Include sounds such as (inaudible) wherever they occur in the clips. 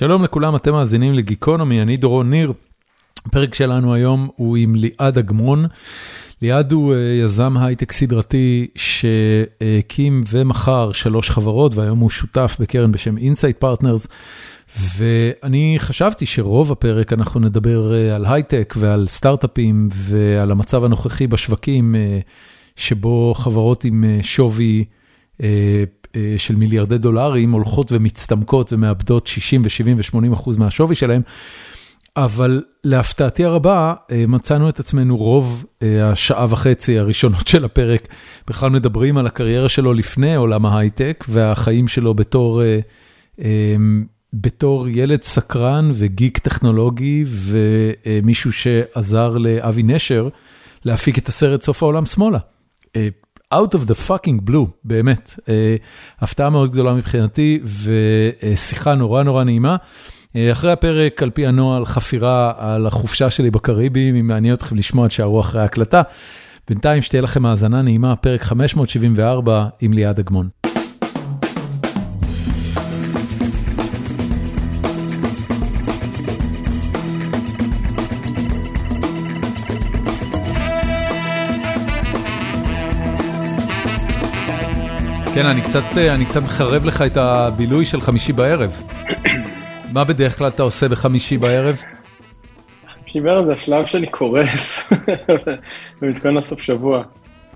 שלום לכולם, אתם מאזינים לגיקונומי, אני דורון ניר. הפרק שלנו היום הוא עם ליעד אגמון. ליעד הוא יזם הייטק סדרתי שהקים ומכר שלוש חברות, והיום הוא שותף בקרן בשם Insight Partners. ואני חשבתי שרוב הפרק אנחנו נדבר על הייטק ועל סטארט-אפים ועל המצב הנוכחי בשווקים, שבו חברות עם שווי של מיליארדי דולרים הולכות ומצטמקות ומאבדות 60 ו-70 ו-80 אחוז מהשווי שלהם. אבל להפתעתי הרבה, מצאנו את עצמנו רוב השעה וחצי הראשונות של הפרק, בכלל מדברים על הקריירה שלו לפני עולם ההייטק והחיים שלו בתור, בתור ילד סקרן וגיק טכנולוגי ומישהו שעזר לאבי נשר להפיק את הסרט סוף העולם שמאלה. Out of the fucking blue, באמת, הפתעה מאוד גדולה מבחינתי ושיחה נורא נורא נעימה. אחרי הפרק, על פי הנוהל, חפירה על החופשה שלי בקריבים, אם מעניין אתכם לשמוע, תשארו אחרי ההקלטה. בינתיים שתהיה לכם האזנה נעימה, פרק 574 עם ליעד אגמון. כן, אני קצת, אני קצת מחרב לך את הבילוי של חמישי בערב. (coughs) מה בדרך כלל אתה עושה בחמישי בערב? חמישי בערב זה השלב שאני קורס (laughs) ומתכונן לסוף שבוע.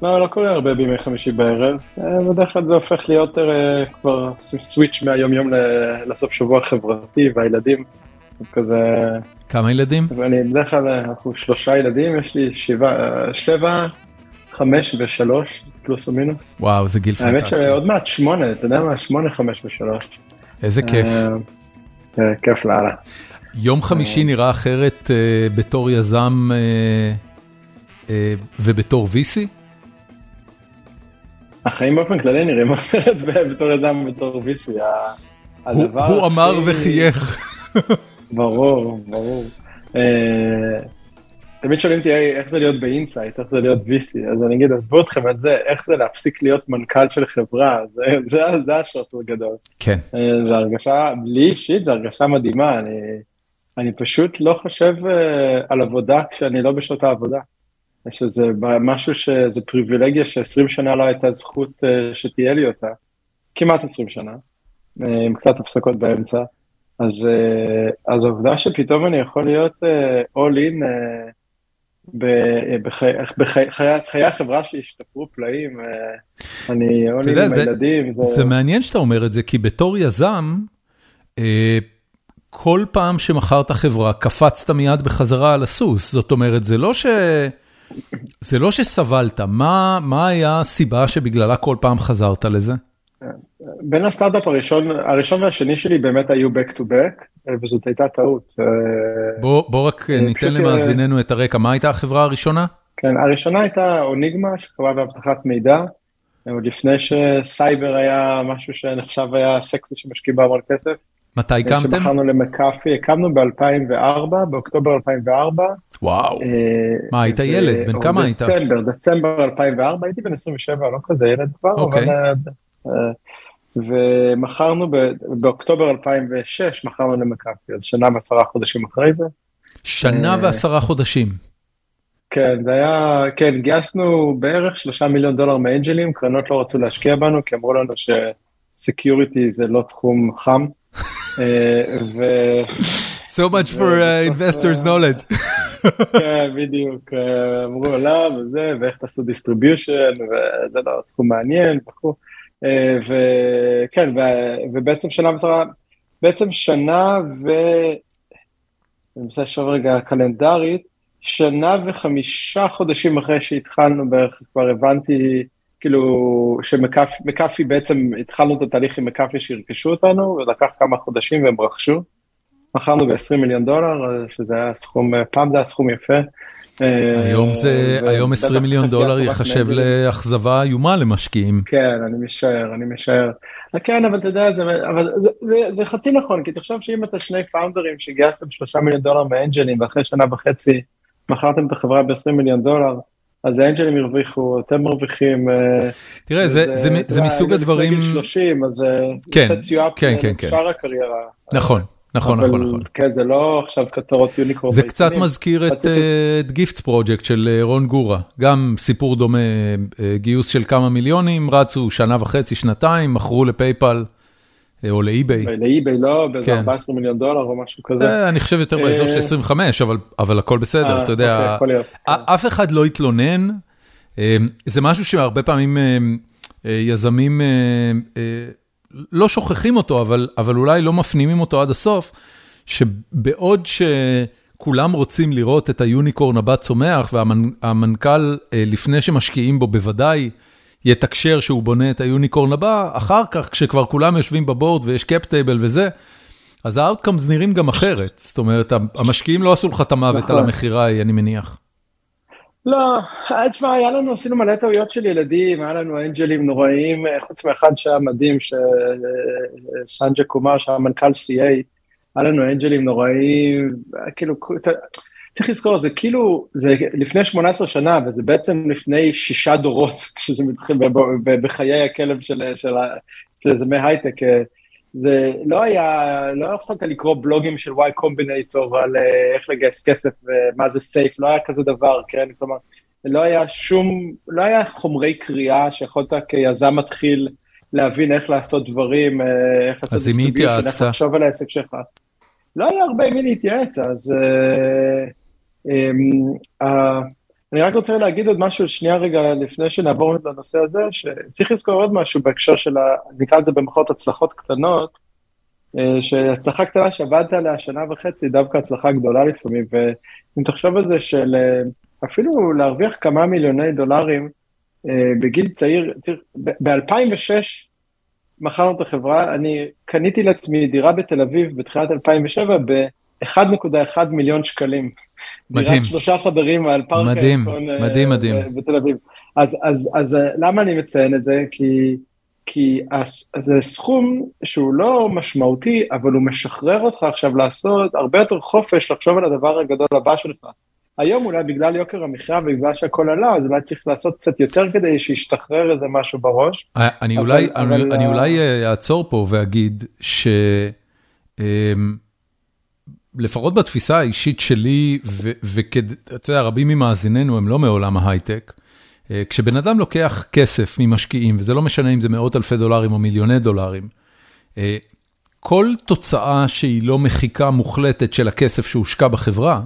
לא, לא קורה הרבה בימי חמישי בערב, בדרך כלל זה הופך להיות כבר סוויץ' מהיום יום לסוף שבוע חברתי והילדים. כזה... כמה ילדים? ואני בדרך כלל, אנחנו שלושה ילדים, יש לי שבעה, שבע, חמש ושלוש, פלוס או מינוס. וואו, זה גיל פנטסטי. האמת שעוד מעט שמונה, אתה יודע מה? שמונה, חמש ושלוש. איזה כיף. כיף לאללה. יום חמישי נראה אחרת בתור יזם ובתור VC? החיים באופן כללי נראים (laughs) אחרת בתור יזם ובתור VC. הוא אמר וחייך. ברור, ברור. תמיד שואלים אותי איך זה להיות באינסייט, איך זה להיות VC, אז אני אגיד, עזבו אתכם את זה, איך זה להפסיק להיות מנכ"ל של חברה, זה, זה, זה השוס הגדול. כן. זה הרגשה, לי אישית, זה הרגשה מדהימה, אני, אני פשוט לא חושב על עבודה כשאני לא בשעות העבודה. שזה משהו שזה פריבילגיה ש-20 שנה לא הייתה זכות שתהיה לי אותה, כמעט 20 שנה, עם קצת הפסקות באמצע, אז, אז העובדה שפתאום אני יכול להיות all in, בחיי החברה שהשתפרו פלאים, אני עולה עם הילדים. זה מעניין שאתה אומר את זה, כי בתור יזם, כל פעם שמכרת חברה, קפצת מיד בחזרה על הסוס. זאת אומרת, זה לא ש... זה לא שסבלת, מה, מה היה הסיבה שבגללה כל פעם חזרת לזה? בין הסטארט-אפ הראשון, הראשון והשני שלי באמת היו back to back, וזאת הייתה טעות. בוא, בוא רק ניתן למאזיננו את הרקע, מה הייתה החברה הראשונה? כן, הראשונה הייתה אוניגמה, שקורה באבטחת מידע, עוד לפני שסייבר היה משהו שנחשב היה סקסי שמשקיע בהמון כסף. מתי הקמתם? שמכרנו למקאפי, הקמנו ב-2004, באוקטובר 2004. וואו, מה היית ילד? בן כמה היית? דצמבר, דצמבר 2004, הייתי בן 27, לא כזה ילד כבר, אוקיי. ומכרנו באוקטובר 2006, מכרנו למקאפי, אז שנה ועשרה חודשים אחרי זה. שנה ועשרה חודשים. כן, זה היה, כן, גייסנו בערך שלושה מיליון דולר מאנג'לים, קרנות לא רצו להשקיע בנו, כי אמרו לנו שסקיוריטי זה לא תחום חם. (laughs) ו... So much for uh, investors knowledge. (laughs) כן, בדיוק, אמרו לא, וזה, ואיך תעשו distribution, וזה לא תחום מעניין וכו'. וכן, ובעצם שנה וצרה, בעצם שנה ו... אני מנסה לשאול רגע קלנדרית, שנה וחמישה חודשים אחרי שהתחלנו בערך, כבר הבנתי, כאילו, שמקאפי בעצם, התחלנו את התהליך עם מקאפי שירכשו אותנו, ולקח כמה חודשים והם רכשו. מכרנו ב-20 מיליון דולר, שזה היה סכום, פעם זה היה סכום יפה. היום זה, היום 20 מיליון דולר יחשב לאכזבה איומה למשקיעים. כן, אני משער, אני משער. כן, אבל אתה יודע, אבל זה חצי נכון, כי תחשוב שאם אתה שני פאונדרים שגייסתם 3 מיליון דולר מאנג'לים, ואחרי שנה וחצי מכרתם את החברה ב-20 מיליון דולר, אז האנג'לים הרוויחו, אתם מרוויחים. תראה, זה מסוג הדברים... בגיל 30, אז זה כן, קצת סיוע כן, כן, כן. לשאר הקריירה. נכון. נכון, נכון, נכון. כן, זה לא עכשיו כותרות יוניקורן. זה קצת מזכיר את גיפטס פרויקט של רון גורה, גם סיפור דומה, גיוס של כמה מיליונים, רצו שנה וחצי, שנתיים, מכרו לפייפל. או לאי-ביי. לאי-ביי לא, באיזה 14 מיליון דולר או משהו כזה. אני חושב יותר באזור של 25, אבל הכל בסדר, אתה יודע, אף אחד לא התלונן, זה משהו שהרבה פעמים יזמים לא שוכחים אותו, אבל אולי לא מפנימים אותו עד הסוף, שבעוד שכולם רוצים לראות את ה unicorn הבא צומח, והמנכ"ל לפני שמשקיעים בו בוודאי, יתקשר שהוא בונה את ה unicorn הבא, אחר כך כשכבר כולם יושבים ב board ויש cap table וזה, אז ה outcomes נראים גם אחרת, זאת אומרת, המשקיעים לא עשו לך את המוות על המכירה ההיא, אני מניח. לא, תשמע, היה לנו, עשינו מלא טעויות של ילדים, היה לנו אנג'לים נוראים, חוץ מאחד שהיה מדהים, סנג'ה קומר, שהיה מנכ"ל CA, היה לנו אנג'לים נוראים, כאילו, צריך לזכור, זה כאילו, זה לפני 18 שנה, וזה בעצם לפני שישה דורות, (laughs) כשזה מתחיל בחיי הכלב של יזמי הייטק. זה לא היה, לא יכולת לקרוא בלוגים של Y Combinator על איך לגייס כסף ומה זה סייף, לא היה כזה דבר, כן? כלומר, לא היה שום, לא היה חומרי קריאה שיכולת כיזם מתחיל להבין איך לעשות דברים, איך לעשות התייעצת? איך לחשוב על העסק שלך. לא היה הרבה מי להתייעץ, אז... אני רק רוצה להגיד עוד משהו שנייה רגע לפני שנעבור לנושא הזה, שצריך לזכור עוד משהו בהקשר של, נקרא לזה במחאות הצלחות קטנות, שהצלחה קטנה שעבדת עליה שנה וחצי, דווקא הצלחה גדולה לפעמים, ואם תחשוב על זה של אפילו להרוויח כמה מיליוני דולרים בגיל צעיר, ב-2006 מכרנו את החברה, אני קניתי לעצמי דירה בתל אביב בתחילת 2007 ב-1.1 מיליון שקלים. מדהים. שלושה חדרים על פארק מדהים, מדהים, מדהים. בתל אביב. אז, אז, אז למה אני מציין את זה? כי, כי זה סכום שהוא לא משמעותי, אבל הוא משחרר אותך עכשיו לעשות הרבה יותר חופש לחשוב על הדבר הגדול הבא שלך. היום אולי בגלל יוקר המחיה ובגלל שהכל עלה, אז אולי צריך לעשות קצת יותר כדי שישתחרר איזה משהו בראש. אני אבל, אולי, אבל, אני, אני אולי אעצור פה ואגיד ש... לפחות בתפיסה האישית שלי, ואתה יודע, רבים ממאזיננו הם לא מעולם ההייטק, כשבן אדם לוקח כסף ממשקיעים, וזה לא משנה אם זה מאות אלפי דולרים או מיליוני דולרים, כל תוצאה שהיא לא מחיקה מוחלטת של הכסף שהושקע בחברה,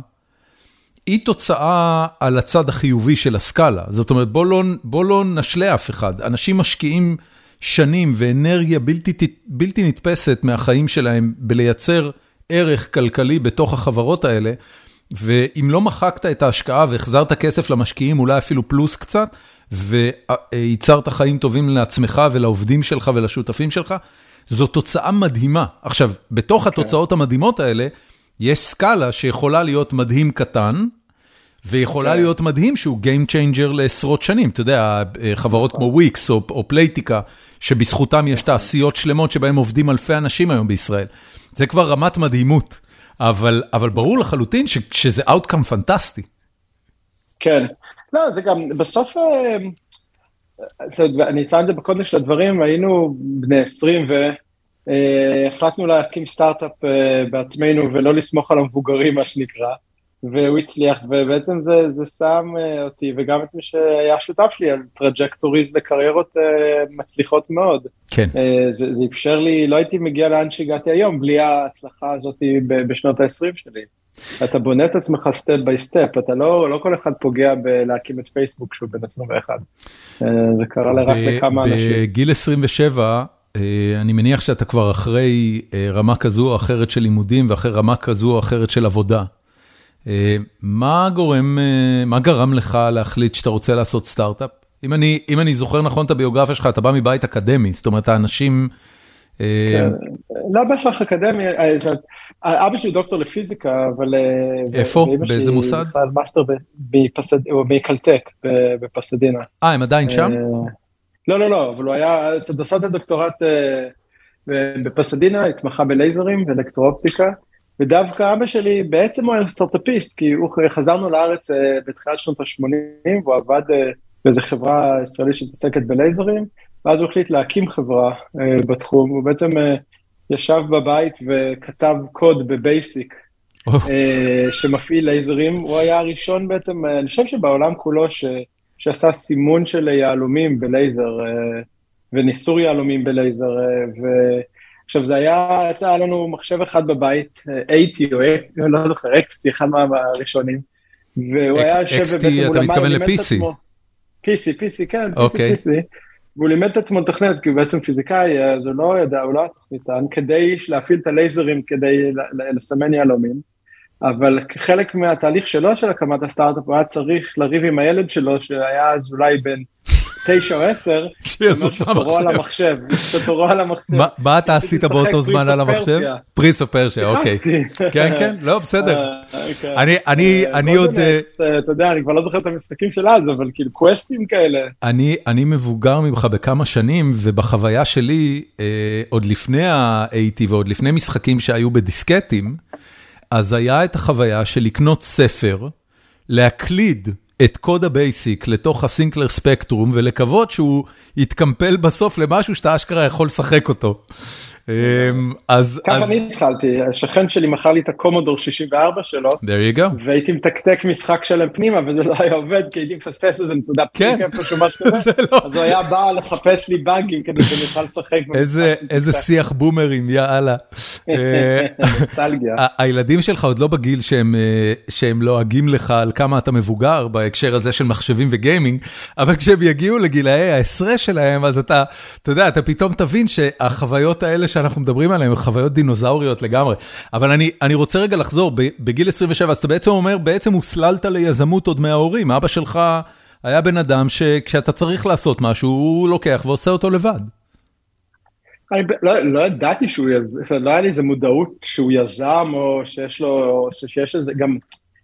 היא תוצאה על הצד החיובי של הסקאלה. זאת אומרת, בוא לא, בוא לא נשלה אף אחד. אנשים משקיעים שנים ואנרגיה בלתי, בלתי נתפסת מהחיים שלהם בלייצר ערך כלכלי בתוך החברות האלה, ואם לא מחקת את ההשקעה והחזרת כסף למשקיעים, אולי אפילו פלוס קצת, וייצרת חיים טובים לעצמך ולעובדים שלך ולשותפים שלך, זו תוצאה מדהימה. עכשיו, בתוך כן. התוצאות המדהימות האלה, יש סקאלה שיכולה להיות מדהים קטן, ויכולה כן. להיות מדהים שהוא Game Changer לעשרות שנים. אתה יודע, חברות כמו וויקס או פלייטיקה, שבזכותם יש תעשיות שלמות שבהם עובדים אלפי אנשים היום בישראל. זה כבר רמת מדהימות, אבל, אבל ברור לחלוטין ש, שזה outcome פנטסטי. כן, לא, זה גם, בסוף, אה, אני שם את זה בקונטקסט של הדברים, היינו בני 20 והחלטנו להקים סטארט-אפ אה, בעצמנו ולא לסמוך על המבוגרים, מה שנקרא. והוא הצליח, ובעצם זה, זה שם אה, אותי, וגם את מי שהיה שותף שלי על trajectories לקריירות אה, מצליחות מאוד. כן. אה, זה, זה אפשר לי, לא הייתי מגיע לאן שהגעתי היום, בלי ההצלחה הזאת בשנות ה-20 שלי. אתה בונה את עצמך step by step, אתה לא, לא כל אחד פוגע בלהקים את פייסבוק כשהוא בן 21. אה, זה קרה רק לכמה אנשים. בגיל 27, אני מניח שאתה כבר אחרי רמה כזו או אחרת של לימודים ואחרי רמה כזו או אחרת של עבודה. מה גורם, מה גרם לך להחליט שאתה רוצה לעשות סטארט-אפ? אם אני, אם אני זוכר נכון את הביוגרפיה שלך, אתה בא מבית אקדמי, זאת אומרת, האנשים... כן, לא בהכרח אקדמי, אבא שלי דוקטור לפיזיקה, אבל... איפה? באיזה מוסד? מאסטר מקלטק בפסדינה. אה, הם עדיין שם? לא, לא, לא, אבל הוא היה, עשה את הדוקטורט בפסדינה, התמחה בלייזרים ואלקטרואופטיקה. ודווקא אבא שלי בעצם הוא היה סטארט-אפיסט, כי הוא, חזרנו לארץ אה, בתחילת שנות ה-80, והוא עבד אה, באיזה חברה ישראלית שמתעסקת בלייזרים, ואז הוא החליט להקים חברה אה, בתחום, הוא בעצם ישב בבית וכתב קוד בבייסיק שמפעיל לייזרים, הוא היה הראשון בעצם, אני חושב שבעולם כולו ש, שעשה סימון של יהלומים בלייזר וניסור יהלומים בלייזר. עכשיו זה היה, היה לנו מחשב אחד בבית, 80 או לא זוכר, XT, אחד מהראשונים, והוא היה יושב ובעצם הוא למד, לימד את עצמו. PC, PC, כן, PC, okay. PC. והוא לימד את עצמו לתכנת, כי הוא בעצם פיזיקאי, אז הוא לא ידע, הוא לא היה תכניתן, כדי להפעיל את הלייזרים כדי לסמן יהלומים. אבל כחלק מהתהליך שלו של הקמת הסטארט-אפ, הוא היה צריך לריב עם הילד שלו, שהיה אז אולי בן תשע או עשר, שתורו על המחשב, שתורו על המחשב. מה אתה עשית באותו זמן על המחשב? Prince of Persia, אוקיי. כן, כן, לא, בסדר. אה, כן. אני עוד... אה, אתה יודע, אני כבר לא זוכר את המשחקים של אז, אבל כאילו קווסטים כאלה. אני מבוגר ממך בכמה שנים, ובחוויה שלי, אה, עוד לפני ה-AT ועוד לפני משחקים שהיו בדיסקטים, אז היה את החוויה של לקנות ספר, להקליד את קוד הבייסיק לתוך הסינקלר ספקטרום ולקוות שהוא יתקמפל בסוף למשהו שאתה אשכרה יכול לשחק אותו. אמ, אז ככה אני התחלתי, השכן שלי מכר לי את הקומודור 64 שלו, there you go, והייתי מתקתק משחק שלם פנימה וזה לא היה עובד כי הייתי מפספס איזה נקודה כן, (laughs) לא- אז הוא היה בא לחפש לי באגים כדי שאני אוכל לשחק. איזה שיח בומרים יאללה. (laughs) אה, הילדים שלך עוד לא בגיל אה, שהם לועגים לך על כמה אתה מבוגר בהקשר הזה של מחשבים וגיימינג, אבל כשהם יגיעו לגילאי העשרה שלהם אז אתה, אתה יודע, אתה פתאום תבין שהחוויות האלה שאנחנו מדברים עליהן, חוויות דינוזאוריות לגמרי. אבל אני אני רוצה רגע לחזור, בגיל 27, אז אתה בעצם אומר, בעצם הוסללת ליזמות עוד מההורים, אבא שלך היה בן אדם שכשאתה צריך לעשות משהו, הוא לוקח ועושה אותו לבד. אני לא, לא ידעתי שהוא יזם, לא היה לי איזה מודעות שהוא יזם, או שיש לו, או שיש איזה, גם,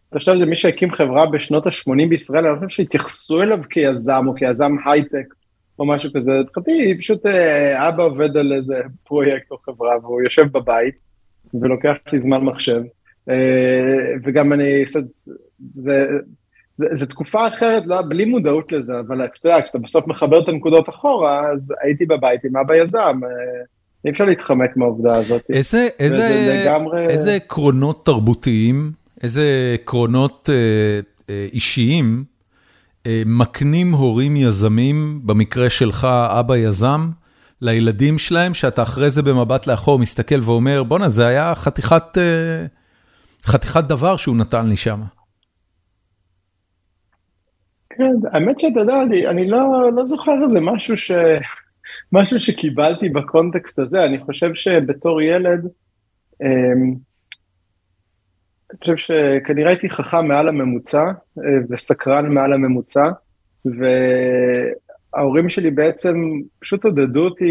אתה חושב שזה מי שהקים חברה בשנות ה-80 בישראל, אני חושב שהתייחסו אליו כיזם, או כיזם הייטק. או משהו כזה, התחלתי, פשוט אה, אבא עובד על איזה פרויקט או חברה והוא יושב בבית ולוקח לי זמן מחשב, אה, וגם אני, זה, זה, זה, זה תקופה אחרת, לא, בלי מודעות לזה, אבל אתה יודע, כשאתה בסוף מחבר את הנקודות אחורה, אז הייתי בבית עם אבא יזם, אה, אי אפשר להתחמק מהעובדה הזאת. איזה, איזה, לגמרי... איזה עקרונות תרבותיים, איזה עקרונות אה, אה, אישיים, מקנים הורים יזמים, במקרה שלך אבא יזם, לילדים שלהם, שאתה אחרי זה במבט לאחור מסתכל ואומר, בואנה, זה היה חתיכת, אה, חתיכת דבר שהוא נתן לי שם. כן, האמת שאתה יודע, אני, אני לא, לא זוכר איזה משהו, ש, משהו שקיבלתי בקונטקסט הזה, אני חושב שבתור ילד, אמ, אני חושב שכנראה הייתי חכם מעל הממוצע אה, וסקרן מעל הממוצע, וההורים שלי בעצם פשוט עודדו אותי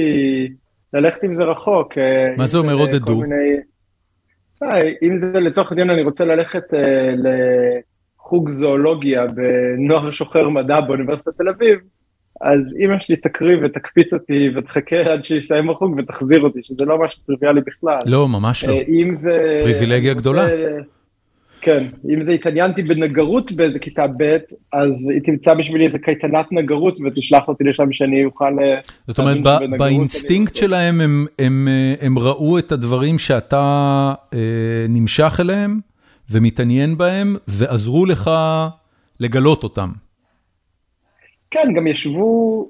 ללכת עם זה רחוק. אה, מה זה אומר עודדו? מיני... אה, אם זה לצורך העניין אני רוצה ללכת לחוג זואולוגיה בנוער שוחר מדע באוניברסיטת תל אביב, אז אמא שלי תקריב ותקפיץ אותי ותחכה עד שיסיים החוג ותחזיר אותי, שזה לא משהו טריוויאלי בכלל. לא, ממש לא. אם זה... פריבילגיה גדולה. כן, אם זה התעניינתי בנגרות באיזה כיתה ב', אז היא תמצא בשבילי איזה קייטנת נגרות ותשלח אותי לשם שאני אוכל... אה, זאת אומרת, באינסטינקט שלהם הם, הם, אה, הם ראו את הדברים שאתה אה, נמשך אליהם ומתעניין בהם, ועזרו לך לגלות אותם. כן, גם ישבו,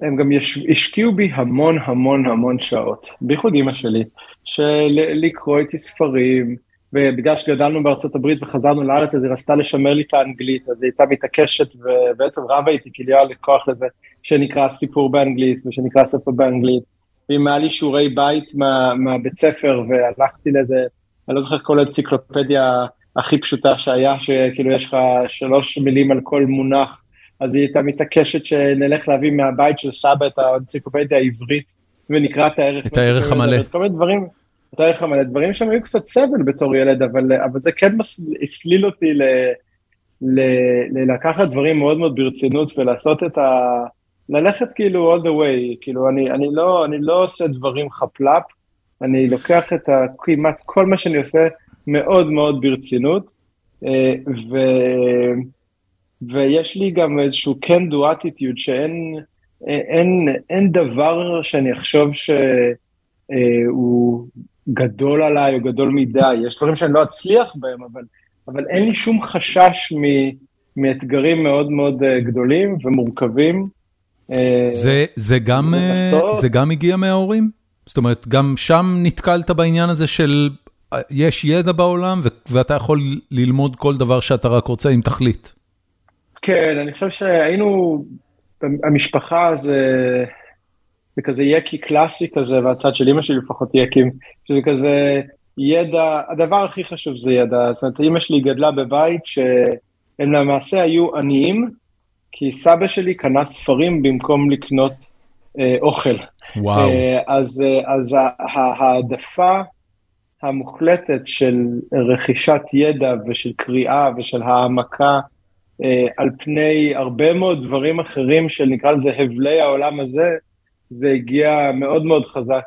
הם גם יש, השקיעו בי המון המון המון שעות, בייחוד אימא שלי, של לקרוא איתי ספרים, ובגלל שגדלנו בארצות הברית וחזרנו לארץ אז היא רצתה לשמר לי את האנגלית, אז היא הייתה מתעקשת ובעצם רבה איתי כי לי היה לקוח לזה שנקרא סיפור באנגלית ושנקרא ספר באנגלית. ואם היה לי שיעורי בית מה, מהבית ספר והלכתי לאיזה, אני לא זוכר כל האנציקלופדיה הכי פשוטה שהיה, שכאילו יש לך שלוש מילים על כל מונח, אז היא הייתה מתעקשת שנלך להביא מהבית של סבא את האנציקלופדיה העברית ונקרא את הערך. את הערך המלא. כל מיני דברים. יותר לך מלא דברים שם היו קצת סבל בתור ילד, אבל, אבל זה כן הסליל אותי ל, ל, ללקחת דברים מאוד מאוד ברצינות ולעשות את ה... ללכת כאילו all the way, כאילו אני, אני, לא, אני לא עושה דברים חפלאפ, אני לוקח את ה, כמעט כל מה שאני עושה מאוד מאוד ברצינות, אה, ו, ויש לי גם איזשהו can do attitude שאין אין, אין דבר שאני אחשוב ש... גדול עליי, הוא גדול מדי, יש דברים שאני לא אצליח בהם, אבל, אבל אין לי שום חשש מ, מאתגרים מאוד מאוד גדולים ומורכבים. זה, זה, גם, זה גם הגיע מההורים? זאת אומרת, גם שם נתקלת בעניין הזה של יש ידע בעולם ואתה יכול ללמוד כל דבר שאתה רק רוצה אם תחליט. כן, אני חושב שהיינו, המשפחה זה, זה כזה יקי קלאסי כזה, והצד של אמא שלי לפחות יקים, שזה כזה ידע, הדבר הכי חשוב זה ידע, זאת אומרת, אמא שלי גדלה בבית שהם למעשה היו עניים, כי סבא שלי קנה ספרים במקום לקנות אה, אוכל. וואו. אה, אז, אה, אז העדפה המוחלטת של רכישת ידע ושל קריאה ושל העמקה אה, על פני הרבה מאוד דברים אחרים של נקרא לזה הבלי העולם הזה, זה הגיע מאוד מאוד חזק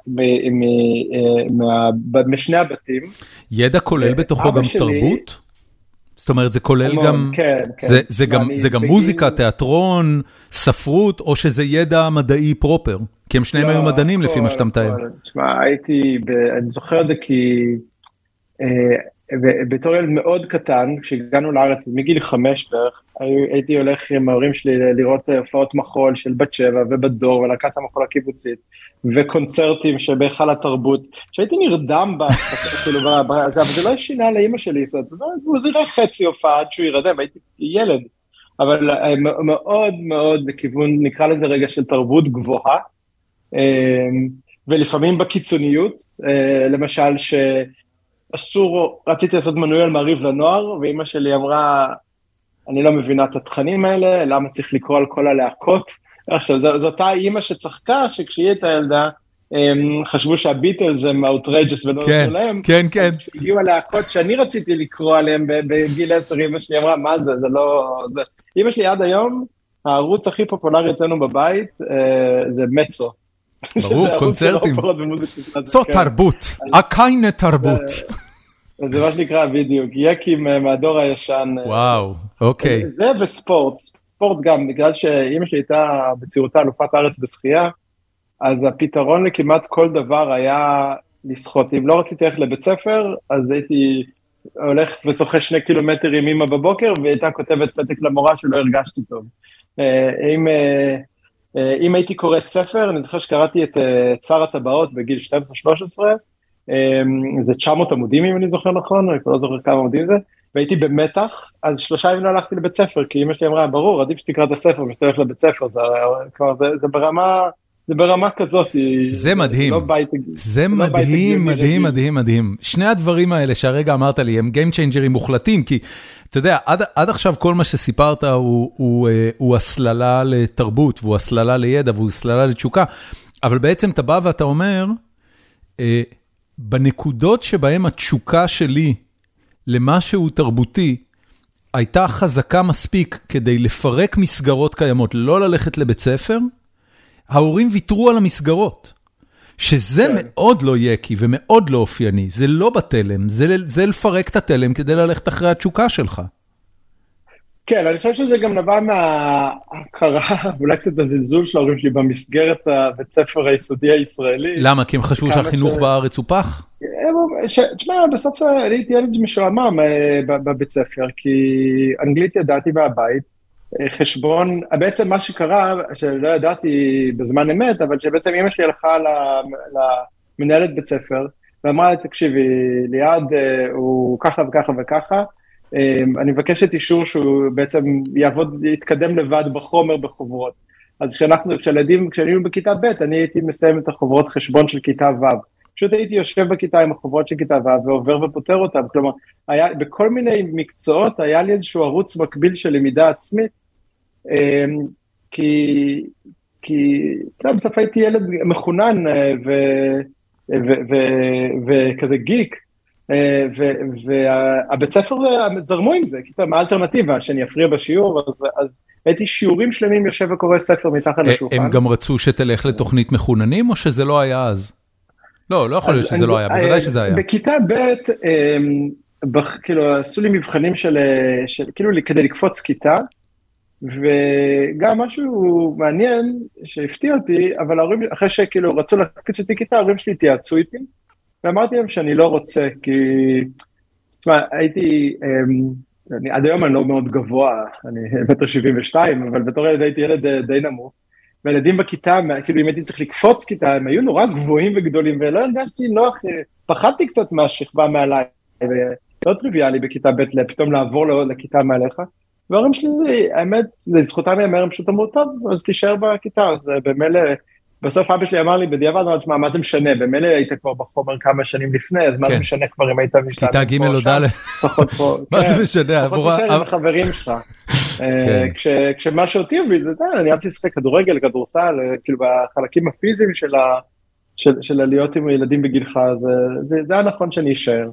משני הבתים. ידע כולל בתוכו גם שלי, תרבות? זאת אומרת, זה כולל המון, גם, כן, כן. זה, זה גם, זה גם מוזיקה, תיאטרון, ספרות, או שזה ידע מדעי פרופר? כי הם שניהם לא, היו מדענים לפי מה שאתה מתאר. תשמע, הייתי, ב, אני זוכר את זה כי אה, בתור ילד מאוד קטן, כשהגענו לארץ, מגיל חמש בערך, הייתי הולך עם ההורים שלי לראות הופעות מחול של בת שבע ובדור ולהקת המחול הקיבוצית, וקונצרטים שבהיכל התרבות, שהייתי נרדם בה, (laughs) כאילו, אבל זה לא שינה לאימא שלי, הוא זירה חצי הופעה עד שהוא ירדם, הייתי ילד, אבל אה, מאוד מאוד בכיוון, נקרא לזה רגע של תרבות גבוהה, אה, ולפעמים בקיצוניות, אה, למשל ש... אסור, רציתי לעשות מנוי על מעריב לנוער, ואימא שלי אמרה, אני לא מבינה את התכנים האלה, למה צריך לקרוא על כל הלהקות? עכשיו, זו אותה אימא שצחקה שכשהיא הייתה ילדה, הם חשבו שהביטלס הם outrageous ולא כן, להם. כן, כן. אז כשהגיעו הלהקות שאני רציתי לקרוא עליהם בגיל 10, אימא שלי אמרה, מה זה, זה לא... זה... אימא שלי עד היום, הערוץ הכי פופולרי אצלנו בבית אה, זה מצו. ברור, (laughs) קונצרטים. זו כן. תרבות, הקיינה תרבות. זה מה שנקרא בדיוק, יקים אה, מהדור הישן. אה, וואו, אוקיי. זה וספורט, ספורט גם, בגלל שאימא שלי הייתה בצעירותה אלופת הארץ בשחייה, אז הפתרון לכמעט כל דבר היה לשחות. אם לא רציתי ללכת לבית ספר, אז הייתי הולך ושוחה שני קילומטר עם אמא בבוקר, והיא הייתה כותבת פתק למורה שלא הרגשתי טוב. אה, אם אם הייתי קורא ספר, אני זוכר שקראתי את צר הטבעות בגיל 12-13, אה, זה 900 עמודים אם אני זוכר נכון, אני כבר לא זוכר כמה עמודים זה, והייתי במתח, אז שלושה ימים לא הלכתי לבית ספר, כי אמא שלי אמרה, ברור, עדיף שתקרא את הספר ושאתה הולך לבית ספר, זה כבר, זה, זה ברמה... זה ברמה כזאת, זה מדהים, לא זה לא מדהים, מדהים, מדהים, מדהים. שני הדברים האלה שהרגע אמרת לי הם Game Changerים מוחלטים, כי אתה יודע, עד, עד עכשיו כל מה שסיפרת הוא, הוא, אה, הוא הסללה לתרבות, והוא הסללה לידע, והוא הסללה לתשוקה, אבל בעצם אתה בא ואתה אומר, אה, בנקודות שבהם התשוקה שלי למשהו תרבותי, הייתה חזקה מספיק כדי לפרק מסגרות קיימות, לא ללכת לבית ספר, ההורים ויתרו על המסגרות. שזה כן. מאוד לא יקי ומאוד לא אופייני, זה לא בתלם, זה, זה לפרק את התלם כדי ללכת אחרי התשוקה שלך. כן, אני חושב שזה גם נבע מההכרה, אולי קצת הזלזול של ההורים שלי במסגרת הבית ספר היסודי הישראלי. למה? כי הם חשבו שהחינוך ש... בארץ הוא פח? תשמע, בסוף הייתי ילד משועמם אה, בבית ספר, כי אנגלית ידעתי מהבית, אה, חשבון, בעצם מה שקרה, שלא ידעתי בזמן אמת, אבל שבעצם אמא שלי הלכה למנהלת בית ספר, ואמרה לה, תקשיבי, ליעד אה, הוא ככה וככה וככה, אה, אני מבקשת אישור שהוא בעצם יעבוד, יתקדם לבד בחומר בחוברות. אז כשאנחנו, כשילדים, כשהיינו בכיתה ב', אני הייתי מסיים את החוברות חשבון של כיתה ו'. פשוט הייתי יושב בכיתה עם החוברות של כיתה ו' ועובר ופותר אותן. כלומר, היה, בכל מיני מקצועות היה לי איזשהו ערוץ מקביל של למידה עצמית, אמ, כי, כי, יודע, בסוף הייתי ילד מחונן אה, וכזה גיק, והבית ספר זרמו עם זה, כי מה האלטרנטיבה, שאני אפריע בשיעור, אז, אז הייתי שיעורים שלמים יושב וקורא ספר מתחת אה, לשולחן. הם גם רצו שתלך לתוכנית מחוננים, או שזה לא היה אז? לא, לא יכול להיות שזה לא היה, בוודאי שזה היה. בכיתה ב', אמ, כאילו עשו לי מבחנים של, כאילו כדי לקפוץ כיתה, וגם משהו מעניין שהפתיע אותי, אבל ההורים, אחרי שכאילו רצו להקפיץ אותי כיתה, ההורים שלי התייעצו איתי, ואמרתי להם שאני לא רוצה, כי, תשמע, הייתי, אמ, אני, עד היום אני לא מאוד גבוה, אני מטר שבעים ושתיים, אבל בתור ילד הייתי ילד אה, די נמוך. והילדים בכיתה, כאילו אם הייתי צריך לקפוץ כיתה, הם היו נורא גבוהים וגדולים, ולא הרגשתי נוח, פחדתי קצת מהשכבה מעליי, ולא טריוויאלי בכיתה ב' פתאום לעבור לכיתה מעליך. וההורים שלי, האמת, לזכותם ייאמר, הם פשוט אמרו, טוב, אז תישאר בכיתה, אז במילא, בסוף אבא שלי אמר לי בדיעבד, אמר, שמע, מה זה משנה, במילא היית כבר בחומר כמה שנים לפני, אז מה זה כן. משנה כבר אם היית משתנה כיתה ג' או ד', (laughs) מה זה כן. משנה, פחות משנה עם החברים שלך. (laughs) אה, כן. כשמה שאותי הוביל, זה, אני אהבתי לשחק כדורגל, כדורסל, אה, כאילו בחלקים הפיזיים של להיות עם ילדים בגילך, זה היה נכון שאני אשאר.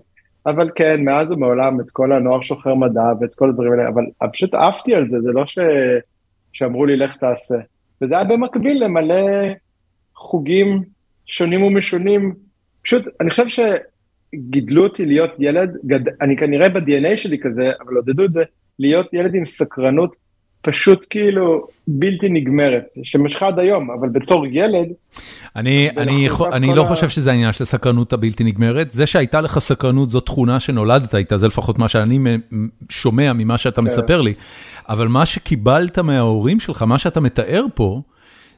אבל כן, מאז ומעולם את כל הנוער שוחר מדע ואת כל הדברים האלה, אבל פשוט עפתי על זה, זה לא. שאמרו לי לך תעשה. וזה היה במקביל למלא חוגים שונים ומשונים. פשוט, אני חושב שגידלו אותי להיות ילד, גד... אני כנראה ב-DNA שלי כזה, אבל עודדו את זה, להיות ילד עם סקרנות פשוט כאילו בלתי נגמרת, שמשכה עד היום, אבל בתור ילד... אני, אני, יכול, אני לא ה... חושב שזה העניין של הסקרנות הבלתי נגמרת, זה שהייתה לך סקרנות זו תכונה שנולדת איתה, זה לפחות מה שאני שומע ממה שאתה כן. מספר לי, אבל מה שקיבלת מההורים שלך, מה שאתה מתאר פה,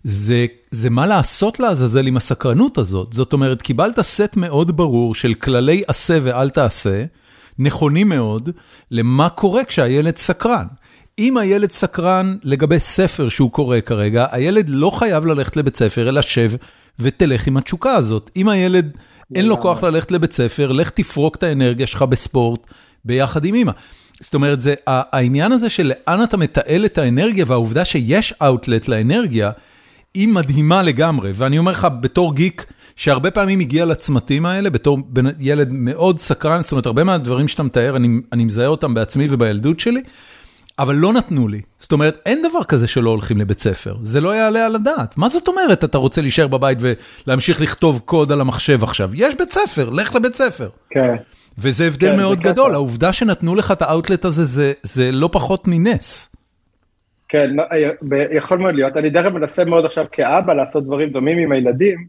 זה, זה מה לעשות לעזאזל עם הסקרנות הזאת. זאת אומרת, קיבלת סט מאוד ברור של כללי עשה ואל תעשה, נכונים מאוד, למה קורה כשהילד סקרן. אם הילד סקרן לגבי ספר שהוא קורא כרגע, הילד לא חייב ללכת לבית ספר, אלא שב ותלך עם התשוקה הזאת. אם הילד אין לו כוח ללכת לבית ספר, לך תפרוק את האנרגיה שלך בספורט ביחד עם אמא. זאת אומרת, זה, העניין הזה של לאן אתה מתעל את האנרגיה והעובדה שיש אאוטלט לאנרגיה, היא מדהימה לגמרי. ואני אומר לך, בתור גיק, שהרבה פעמים הגיע לצמתים האלה, בתור ילד מאוד סקרן, זאת אומרת, הרבה מהדברים שאתה מתאר, אני, אני מזהה אותם בעצמי ובילדות שלי. אבל לא נתנו לי. זאת אומרת, אין דבר כזה שלא הולכים לבית ספר, זה לא יעלה על הדעת. מה זאת אומרת, אתה רוצה להישאר בבית ולהמשיך לכתוב קוד על המחשב עכשיו? יש בית ספר, לך לבית ספר. כן. וזה הבדל כן, מאוד גדול, העובדה שנתנו לך את האאוטלט הזה, זה, זה לא פחות מנס. כן, יכול מאוד להיות. אני דרך מנסה מאוד עכשיו כאבא לעשות דברים דומים עם הילדים.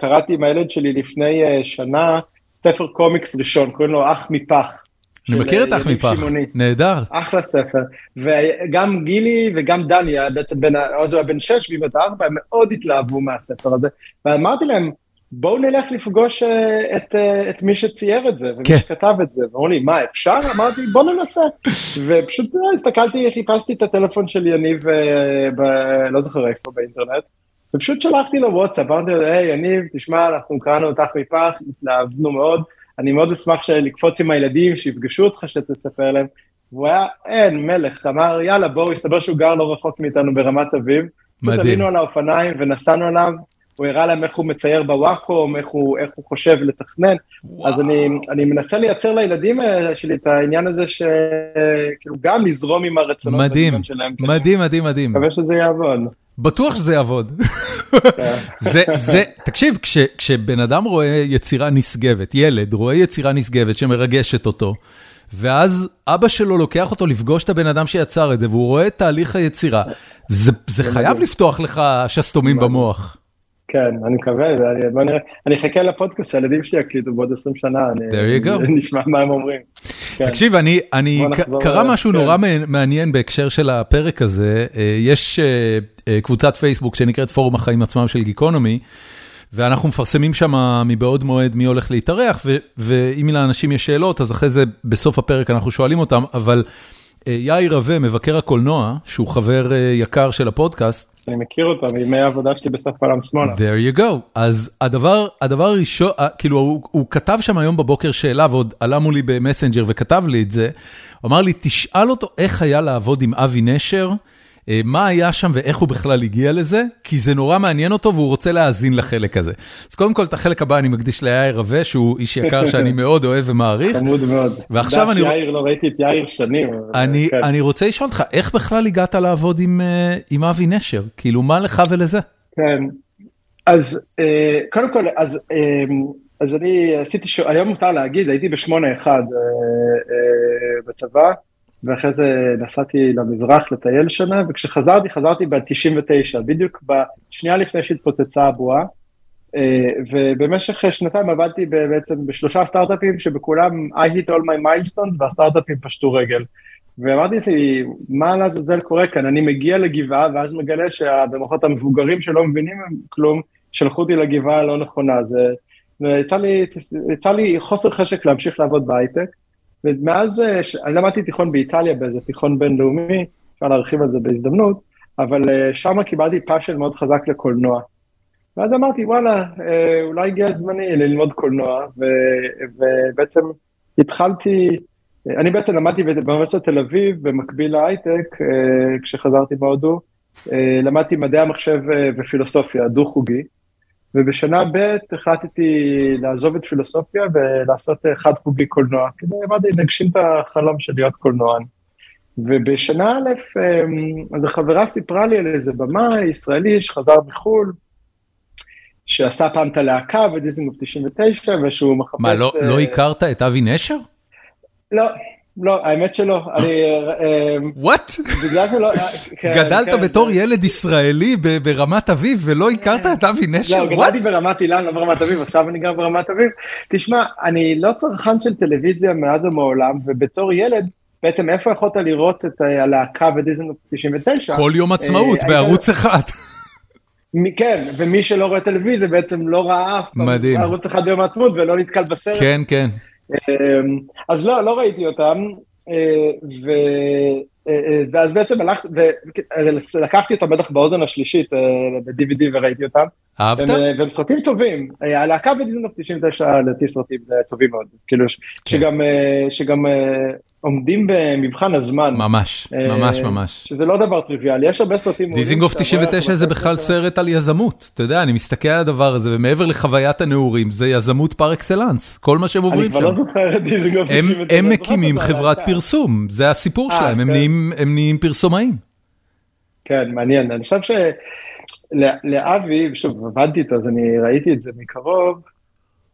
קראתי עם הילד שלי לפני אה, שנה ספר קומיקס ראשון, קוראים לו אח מפח. אני מכיר את אח מפח, נהדר. אחלה ספר. וגם גילי וגם דני, בעצם בן, אז הוא היה בן 6 והיא בת 4, הם מאוד התלהבו מהספר הזה. ואמרתי להם, בואו נלך לפגוש אה, את, אה, את מי שצייר את זה, ומי כן. שכתב את זה. ואמרו לי, מה, אפשר? אמרתי, בואו ננסה. (laughs) ופשוט אה, הסתכלתי, חיפשתי את הטלפון של יניב, ב, לא זוכר איפה באינטרנט, ופשוט שלחתי לו וואטסאפ, אמרתי לו, היי, יניב, תשמע, אנחנו קראנו אותך מפח, התלהבנו מאוד. אני מאוד אשמח לקפוץ עם הילדים, שיפגשו אותך, שתספר להם. והוא היה, אין, מלך, אמר, יאללה, בואו, הסתבר שהוא גר לא רחוק מאיתנו ברמת אביב. מדהים. עלינו על האופניים ונסענו עליו, הוא הראה להם איך הוא מצייר בוואקום, איך הוא, איך הוא חושב לתכנן. וואו. אז אני, אני מנסה לייצר לילדים אה, שלי את העניין הזה, שכאילו גם לזרום עם הרצונות מדהים, שלהם. מדהים, מדהים, מדהים. מקווה שזה יעבוד. בטוח שזה יעבוד. זה, זה, תקשיב, כש, כשבן אדם רואה יצירה נשגבת, ילד רואה יצירה נשגבת שמרגשת אותו, ואז אבא שלו לוקח אותו לפגוש את הבן אדם שיצר את זה, והוא רואה את תהליך היצירה, זה, זה חייב לפתוח לך שסתומים במוח. כן, אני מקווה, בוא נראה, אני אחכה לפודקאסט שהילדים שלי יקליטו בעוד 20 שנה, אני (laughs) נשמע מה הם אומרים. כן. תקשיב, אני, אני, קרה משהו כן. נורא מעניין בהקשר של הפרק הזה, אה, יש אה, אה, קבוצת פייסבוק שנקראת פורום החיים עצמם של גיקונומי, ואנחנו מפרסמים שם מבעוד מועד מי הולך להתארח, ואם לאנשים יש שאלות, אז אחרי זה בסוף הפרק אנחנו שואלים אותם, אבל יאיר רווה, מבקר הקולנוע, שהוא חבר יקר של הפודקאסט, אני מכיר אותה מימי העבודה שלי בסוף העולם שמאלה. there you go. אז הדבר, הדבר הראשון, אה, כאילו הוא, הוא כתב שם היום בבוקר שאלה ועוד עלה מולי במסנג'ר וכתב לי את זה, הוא אמר לי, תשאל אותו איך היה לעבוד עם אבי נשר. אה, מה היה שם ואיך הוא בכלל הגיע לזה, כי זה נורא מעניין אותו והוא רוצה להאזין לחלק הזה. אז קודם כל את החלק הבא אני מקדיש ליאיר רווה, שהוא איש יקר שאני (laughs) מאוד אוהב ומעריך. חמוד מאוד. ועכשיו אני... יאיר, לא ראיתי את יאיר שנים. אני, כן. אני רוצה לשאול אותך, איך בכלל הגעת לעבוד עם, אה, עם אבי נשר? כאילו, מה לך ולזה? כן, אז אה, קודם כל, אז... אז אני עשיתי. היום מותר להגיד, הייתי בשמונה אחד בצבא, ואחרי זה נסעתי למזרח לטייל שנה, וכשחזרתי, חזרתי ב-99, בדיוק בשנייה לפני שהתפוצצה הבועה, אה, ובמשך שנתיים עבדתי בעצם בשלושה סטארט-אפים שבכולם I hit all my milestones והסטארט-אפים פשטו רגל. ואמרתי לעצמי, מה לעזאזל קורה כאן? אני מגיע לגבעה ואז מגלה שבמוחות המבוגרים שלא מבינים כלום, שלחו אותי לגבעה הלא נכונה. זה, ויצא לי, לי חוסר חשק להמשיך לעבוד בהייטק. ומאז, אה, אני למדתי תיכון באיטליה באיזה תיכון בינלאומי, אפשר להרחיב על זה בהזדמנות, אבל אה, שם קיבלתי passion מאוד חזק לקולנוע. ואז אמרתי, וואלה, אה, אולי הגיע זמני ללמוד קולנוע, ו, ובעצם התחלתי, אני בעצם למדתי באוניברסיטת תל אביב, במקביל להייטק, כשחזרתי מהודו, למדתי מדעי המחשב ופילוסופיה, דו-חוגי. ובשנה ב' החלטתי לעזוב את פילוסופיה ולעשות חד חוגי קולנוע, כדי אמרתי, להגשים את החלום של להיות קולנוען. ובשנה א', אמ, אז החברה סיפרה לי על איזה במה ישראלי שחזר מחו"ל, שעשה פעם את הלהקה בדיזינגוף 99, ושהוא מחפש... מה, לא, לא אה, הכרת את אבי נשר? לא, לא, האמת שלא, אני... וואט? בגלל שלא... כן, גדלת כן, בתור ילד ישראלי ברמת אביב ולא הכרת את אבי נשר? לא, גדלתי ברמת אילן, לא ברמת אביב, עכשיו אני גר ברמת אביב. תשמע, אני לא צרכן של טלוויזיה מאז ומעולם, ובתור ילד, בעצם איפה יכולת לראות את הלהקה בדיזנגוף 99? כל יום עצמאות אה, בערוץ אחד. כן, ומי שלא רואה טלוויזיה בעצם לא ראה אף פעם בערוץ אחד ביום העצמאות ולא נתקל בסרט. כן, כן. אמ, אז לא, לא ראיתי אותם, אה, ו... אה, אה, ואז בעצם הלכתי, ולקחתי אותם בטח באוזן השלישית ב-DVD וראיתי אותם. אהבת? והם סרטים טובים, הלהקה בדיזנוף 99 לדעתי סרטים טובים מאוד, כאילו כן. שגם עומדים במבחן הזמן. ממש, ממש ממש. שזה לא דבר טריוויאלי, יש הרבה סרטים... דיזינגוף 99 זה בכלל סרט על יזמות, אתה יודע, אני מסתכל על הדבר הזה, ומעבר לחוויית הנעורים, זה יזמות פר אקסלנס, כל מה שהם עוברים שם. אני כבר לא זוכר את דיזינגוף 99. הם מקימים חברת פרסום, זה הסיפור אה, שלהם, כן. הם נהיים פרסומאים. כן, מעניין, אני חושב שלאבי, ושוב, עבדתי איתו, אז אני ראיתי את זה מקרוב,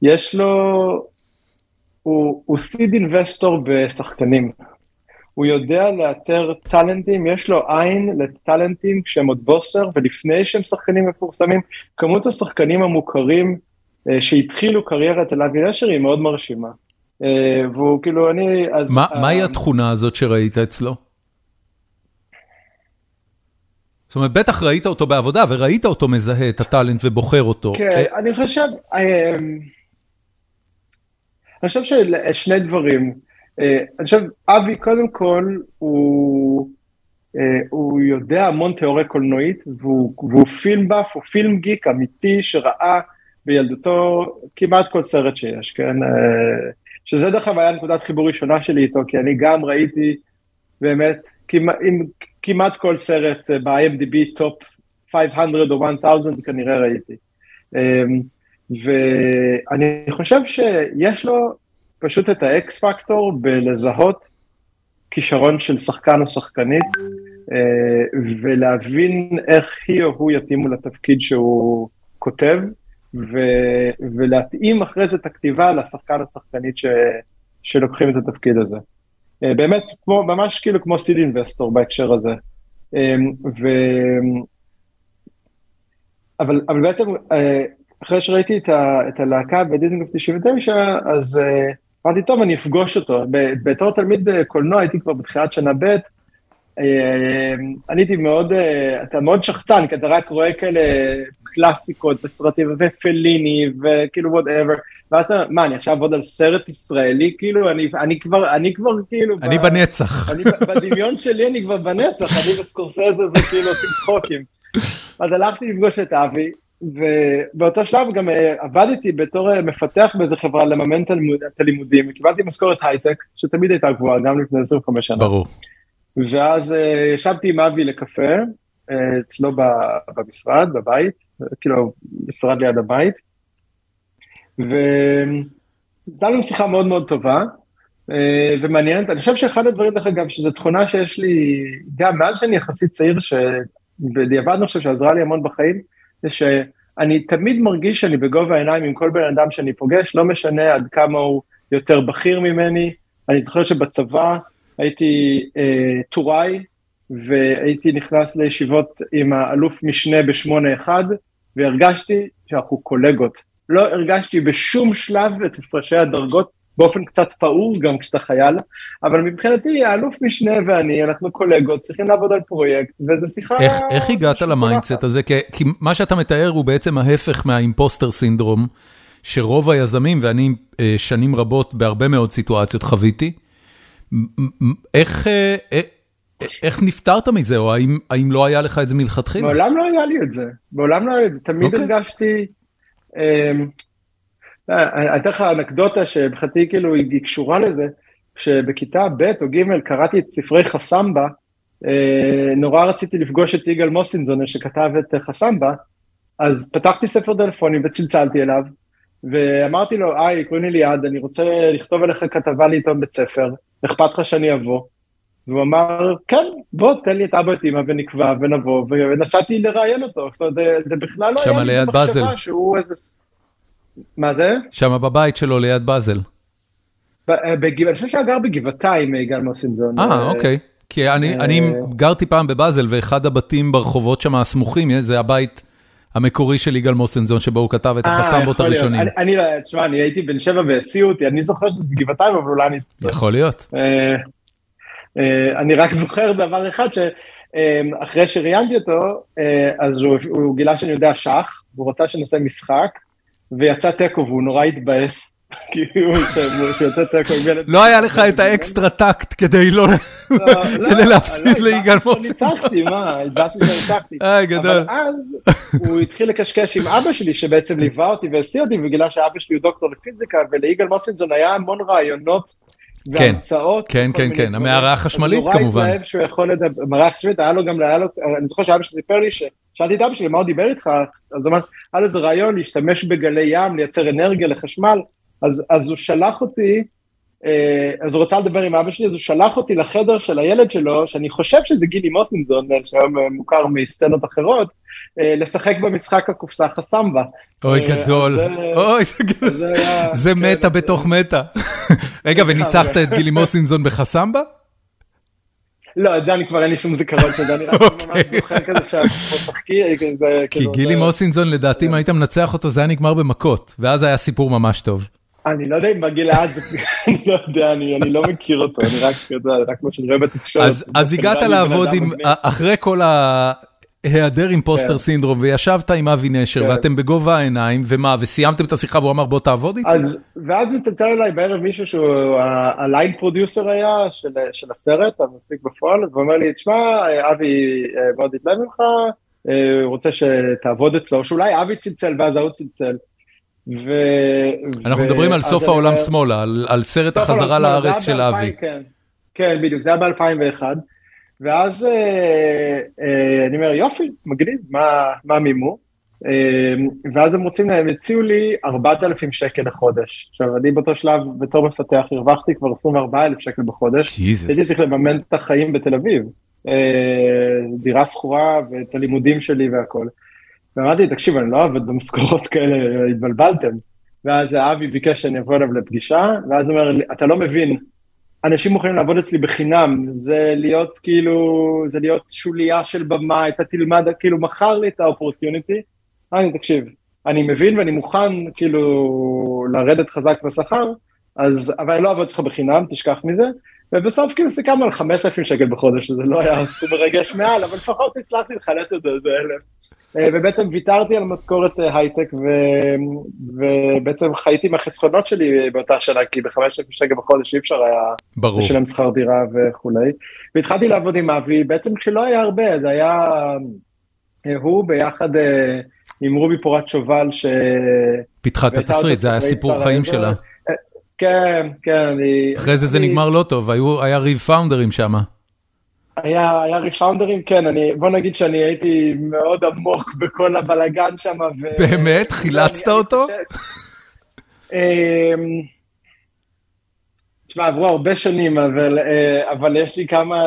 יש לו... הוא, הוא סיד אינבסטור בשחקנים. הוא יודע לאתר טאלנטים, יש לו עין לטאלנטים כשהם עוד בוסר ולפני שהם שחקנים מפורסמים. כמות השחקנים המוכרים אה, שהתחילו קריירת אל אבי נשר היא מאוד מרשימה. אה, והוא כאילו, אני... אז... מה, אה, מהי התכונה הזאת שראית אצלו? זאת אומרת, בטח ראית אותו בעבודה וראית אותו מזהה את הטאלנט ובוחר אותו. כן, אה... אני חושב... אני חושב ששני דברים. אה, אני חושב, אבי, קודם כל, הוא, אה, הוא יודע המון תיאוריה קולנועית, והוא, והוא film buff, הוא film geek אמיתי שראה בילדותו כמעט כל סרט שיש, כן? אה, שזה דרך אגב היה נקודת חיבור ראשונה שלי איתו, כי אני גם ראיתי באמת כמעט, כמעט כל סרט ב-IMDb top 500 או 1000 כנראה ראיתי. ואני חושב שיש לו פשוט את האקס פקטור בלזהות כישרון של שחקן או שחקנית, אה, ולהבין איך היא או הוא יתאימו לתפקיד שהוא כותב, ו- ולהתאים אחרי זה את הכתיבה לשחקן או שחקנית ש- שלוקחים את התפקיד הזה. אה, באמת, כמו, ממש כאילו כמו סיד אינבסטור בהקשר הזה. אה, ו... אבל, אבל בעצם אחרי שראיתי את, ה, את הלהקה בדיזנגוף 99, אז אה, אמרתי, טוב, אני אפגוש אותו. בתור תלמיד קולנוע הייתי כבר בתחילת שנה ב', אה, אני הייתי מאוד, אתה מאוד שחצן, כי אתה רק רואה כאלה קלאסיקות בסרטים, ופליני, וכאילו whatever, ואז אתה, מה, אני עכשיו אעבוד על סרט ישראלי, כאילו, אני, אני כבר, אני כבר כאילו... אני ב, בנצח. אני, בדמיון שלי אני כבר בנצח, אני וסקורסזה זה כאילו עושים צחוקים. אז הלכתי לפגוש את אבי, ובאותו שלב גם אה, עבדתי בתור אה, מפתח באיזה חברה לממן את הלימודים, וקיבלתי משכורת הייטק, שתמיד הייתה גבוהה, גם לפני 25 שנה. ברור. ואז אה, ישבתי עם אבי לקפה, אצלו במשרד, בבית, כאילו, משרד ליד הבית, והייתה לנו שיחה מאוד מאוד טובה, ומעניינת, אני חושב שאחד הדברים, דרך אגב, שזו תכונה שיש לי, גם מאז שאני יחסית צעיר, שבדיעבד אני חושב שעזרה לי המון בחיים, זה שאני תמיד מרגיש שאני בגובה העיניים עם כל בן אדם שאני פוגש, לא משנה עד כמה הוא יותר בכיר ממני. אני זוכר שבצבא הייתי אה, טוראי, והייתי נכנס לישיבות עם האלוף משנה בשמונה אחד, והרגשתי שאנחנו קולגות. לא הרגשתי בשום שלב את הפרשי הדרגות באופן קצת פעור גם כשאתה חייל, אבל מבחינתי האלוף משנה ואני, אנחנו קולגות, צריכים לעבוד על פרויקט, וזו שיחה... איך, איך הגעת ל mindset הזה? כי, כי מה שאתה מתאר הוא בעצם ההפך מה impostor syndrome, שרוב היזמים, ואני אה, שנים רבות בהרבה מאוד סיטואציות חוויתי, איך... אה, אה, איך נפטרת מזה, או האם, האם לא היה לך את זה מלכתחילה? מעולם לא היה לי את זה, מעולם לא היה לי את זה, תמיד okay. אוקיי. הרגשתי... אני אתן לך אנקדוטה שמבחינתי כאילו היא קשורה לזה, כשבכיתה ב' או ג' קראתי את ספרי חסמבה, אה, נורא רציתי לפגוש את יגאל מוסינזון שכתב את חסמבה, אז פתחתי ספר טלפונים וצלצלתי אליו, ואמרתי לו, היי, קוראים לי ליעד, אני רוצה לכתוב עליך כתבה לעיתון בית ספר, אכפת לך שאני אבוא? והוא אמר, כן, בוא, תן לי את אבא את אמא ונקבע ונבוא, ונסעתי לראיין אותו, זאת אומרת, זה, זה בכלל לא היה לי מחשבה שהוא איזה... מה זה? שם בבית שלו ליד באזל. אה, אני חושב שהוא גר בגבעתיים, אה, גל מוסינזון. אה, אוקיי. כי אני, אני גרתי פעם בבאזל, ואחד הבתים ברחובות שם הסמוכים, זה הבית המקורי של יגאל מוסנזון, שבו הוא כתב את החסמבות הראשונים. אני, תשמע, אני הייתי בן שבע והסיעו אותי, אני זוכר שזה בגבעתיים, אבל אולי אני... יכול להיות. אני רק זוכר דבר אחד, שאחרי שראיינתי אותו, אז הוא גילה שאני יודע שח, והוא רצה שנעשה משחק, ויצא תיקו והוא נורא התבאס. (laughs) כאילו, שיוצא תיקו עם ילד... לא היה לך את האקסטרה טקט כדי לא... לא, לא (laughs) כדי להפסיד לא, ליגאל מוצן. ניצחתי, מה? התבאסתי שניצחתי. אה, (laughs) גדול. אבל אז הוא התחיל לקשקש עם אבא שלי, שבעצם ליווה אותי והסיע אותי, וגילה שאבא שלי הוא דוקטור לפיזיקה, וליגאל מוסינזון היה המון רעיונות כן, והמצאות. כן, כן, כן, המערה החשמלית כמובן. הוא נורא התלהב שהוא יכול לדבר, המערה החשמלית, היה לו גם, אני זוכר שאבא שלי סיפר לי ש... שאלתי את אבא שלי, מה הוא דיבר איתך? אז אמרתי, היה איזה רעיון להשתמש בגלי ים, לייצר אנרגיה לחשמל, אז, אז הוא שלח אותי, אה, אז הוא רצה לדבר עם אבא שלי, אז הוא שלח אותי לחדר של הילד שלו, שאני חושב שזה גילי מוסינזון, שהיום מוכר מסצנות אחרות, אה, לשחק במשחק הקופסה חסמבה. אוי אה, גדול, אוי זה מטה בתוך מטה. (laughs) רגע, וניצחת את גילי מוסינזון בחסמבה? לא, את זה אני כבר אין לי שום זיכרון של זה, אני רק ממש אוקיי. זוכר כזה שהמשחקי, כזה... כי גילי מוסינזון, לדעתי, אם היית מנצח אותו, זה היה נגמר במכות, ואז היה סיפור ממש טוב. אני לא יודע אם בגיל אז, (laughs) אני לא יודע, אני לא מכיר אותו, אני רק יודע, רק מה שאני רואה בתקשורת. אז הגעת לעבוד עם, אחרי כל היעדר אימפוסטר כן. סינדרום, וישבת עם אבי נשר, כן. ואתם בגובה העיניים, ומה, וסיימתם את השיחה והוא אמר בוא תעבוד איתי? ואז מצלצל אליי בערב מישהו שהוא הליין פרודיוסר היה של הסרט, המפיק בפועל, ואומר לי, תשמע, אבי אה, מאוד התלהב ממך, אה, הוא רוצה שתעבוד אצלו, שאולי אבי צלצל ואז ההוא צלצל. אנחנו מדברים על סוף העולם שמאלה, על סרט החזרה לארץ של אבי. כן, כן, בדיוק, זה היה ב-2001. ואז אה, אה, אני אומר, יופי, מגניב, מה, מה המימו? אה, ואז הם רוצים, הם הציעו לי 4,000 שקל לחודש. עכשיו, אני באותו שלב, בתור מפתח, הרווחתי כבר 24,000 שקל בחודש. הייתי צריך לממן את החיים בתל אביב. דירה שכורה ואת הלימודים שלי והכל. ואמרתי, תקשיב, אני לא עובד במשכורות כאלה, התבלבלתם. ואז אבי ביקש שאני אבוא אליו לפגישה, ואז הוא אומר, אתה לא מבין, אנשים מוכנים לעבוד אצלי בחינם, זה להיות כאילו, זה להיות שוליה של במה, אתה תלמד, כאילו מכר לי את האופורטיוניטי, אני תקשיב, אני מבין ואני מוכן כאילו לרדת חזק בשכר, אז, אבל אני לא אעבוד אצלך בחינם, תשכח מזה, ובסוף כאילו סיכמנו על 5,000 שקל בחודש, שזה לא היה סכום מרגש מעל, אבל לפחות הצלחתי לחלץ את זה איזה אלף. אה, ובעצם ויתרתי על משכורת אה, הייטק, ו... ובעצם חייתי מהחסכונות שלי באותה שנה, כי בחמש אלפים שקל בחודש אי אפשר היה ברור. לשלם שכר דירה וכולי. והתחלתי לעבוד עם אבי, בעצם כשלא היה הרבה, זה היה אה, הוא ביחד עם רובי פורת שובל, ש... פיתחה את התסריט, זה היה סיפור חיים שלה. כן, כן, אני... אחרי זה זה נגמר לא טוב, היה ריב פאונדרים שם. היה, היה ריפאונדרים, כן, אני, בוא נגיד שאני הייתי מאוד עמוק (laughs) בכל הבלגן שם. ו... באמת? חילצת אותו? אמ, תשמע, עברו הרבה שנים, אבל, אה, אבל יש לי כמה,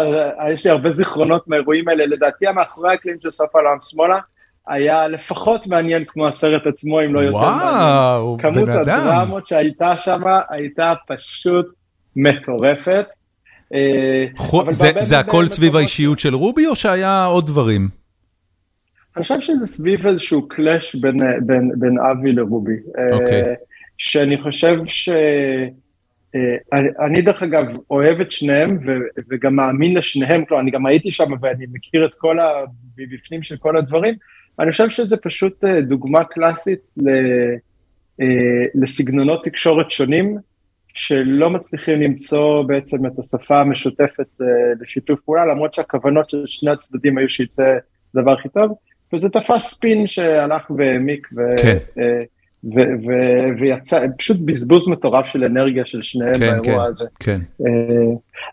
יש לי הרבה זיכרונות מהאירועים האלה. לדעתי, המאחורי הקלעים של סוף העולם שמאלה, היה לפחות מעניין כמו הסרט עצמו, אם לא יותר מעניין. וואו, בן אדם. כמות הדרמות שהייתה שם הייתה פשוט מטורפת. זה הכל סביב האישיות של רובי או שהיה עוד דברים? אני חושב שזה סביב איזשהו קלאש בין אבי לרובי. אוקיי. שאני חושב ש... אני דרך אגב אוהב את שניהם וגם מאמין לשניהם, כלומר אני גם הייתי שם ואני מכיר את כל המבפנים של כל הדברים, אני חושב שזה פשוט דוגמה קלאסית לסגנונות תקשורת שונים, שלא מצליחים למצוא בעצם את השפה המשותפת לשיתוף פעולה, למרות שהכוונות של שני הצדדים היו שיצא דבר הכי טוב, וזה תפס ספין שהלך והעמיק, כן. ויצא, פשוט בזבוז מטורף של אנרגיה של שניהם כן, באירוע כן, הזה. כן.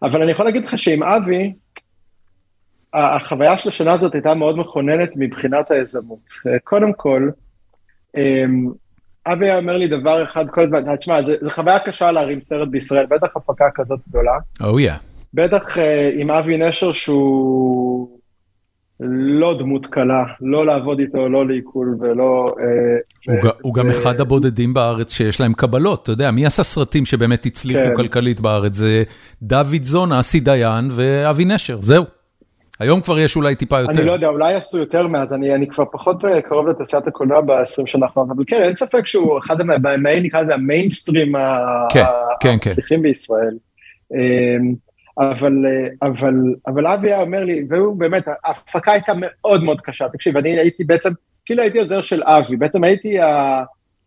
אבל אני יכול להגיד לך שעם אבי, החוויה של השנה הזאת הייתה מאוד מכוננת מבחינת היזמות. קודם כל, אבי היה אומר לי דבר אחד כל הזמן, תשמע, זו חוויה קשה להרים סרט בישראל, בטח הפקה כזאת גדולה. Oh yeah. בטח עם אבי נשר שהוא לא דמות קלה, לא לעבוד איתו, לא לעיכול ולא... הוא גם אחד הבודדים בארץ שיש להם קבלות, אתה יודע, מי עשה סרטים שבאמת הצליחו כלכלית בארץ? זה דוידזון, אסי דיין ואבי נשר, זהו. היום כבר יש אולי טיפה יותר. אני לא יודע, אולי עשו יותר מאז, אני כבר פחות קרוב לתעשיית הקולנוע ב-20 שנה האחרונות, אבל כן, אין ספק שהוא אחד מהמיינסטרים, נקרא לזה המיינסטרים המצליחים בישראל. אבל, אבל, אבל אבי היה אומר לי, והוא באמת, ההפקה הייתה מאוד מאוד קשה, תקשיב, אני הייתי בעצם, כאילו הייתי עוזר של אבי, בעצם הייתי ה,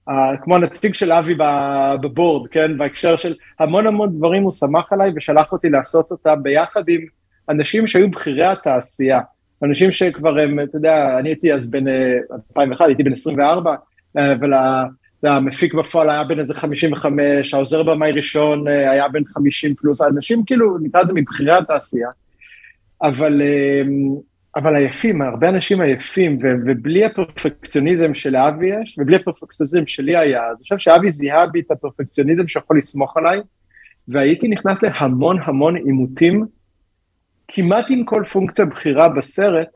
ה, כמו הנציג של אבי בבורד, כן, בהקשר של המון המון דברים הוא שמח עליי ושלח אותי לעשות אותם ביחד עם אנשים שהיו בכירי התעשייה, אנשים שכבר הם, אתה יודע, אני הייתי אז בן 2001, הייתי בן 24, אבל המפיק בפועל היה בן איזה 55, העוזר במאי ראשון אה, היה בן 50 פלוס, אנשים כאילו, נקרא לזה מבכירי התעשייה, אבל, אה, אבל עייפים, הרבה אנשים עייפים, ובלי הפרפקציוניזם שלאבי יש, ובלי הפרפקציוניזם שלי היה, אז אני חושב שאבי זיהה בי את הפרפקציוניזם שיכול לסמוך עליי, והייתי נכנס להמון המון עימותים, כמעט עם כל פונקציה בכירה בסרט,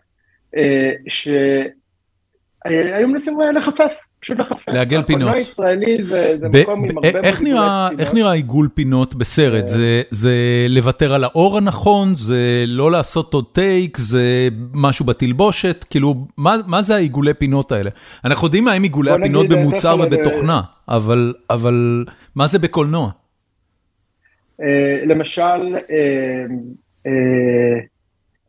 אה, שהיו מנסים לחפף. פשוט לחפש. לעגל פינות. הקולנוע הישראלי זה מקום עם הרבה מאוד פינות. איך נראה עיגול פינות בסרט? זה לוותר על האור הנכון? זה לא לעשות עוד טייק? זה משהו בתלבושת? כאילו, מה זה העיגולי פינות האלה? אנחנו יודעים מה הם עיגולי הפינות במוצר ובתוכנה, אבל מה זה בקולנוע? למשל,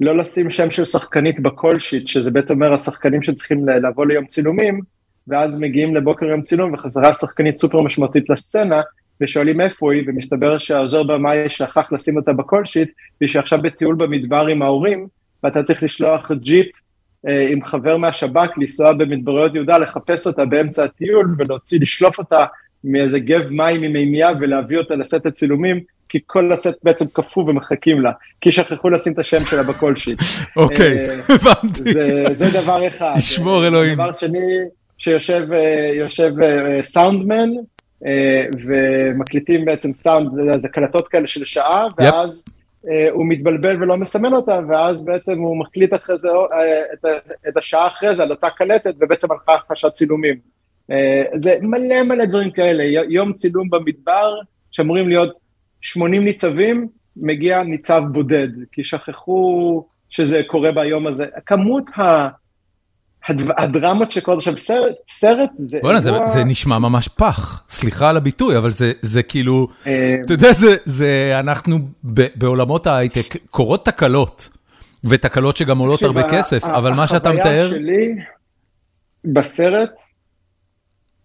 לא לשים שם של שחקנית בקול שיט, שזה בעצם אומר השחקנים שצריכים לבוא ליום צילומים, ואז מגיעים לבוקר יום צילום וחזרה שחקנית סופר משמעותית לסצנה, ושואלים איפה היא, ומסתבר שהעוזר במאי שכח לשים אותה ב call sheet, והיא שעכשיו בטיול במדבר עם ההורים, ואתה צריך לשלוח ג'יפ אה, עם חבר מהשב"כ לנסוע במדבריות יהודה, לחפש אותה באמצע הטיול, ולהוציא, לשלוף אותה מאיזה גב מים עם מימייה ולהביא אותה לסט הצילומים, כי כל הסט בעצם קפוא ומחכים לה, כי שכחו לשים את השם שלה ב call sheet. אוקיי, אה, הבנתי. זה דבר אחד. ישמור אלוהים. דבר שני, שיושב סאונדמן, אה, אה, ומקליטים בעצם סאונד, זה קלטות כאלה של שעה, ואז. הוא מתבלבל ולא מסמן אותה, ואז בעצם הוא מקליט אחרי זה, את, את השעה אחרי זה על אותה קלטת, ובעצם הלכה הכחשת צילומים. זה מלא מלא דברים כאלה, יום צילום במדבר, שאמורים להיות 80 ניצבים, מגיע ניצב בודד, כי שכחו שזה קורה ביום הזה. כמות ה... הדרמות שקורות עכשיו, סרט, סרט זה בוא'נה, זה, זה נשמע ממש פח, סליחה על הביטוי, אבל זה, זה כאילו, אה, אתה יודע, זה, זה אנחנו בעולמות ההייטק, קורות תקלות, ותקלות שגם עולות הרבה כסף, אבל מה שאתה מתאר... החוויה שלי בסרט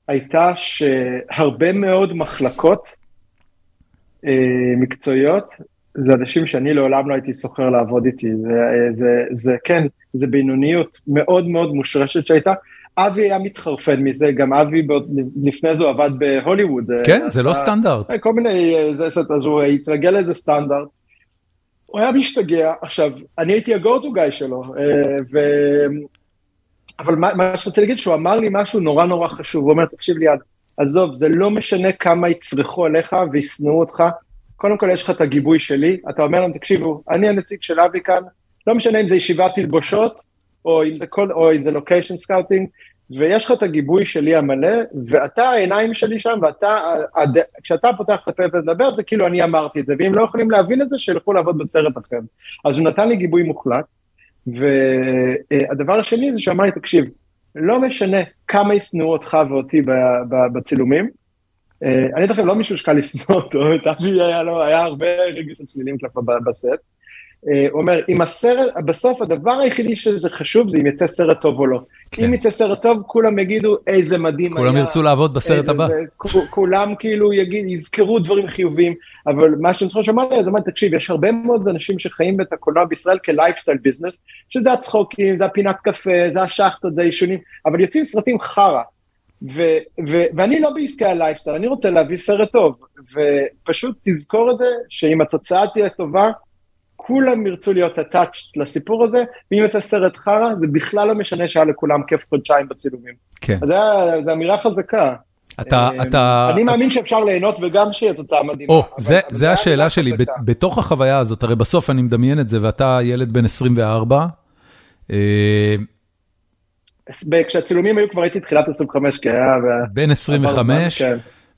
הייתה שהרבה מאוד מחלקות מקצועיות זה אנשים שאני לעולם לא הייתי סוחר לעבוד איתי, זה, זה, זה כן, זה בינוניות מאוד מאוד מושרשת שהייתה. אבי היה מתחרפן מזה, גם אבי לפני זה עבד בהוליווד. כן, זה עשה, לא סטנדרט. כל מיני, זה, אז הוא התרגל לאיזה סטנדרט. הוא היה משתגע, עכשיו, אני הייתי to guy שלו, ו... אבל מה, מה רוצה להגיד, שהוא אמר לי משהו נורא נורא חשוב, הוא אומר, תקשיב לי, עזוב, זה לא משנה כמה יצרחו עליך וישנאו אותך, קודם כל יש לך את הגיבוי שלי, אתה אומר להם, תקשיבו, אני הנציג של אבי כאן, לא משנה אם זה ישיבת תלבושות, או אם זה, כל, או אם זה location scouting, ויש לך את הגיבוי שלי המלא, ואתה העיניים שלי שם, ואתה, הד... כשאתה פותח את הפה ולדבר, זה כאילו אני אמרתי את זה, ואם לא יכולים להבין את זה, שילכו לעבוד בסרט אחר. אז הוא נתן לי גיבוי מוחלט, והדבר השני זה שאמר לי, תקשיב, לא משנה כמה ישנאו אותך ואותי בצילומים, אה, אני דרך אגב לא מישהו שקל לשנוא אותו, (laughs) היה לו, היה הרבה רגשות שלילים כלפיו בסט. אה, הוא אומר, אם הסרט, בסוף הדבר היחידי שזה חשוב זה אם יצא סרט טוב או לא. כן. אם יצא סרט טוב, כולם יגידו איזה מדהים כולם היה. כולם ירצו לעבוד בסרט הבא. זה, כולם כאילו יגיד, יזכרו דברים חיוביים, אבל מה שאני לשמוע לי, זה אומר, תקשיב, יש הרבה מאוד אנשים שחיים את הקולנוע בישראל כלייפסטייל ביזנס, שזה הצחוקים, זה הפינת קפה, זה השחטות, זה העישונים, אבל יוצאים סרטים חרא. ו- ו- ואני לא בעסקי הלייפסטייל, אני רוצה להביא סרט טוב, ופשוט תזכור את זה, שאם התוצאה תהיה טובה, כולם ירצו להיות attached לסיפור הזה, ואם יצא סרט חרא, זה בכלל לא משנה שהיה לכולם כיף חודשיים בצילומים. כן. אז זו אמירה חזקה. אתה, אמ, אתה... אני מאמין שאפשר ליהנות וגם שיהיה תוצאה מדהימה. או, זה, זה השאלה שלי, בתוך החוויה הזאת, הרי בסוף אני מדמיין את זה, ואתה ילד בן 24, כשהצילומים היו כבר הייתי תחילת 25, כי היה... בן 25, כן.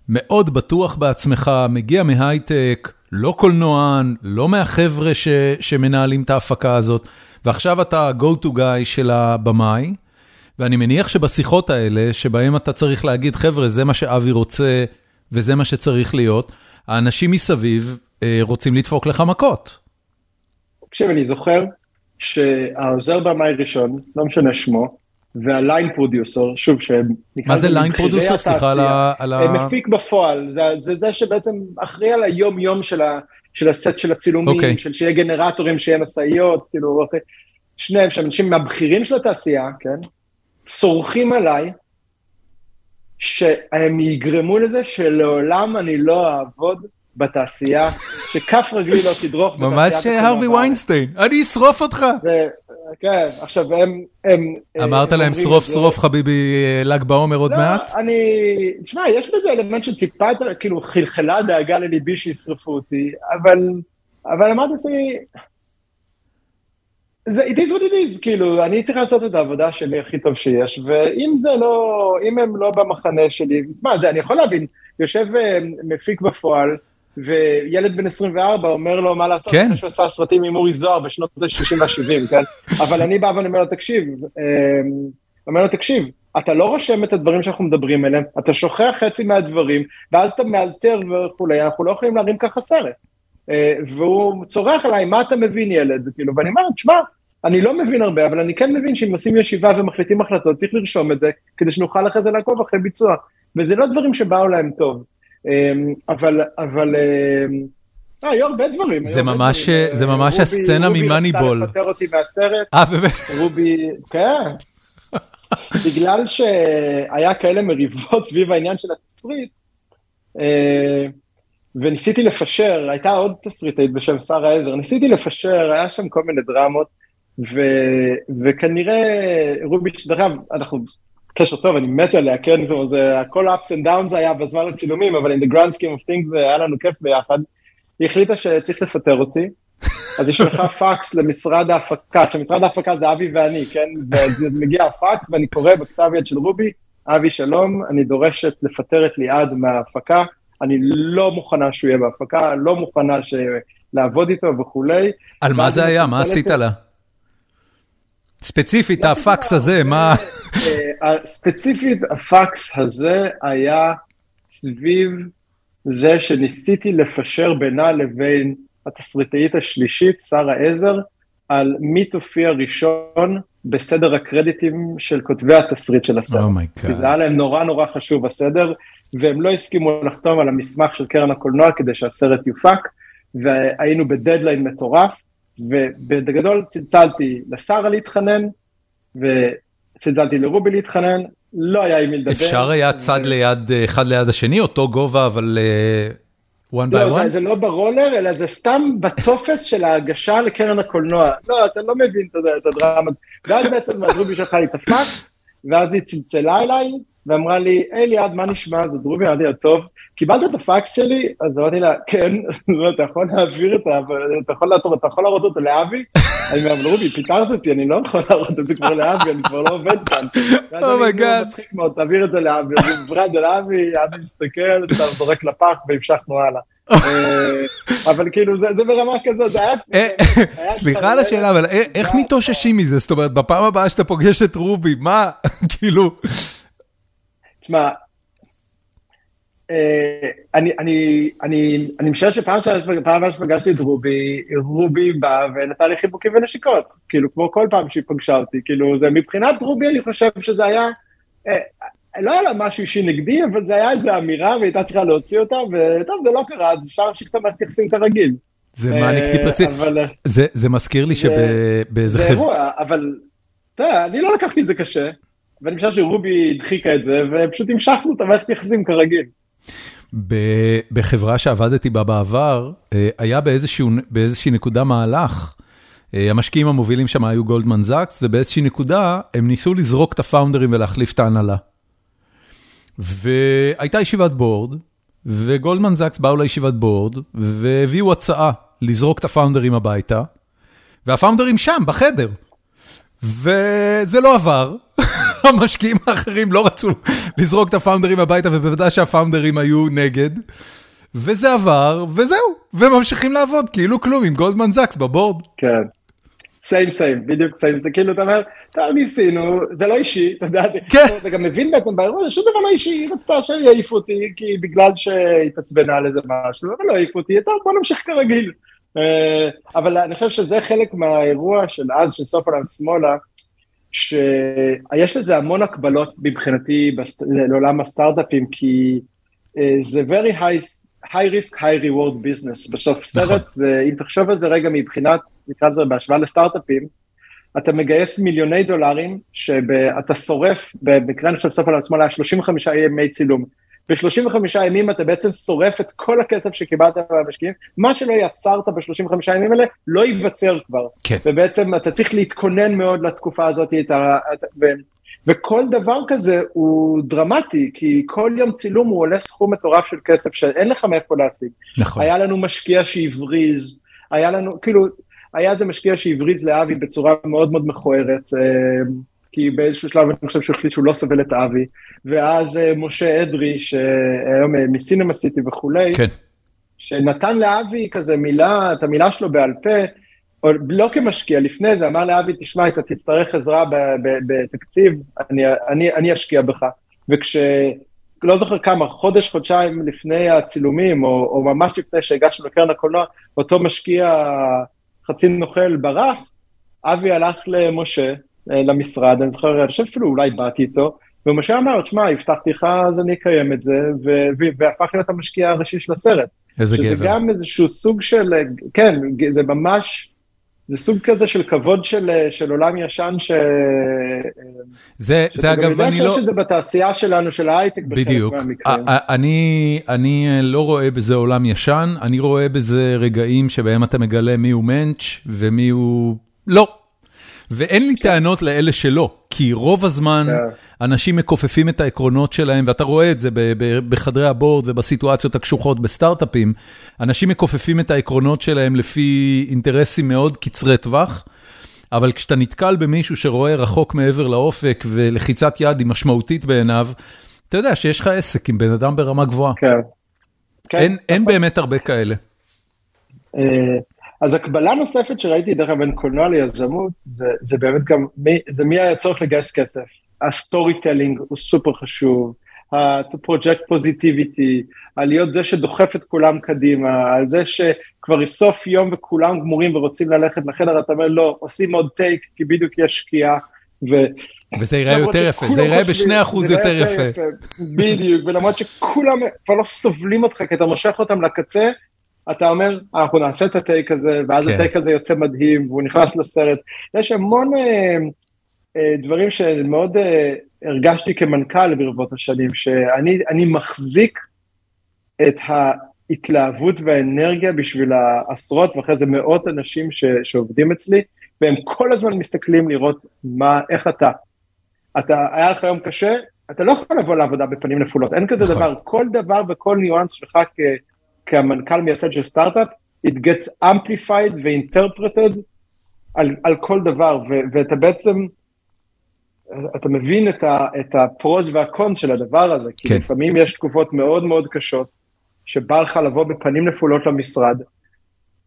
מאוד בטוח בעצמך, מגיע מהייטק, לא קולנוען, לא מהחבר'ה ש, שמנהלים את ההפקה הזאת, ועכשיו אתה ה-go to guy של הבמאי, ואני מניח שבשיחות האלה, שבהם אתה צריך להגיד, חבר'ה, זה מה שאבי רוצה וזה מה שצריך להיות, האנשים מסביב אה, רוצים לדפוק לך מכות. תקשיב, אני זוכר שהעוזר במאי ראשון, לא משנה שמו, וה line producer, שוב, שהם... מה זה line producer? סליחה על ה... מפיק בפועל, זה, זה זה שבעצם אחראי על היום-יום של, ה, של הסט של הצילומים, okay. okay. של שיהיה גנרטורים, שיהיה משאיות, כאילו, אוקיי. שניהם שהם אנשים מהבכירים של התעשייה, כן? צורכים עליי, שהם יגרמו לזה שלעולם אני לא אעבוד בתעשייה, שכף רגלי לא תדרוך בתעשייה. ממש הרווי ויינסטיין, אני אשרוף אותך. כן, עכשיו הם... הם אמרת הם להם שרוף שרוף חביבי ל"ג בעומר עוד לא, מעט? אני... תשמע, יש בזה אלמנט של טיפה, כאילו חלחלה דאגה לליבי שישרפו אותי, אבל... אבל אמרתי לעצמי... זה it is what it is, כאילו, אני צריך לעשות את העבודה שלי הכי טוב שיש, ואם זה לא, אם הם לא במחנה שלי, מה זה, אני יכול להבין, יושב אה, מפיק בפועל, וילד בן 24 אומר לו מה לעשות, כן. שהוא עשה סרטים עם אורי זוהר בשנות ה-60 וה-70, כן? (laughs) אבל אני בא ואני אומר לו, תקשיב, אמ, אומר לו, תקשיב, אתה לא רושם את הדברים שאנחנו מדברים עליהם, אתה שוכח חצי מהדברים, ואז אתה מאלתר וכולי, אנחנו לא יכולים להרים ככה סרט. אה, והוא צורח עליי, מה אתה מבין ילד? כאילו, ואני אומר, תשמע, אני לא מבין הרבה, אבל אני כן מבין שאם עושים ישיבה ומחליטים החלטות, צריך לרשום את זה, כדי שנוכל אחרי זה לעקוב אחרי ביצוע. וזה לא דברים שבאו להם טוב. אמ, אבל, אבל, אמ, אה, היו הרבה דברים. זה ממש, זה ממש הסצנה ממאניבול. רובי רצתה לפטר אותי מהסרט. אה, באמת? רובי, כן. בגלל שהיה כאלה מריבות (laughs) סביב העניין של התסריט, אה, וניסיתי לפשר, הייתה עוד תסריטאית בשם שרה עזר, ניסיתי לפשר, היה שם כל מיני דרמות, ו, וכנראה רובי, דרך אגב, אנחנו קשר טוב, אני מת עליה, כן, זה הכל ups and downs היה בזמן הצילומים, אבל in the grand scheme of things זה היה לנו כיף ביחד. היא החליטה שצריך לפטר אותי, אז יש לך פקס למשרד ההפקה, שמשרד ההפקה זה אבי ואני, כן, וזה מגיע הפקס ואני קורא בכתב יד של רובי, אבי שלום, אני דורשת לפטר את ליעד מההפקה, אני לא מוכנה שהוא יהיה בהפקה, לא מוכנה לעבוד איתו וכולי. על מה זה היה? מה עשית לה? ספציפית, הפקס הזה, מה... אה, ספציפית, הפקס הזה היה סביב זה שניסיתי לפשר בינה לבין התסריטאית השלישית, שרה עזר, על מי תופיע ראשון בסדר הקרדיטים של כותבי התסריט של הסרט. oh my God. Oh זה היה להם נורא נורא חשוב הסדר, והם לא הסכימו לחתום על המסמך של קרן הקולנוע כדי שהסרט יופק, והיינו בדדליין מטורף, ובגדול צלצלתי לשרה להתחנן, וצלצלתי לרובי להתחנן, לא היה עם מי לדבר. אפשר היה צד ליד, אחד ליד השני, אותו גובה, אבל uh, one by לא, one? זה, זה לא ברולר, אלא זה סתם בטופס של ההגשה לקרן הקולנוע. לא, אתה לא מבין את הדרמה. ואז בעצם רובי שלחה לי את הפקס, ואז היא צלצלה אליי, ואמרה לי, היי ליעד, מה נשמע? זאת רובי, אמרתי לה, טוב, קיבלת את הפקס שלי? אז אמרתי לה, כן, (laughs) אתה יכול להעביר את ה... אתה יכול אתה יכול להראות אותו לאבי? אני אומר, רובי, פיטרת אותי, אני לא יכול להראות את זה כבר לאבי, אני כבר לא עובד כאן. (laughs) oh my God. מצחיק מאוד, תעביר את זה לאבי, אז הוא את זה לאבי, אבי מסתכל, סתם זורק לפח והמשכנו הלאה. אה, אבל כאילו זה ברמה כזאת, זה היה... (laughs) אה, סליחה על השאלה, אבל איך מתאוששים מזה? זאת אומרת, בפעם הבאה שאתה פוגש את רובי, מה, כאילו... תשמע, אה, אני, אני, אני, אני משער שפעם הבאה שפגשתי את רובי, רובי בא ונתן לי חיבוקים ונשיקות, כאילו כמו כל פעם שהיא פגשה אותי, כאילו זה מבחינת רובי אני חושב שזה היה, אה, לא היה לה משהו אישי נגדי, אבל זה היה איזו אמירה והייתה צריכה להוציא אותה, וטוב זה לא קרה, אז אפשר להמשיך את המערכת יחסים כרגיל. זה מאניק אה, טיפסי, זה מזכיר לי שבאיזה חברה... זה אירוע, אבל, אתה יודע, אני לא לקחתי את זה קשה. ואני חושב שרובי הדחיקה את זה, ופשוט המשכנו את המערכת יחסים כרגיל. בחברה שעבדתי בה בעבר, אה, היה באיזושהי נקודה מהלך, אה, המשקיעים המובילים שם היו גולדמן זאקס, ובאיזושהי נקודה הם ניסו לזרוק את הפאונדרים ולהחליף את ההנהלה. והייתה ישיבת בורד, וגולדמן זאקס באו לישיבת בורד, והביאו הצעה לזרוק את הפאונדרים הביתה, והפאונדרים שם, בחדר. וזה לא עבר, (laughs) המשקיעים האחרים לא רצו לזרוק את הפאונדרים הביתה, ובוודאי שהפאונדרים היו נגד. וזה עבר, וזהו, וממשיכים לעבוד כאילו כלום עם גולדמן זאקס בבורד. כן. סיים סיים, בדיוק סיים, זה כאילו, אתה אומר, טוב, ניסינו, זה לא אישי, אתה יודע, כן. אתה גם מבין בעצם באירוע הזה, שום דבר לא אישי, היא רצתה שיעיפו אותי, כי בגלל שהתעצבנה על איזה משהו, אבל לא העיפו אותי, טוב, בוא נמשיך כרגיל. אה, אבל אני חושב שזה חלק מהאירוע של אז, של סוף עולם שמאלה, שיש לזה המון הקבלות מבחינתי בסט... לעולם הסטארט-אפים, כי uh, זה very high, high risk, high reward business. בסוף נכון. סרט, זה, אם תחשוב על זה רגע מבחינת, נקרא לזה בהשוואה לסטארט-אפים, אתה מגייס מיליוני דולרים, שאתה שורף, במקרה אני חושב סוף על השמאל היה 35 ימי צילום. ב-35 ימים אתה בעצם שורף את כל הכסף שקיבלת מהמשקיעים, מה שלא יצרת ב-35 ימים האלה לא ייווצר כבר. כן. ובעצם אתה צריך להתכונן מאוד לתקופה הזאת, את ה... ו... וכל דבר כזה הוא דרמטי, כי כל יום צילום הוא עולה סכום מטורף של כסף שאין לך מאיפה להשיג. נכון. היה לנו משקיע שהבריז, היה לנו, כאילו, היה איזה משקיע שהבריז לאבי בצורה מאוד מאוד מכוערת. אה, כי באיזשהו שלב אני חושב שהוא החליט שהוא לא סובל את אבי, ואז אה, משה אדרי, שהיום אה, מסינמה סיטי וכולי, כן. שנתן לאבי כזה מילה, את המילה שלו בעל פה, או לא כמשקיע, לפני זה אמר לאבי, תשמע, אתה תצטרך עזרה בתקציב, אני, אני, אני אשקיע בך. וכש... לא זוכר כמה, חודש, חודשיים לפני הצילומים, או, או ממש לפני שהגשנו לקרן הקולנוע, אותו משקיע חצי נוכל ברח, אבי הלך למשה, למשרד, אני זוכר, אני חושב אפילו אולי באתי איתו, ומשה אמר, תשמע, הבטחתי לך, אז אני אקיים את זה, והפך להיות המשקיע הראשי של הסרט. איזה גבר. שזה גם איזשהו סוג של, כן, זה ממש, זה סוג כזה של כבוד של, של עולם ישן, ש... זה, זה אגב, אני לא... שאתה יודע שיש את זה בתעשייה שלנו, של ההייטק, בדיוק. אני, אני לא רואה בזה עולם ישן, אני רואה בזה רגעים שבהם אתה מגלה מי הוא מענץ' ומי הוא... לא. ואין לי טענות לאלה שלא, כי רוב הזמן כן. אנשים מכופפים את העקרונות שלהם, ואתה רואה את זה בחדרי הבורד ובסיטואציות הקשוחות בסטארט-אפים, אנשים מכופפים את העקרונות שלהם לפי אינטרסים מאוד קצרי טווח, אבל כשאתה נתקל במישהו שרואה רחוק מעבר לאופק ולחיצת יד היא משמעותית בעיניו, אתה יודע שיש לך עסק עם בן אדם ברמה גבוהה. כן. כן, אין, אין נכון. באמת הרבה כאלה. אז הקבלה נוספת שראיתי דרך אגב בין קולנוע ליזמות, זה, זה באמת גם, מי, זה מי היה צורך לגייס כסף. ה storytelling הוא סופר חשוב, ה-project positivity, על להיות זה שדוחף את כולם קדימה, על זה שכבר סוף יום וכולם גמורים ורוצים ללכת לחדר, אתה אומר לא, עושים עוד take כי בדיוק יש שקיעה. ו... וזה ייראה יותר יפה, זה ייראה בשני אחוז יותר יפה. בדיוק, ולמרות שכולם כבר לא סובלים אותך כי אתה מושך אותם לקצה, אתה אומר, אנחנו נעשה את הטייק הזה, ואז כן. הטייק הזה יוצא מדהים, והוא נכנס לסרט. יש המון אה, אה, דברים שמאוד אה, הרגשתי כמנכ"ל ברבות השנים, שאני מחזיק את ההתלהבות והאנרגיה בשביל העשרות ואחרי זה מאות אנשים ש, שעובדים אצלי, והם כל הזמן מסתכלים לראות מה, איך אתה. אתה, היה לך יום קשה, אתה לא יכול לבוא לעבודה בפנים נפולות, אין כזה נכון. דבר, כל דבר וכל ניואנס שלך כ- כמנכ"ל מייסד של סטארט-אפ, it gets amplified ו-interpreted על, על כל דבר, ו, ואתה בעצם, אתה מבין את, ה, את הפרוז והקונס של הדבר הזה, כי כן. לפעמים יש תקופות מאוד מאוד קשות, שבא לך לבוא בפנים נפולות למשרד,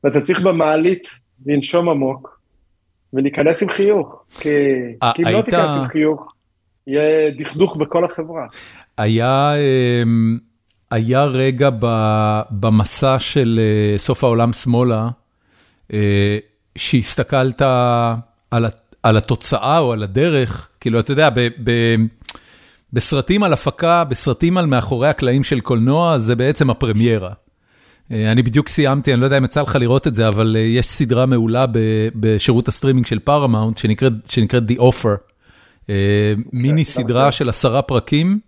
ואתה צריך במעלית לנשום עמוק, ולהיכנס עם חיוך, כי, ה- כי אם לא היית- תיכנס עם חיוך, יהיה דכדוך בכל החברה. היה, אמ, היה רגע ב- במסע של אה, סוף העולם שמאלה, אה, שהסתכלת על, על התוצאה או על הדרך, כאילו, אתה יודע, ב, ב, בסרטים על הפקה, בסרטים על מאחורי הקלעים של קולנוע, זה בעצם הפרמיירה. אה, אני בדיוק סיימתי, אני לא יודע אם יצא לך לראות את זה, אבל יש סדרה מעולה בשירות הסטרימינג של פארמאונט, שנקראת, שנקראת The Offer. אה, מיני סדרה של עשרה פרקים,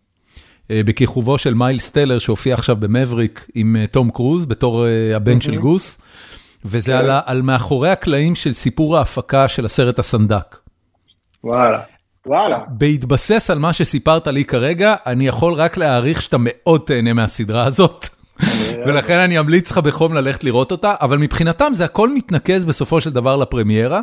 בכיכובו של מיילס טלר, שהופיע עכשיו במבריק עם אה, תום קרוז, בתור אה, הבן של גוס, וזה כן. על ה- על מאחורי הקלעים של סיפור ההפקה של הסרט הסנדק. וואלה, וואלה. בהתבסס על מה שסיפרת לי כרגע, אני יכול רק להעריך שאתה מאוד תהנה מהסדרה הזאת. ולכן אני אמליץ לך בחום ללכת לראות אותה, אבל מבחינתם זה הכל מתנקז בסופו של דבר לפרמיירה.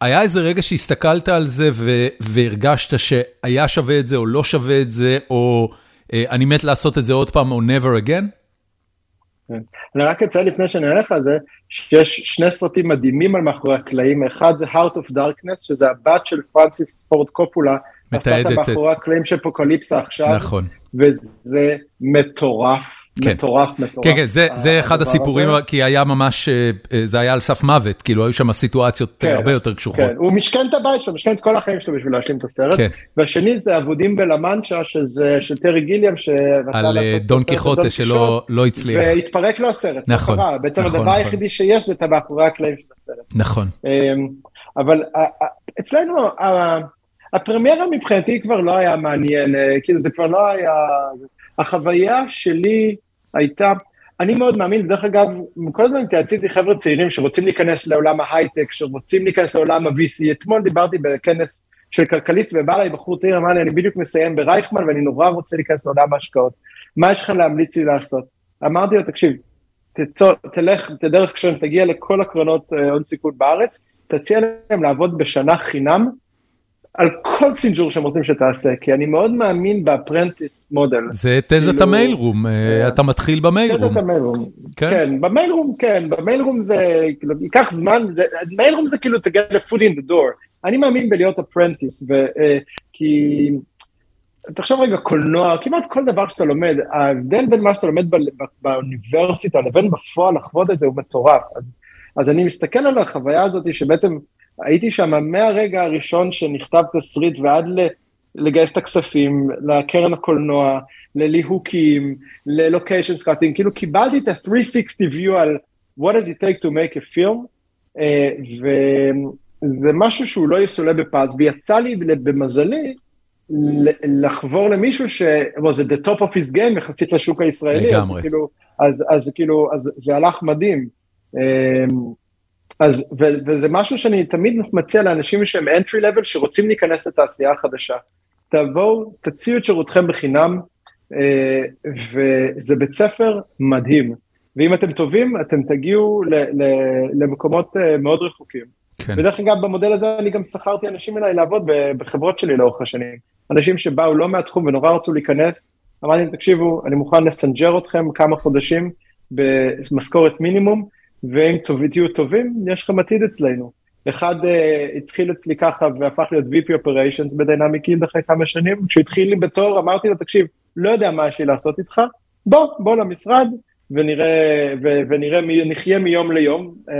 היה איזה רגע שהסתכלת על זה ו- והרגשת שהיה שווה את זה או לא שווה את זה, או אה, אני מת לעשות את זה עוד פעם או never again? כן. אני רק אציין לפני שאני אלך על זה, שיש שני סרטים מדהימים על מאחורי הקלעים, אחד זה Heart of Darkness, שזה הבת של פרנסיס פורד קופולה, מתעדת עשתה את- את מאחורי הקלעים של אפוקליפסה עכשיו, נכון. וזה מטורף. מטורף, מטורף. כן, כן, זה, זה אחד הסיפורים, הזה. כי היה ממש, אה, אה, זה היה על סף מוות, כאילו היו שם סיטואציות אה, כן, הרבה יותר קשוחות. כן, הוא משכן את הבית שלו, משכן את כל החיים שלו בשביל להשלים את הסרט. כן. והשני זה אבודים בלה-מנצ'ה, שזה של טרי גיליאם, שרצה על דון קיחוטה שלא לא הצליח. והתפרק לו הסרט, נכון, קרה. בעצם נכון, הדבר נכון. היחידי שיש זה את המאחורי הקלעים של הסרט. נכון. אמ, אבל אצלנו הפרמיירה מבחינתי כבר לא היה מעניין, כאילו זה כבר לא היה... החוויה שלי הייתה, אני מאוד מאמין, דרך אגב, כל הזמן התייעציתי חבר'ה צעירים שרוצים להיכנס לעולם ההייטק, שרוצים להיכנס לעולם ה-VC. אתמול דיברתי בכנס של כלכליסט ובא אליי בחור צעיר, אמר לי, אני בדיוק מסיים ברייכמן ואני נורא רוצה להיכנס לעולם ההשקעות. מה יש לך להמליץ לי לעשות? אמרתי לו, תקשיב, תצא, תלך, תדרך כשם, תגיע לכל הקרנות אה, הון סיכון בארץ, תציע להם לעבוד בשנה חינם על כל סינג'ור שהם רוצים שתעשה, כי אני מאוד מאמין ב apprentice model. זה תזת כאילו, ה mailroom, אה, אה, אתה מתחיל ב mailroom. תזת ה mailroom. כן. כן, ב mailroom כן, ב mailroom זה, כאילו, ייקח זמן, זה- mailroom זה כאילו to get the foot in the door. אני מאמין בלהיות apprentice, כי תחשוב רגע, קולנוע, כמעט כל דבר שאתה לומד, ההבדל בין מה שאתה לומד ב- ב- באוניברסיטה לבין בפועל לחוות את זה הוא מטורף. אז, אז אני מסתכל על החוויה הזאת שבעצם הייתי שם מהרגע הראשון שנכתב תסריט ועד. לגייס את הכספים, לקרן הקולנוע, לליהוקים, ל location scouting, כאילו קיבלתי את ה-360 view על what does it take to make a film, אה, וזה משהו שהוא לא יסולא בפז, ויצא לי במזלי לחבור למישהו ש... בוא, זה the top of his game יחסית לשוק הישראלי, לגמרי. אז כאילו, אז, אז כאילו, אז זה הלך מדהים. אז, ו, וזה משהו שאני תמיד מציע לאנשים שהם entry level שרוצים להיכנס לתעשייה החדשה. תבואו, תציעו את שירותכם בחינם, אה, וזה בית ספר מדהים. ואם אתם טובים, אתם תגיעו ל, ל, למקומות אה, מאוד רחוקים. כן. ודרך אגב, במודל הזה אני גם שכרתי אנשים אליי לעבוד בחברות שלי לאורך השנים. אנשים שבאו לא מהתחום ונורא רצו להיכנס, אמרתי להם, תקשיבו, אני מוכן לסנג'ר אתכם כמה חודשים במשכורת מינימום, ואם תהיו טובים, יש לכם עתיד אצלנו. אחד uh, התחיל אצלי ככה והפך להיות VP Operations בדיינמיק אחרי כמה שנים, כשהוא התחיל לי בתור, אמרתי לו, תקשיב, לא יודע מה יש לי לעשות איתך, בוא, בוא למשרד ונראה, ו, ונראה, מי, נחיה מיום ליום. Uh,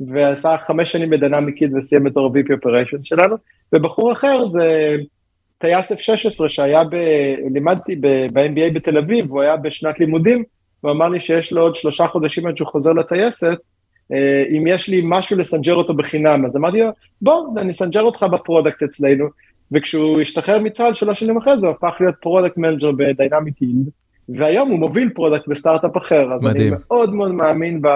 ועשה חמש שנים בדיינמיק וסיים בתור ה-VP Operations שלנו, ובחור אחר זה טייס F-16 שהיה, ב, לימדתי ב-MBA בתל אביב, הוא היה בשנת לימודים, הוא אמר לי שיש לו עוד שלושה חודשים עד שהוא חוזר לטייסת, אה, אם יש לי משהו לסנג'ר אותו בחינם, אז אמרתי לו, בוא, אני אסנג'ר אותך ב product אצלנו, וכשהוא השתחרר מצה"ל שלוש שנים אחרי זה, הוא הפך להיות product manager בדיינמיק יילד, והיום הוא מוביל product בסטארט-אפ אחר, אז מדהים. אני מאוד מאוד מאמין ב...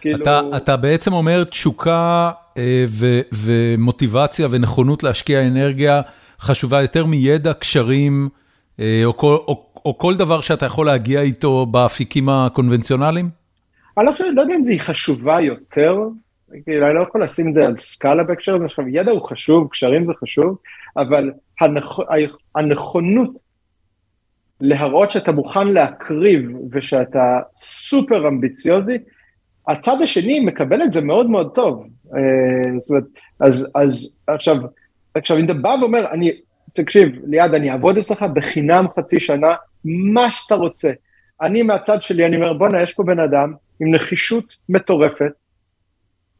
כאילו... אתה, אתה בעצם אומר תשוקה אה, ו, ומוטיבציה ונכונות להשקיע אנרגיה חשובה יותר מידע, קשרים, או כל דבר שאתה יכול להגיע איתו באפיקים הקונבנציונליים? אני לא חושב, לא יודע אם היא חשובה יותר, כאילו, אני לא יכול לשים את זה על סקאלה בהקשר הזה, עכשיו ידע הוא חשוב, קשרים זה חשוב, אבל הנכ... הנכונות להראות שאתה מוכן להקריב ושאתה סופר אמביציוזי, הצד השני מקבל את זה מאוד מאוד טוב. אה, זאת אומרת, אז, אז עכשיו, עכשיו אם אתה בא ואומר, אני, תקשיב, ליעד, אני אעבוד אצלך בחינם חצי שנה, מה שאתה רוצה. אני מהצד שלי, אני אומר, בואנה, יש פה בן אדם עם נחישות מטורפת,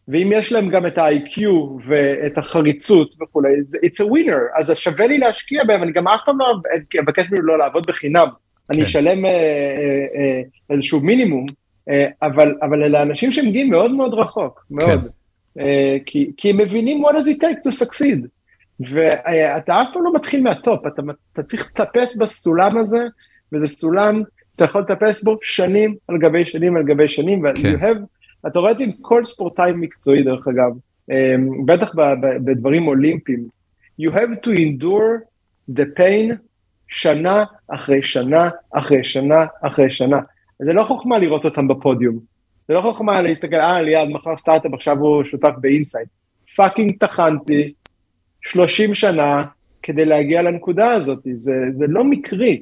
ואם יש להם גם את ה-IQ ואת החריצות וכולי, it's a winner, אז שווה לי להשקיע בהם, אני גם אף פעם לא אבקש ממנו לא לעבוד בחינם, כן. אני אשלם אה, אה, אה, איזשהו מינימום, אה, אבל, אבל אלה אנשים שמגיעים מאוד מאוד רחוק, מאוד, כן. אה, כי, כי הם מבינים what does it take to succeed, ואתה אף פעם לא מתחיל מהטופ, אתה, אתה צריך לטפס בסולם הזה, וזה סולם, אתה יכול לטפס בו שנים על גבי שנים על גבי שנים, כן. have אתה רואה את זה עם כל ספורטאי מקצועי דרך אגב, אמ, בטח בדברים אולימפיים. You have to endure the pain שנה אחרי שנה אחרי שנה אחרי שנה. זה לא חוכמה לראות אותם בפודיום. זה לא חוכמה להסתכל, אה, ליעד מכר סטארט-אפ, עכשיו הוא שותף באינסייט. fucking טחנתי 30 שנה כדי להגיע לנקודה הזאת, זה, זה לא מקרי.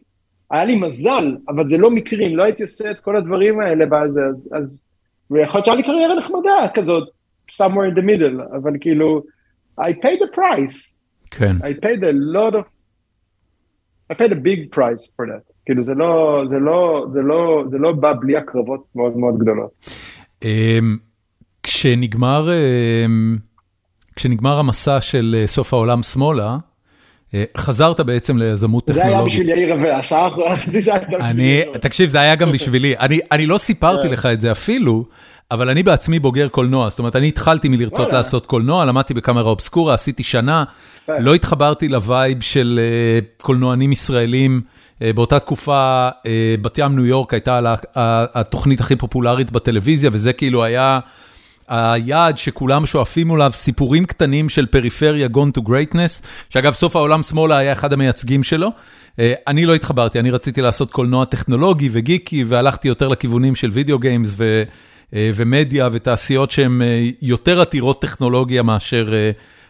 היה לי מזל, אבל זה לא מקרי, אם לא הייתי עושה את כל הדברים האלה, אז, אז, אז ויכול להיות שהיה לי קריירה נחמדה כזאת, somewhere in the middle, אבל כאילו, I paid the price. כן. I paid a lot of, I paid a big price for that. כאילו זה לא, זה לא, זה לא, זה לא בא בלי הקרבות מאוד מאוד גדולות. אמ, כשנגמר, אמ, כשנגמר המסע של אה, סוף העולם שמאלה, חזרת בעצם ליזמות טכנולוגית. זה היה בשביל יאיר רווה, השעה האחרונה בשבילי. תקשיב, זה היה גם בשבילי. אני לא סיפרתי. לך את זה אפילו, אבל אני בעצמי בוגר קולנוע, זאת אומרת, אני התחלתי מלרצות לעשות קולנוע, למדתי בקאמרה אובסקורה, עשיתי שנה, כן. לא התחברתי ל vibe של אה, קולנוענים ישראלים. אה, באותה תקופה, בת ים ניו יורק הייתה התוכנית הכי פופולרית בטלוויזיה, וזה כאילו היה... היעד שכולם שואפים אליו, סיפורים קטנים של פריפריה gone to greatness, שאגב, סוף העולם שמאלה היה אחד המייצגים שלו. אה, אני לא התחברתי, אני רציתי לעשות קולנוע טכנולוגי וגיקי, והלכתי יותר לכיוונים של video games ו, אה, ומדיה ותעשיות שהן אה, יותר עתירות טכנולוגיה מאשר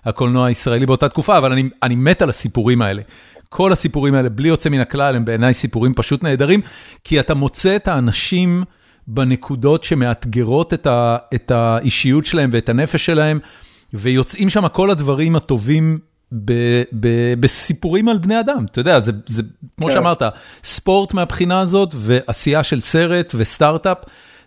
הקולנוע הישראלי באותה תקופה, אבל אני, אני מת על הסיפורים האלה. כל הסיפורים האלה, בלי יוצא מן הכלל, הם בעיניי סיפורים פשוט נהדרים, כי אתה מוצא את האנשים... בנקודות שמאתגרות את ה, את האישיות שלהם ואת הנפש שלהם, ויוצאים שם כל הדברים הטובים ב, ב, בסיפורים על בני אדם. אתה יודע, זה, זה כמו כן. שאמרת, ספורט מהבחינה הזאת, ועשייה של סרט וסטארט-אפ,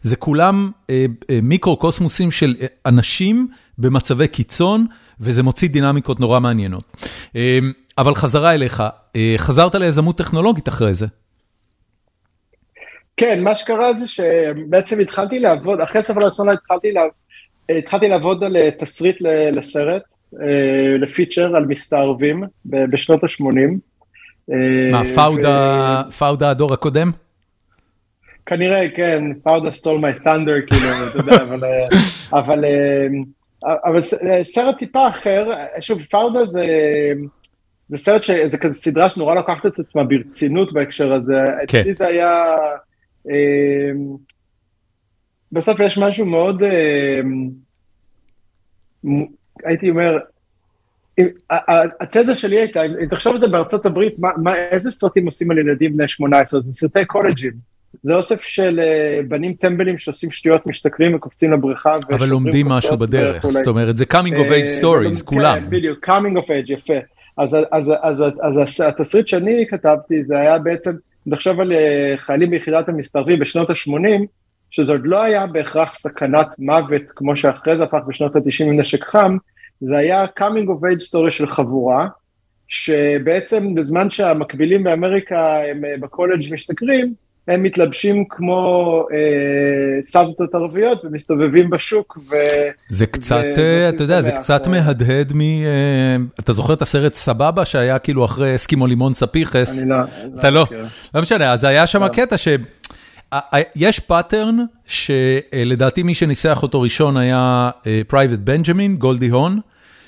זה כולם אה, אה, מיקרו-קוסמוסים של אה, אנשים במצבי קיצון, וזה מוציא דינמיקות נורא מעניינות. אה, אבל חזרה אליך, אה, חזרת ליזמות טכנולוגית אחרי זה. כן, מה שקרה זה שבעצם התחלתי לעבוד, אחרי ספר לעצמונה התחלתי, לה, התחלתי לעבוד על אה, תסריט לסרט, אה, לפיצ'ר על מסתערבים בשנות ה-80. אה, מה, פאודה, ו... פאודה הדור הקודם? כנראה, כן, פאודה סטול מי תנדר, כאילו, אתה יודע, (laughs) אבל, אבל, אבל סרט טיפה אחר, שוב, פאודה זה... זה סרט שזה כזה סדרה שנורא לוקחת את עצמה ברצינות בהקשר הזה. כן. אצלי זה היה בסוף יש משהו מאוד, אמ, הייתי אומר, התזה שלי הייתה, אם תחשוב על זה בארצות הברית, מה, מה, איזה סרטים עושים על ילדים בני 18? זה סרטי קולג'ים. זה אוסף של אה, בנים טמבלים שעושים שטויות, משתכרים וקופצים לבריכה. אבל לומדים משהו בדרך. זאת אומרת, זה coming of age אה, stories, כולם. כן, בדיוק, coming of age, יפה. אז, אז, אז, אז, אז התסריט שאני כתבתי, זה היה בעצם נחשוב על אה, חיילים ביחידת המסתערבים בשנות ה-80, שזה עוד לא היה בהכרח סכנת מוות כמו שאחרי זה הפך בשנות ה-90 עם נשק חם, זה היה coming of age story של חבורה, שבעצם בזמן שהמקבילים באמריקה הם אה, בקולג' משתכרים, הם מתלבשים כמו אה, סבתות ערביות ומסתובבים בשוק. ו, זה קצת, ו, אה, אתה יודע, זה קצת מהדהד מ... אה, אתה זוכר את הסרט סבבה שהיה כאילו אחרי אסקימו לימון ספיחס? אני לא. אתה לא? לא, לא משנה, אז היה שם לא. קטע ש... יש pattern שלדעתי מי שניסח אותו ראשון היה Private Benjamin, גולדי הון.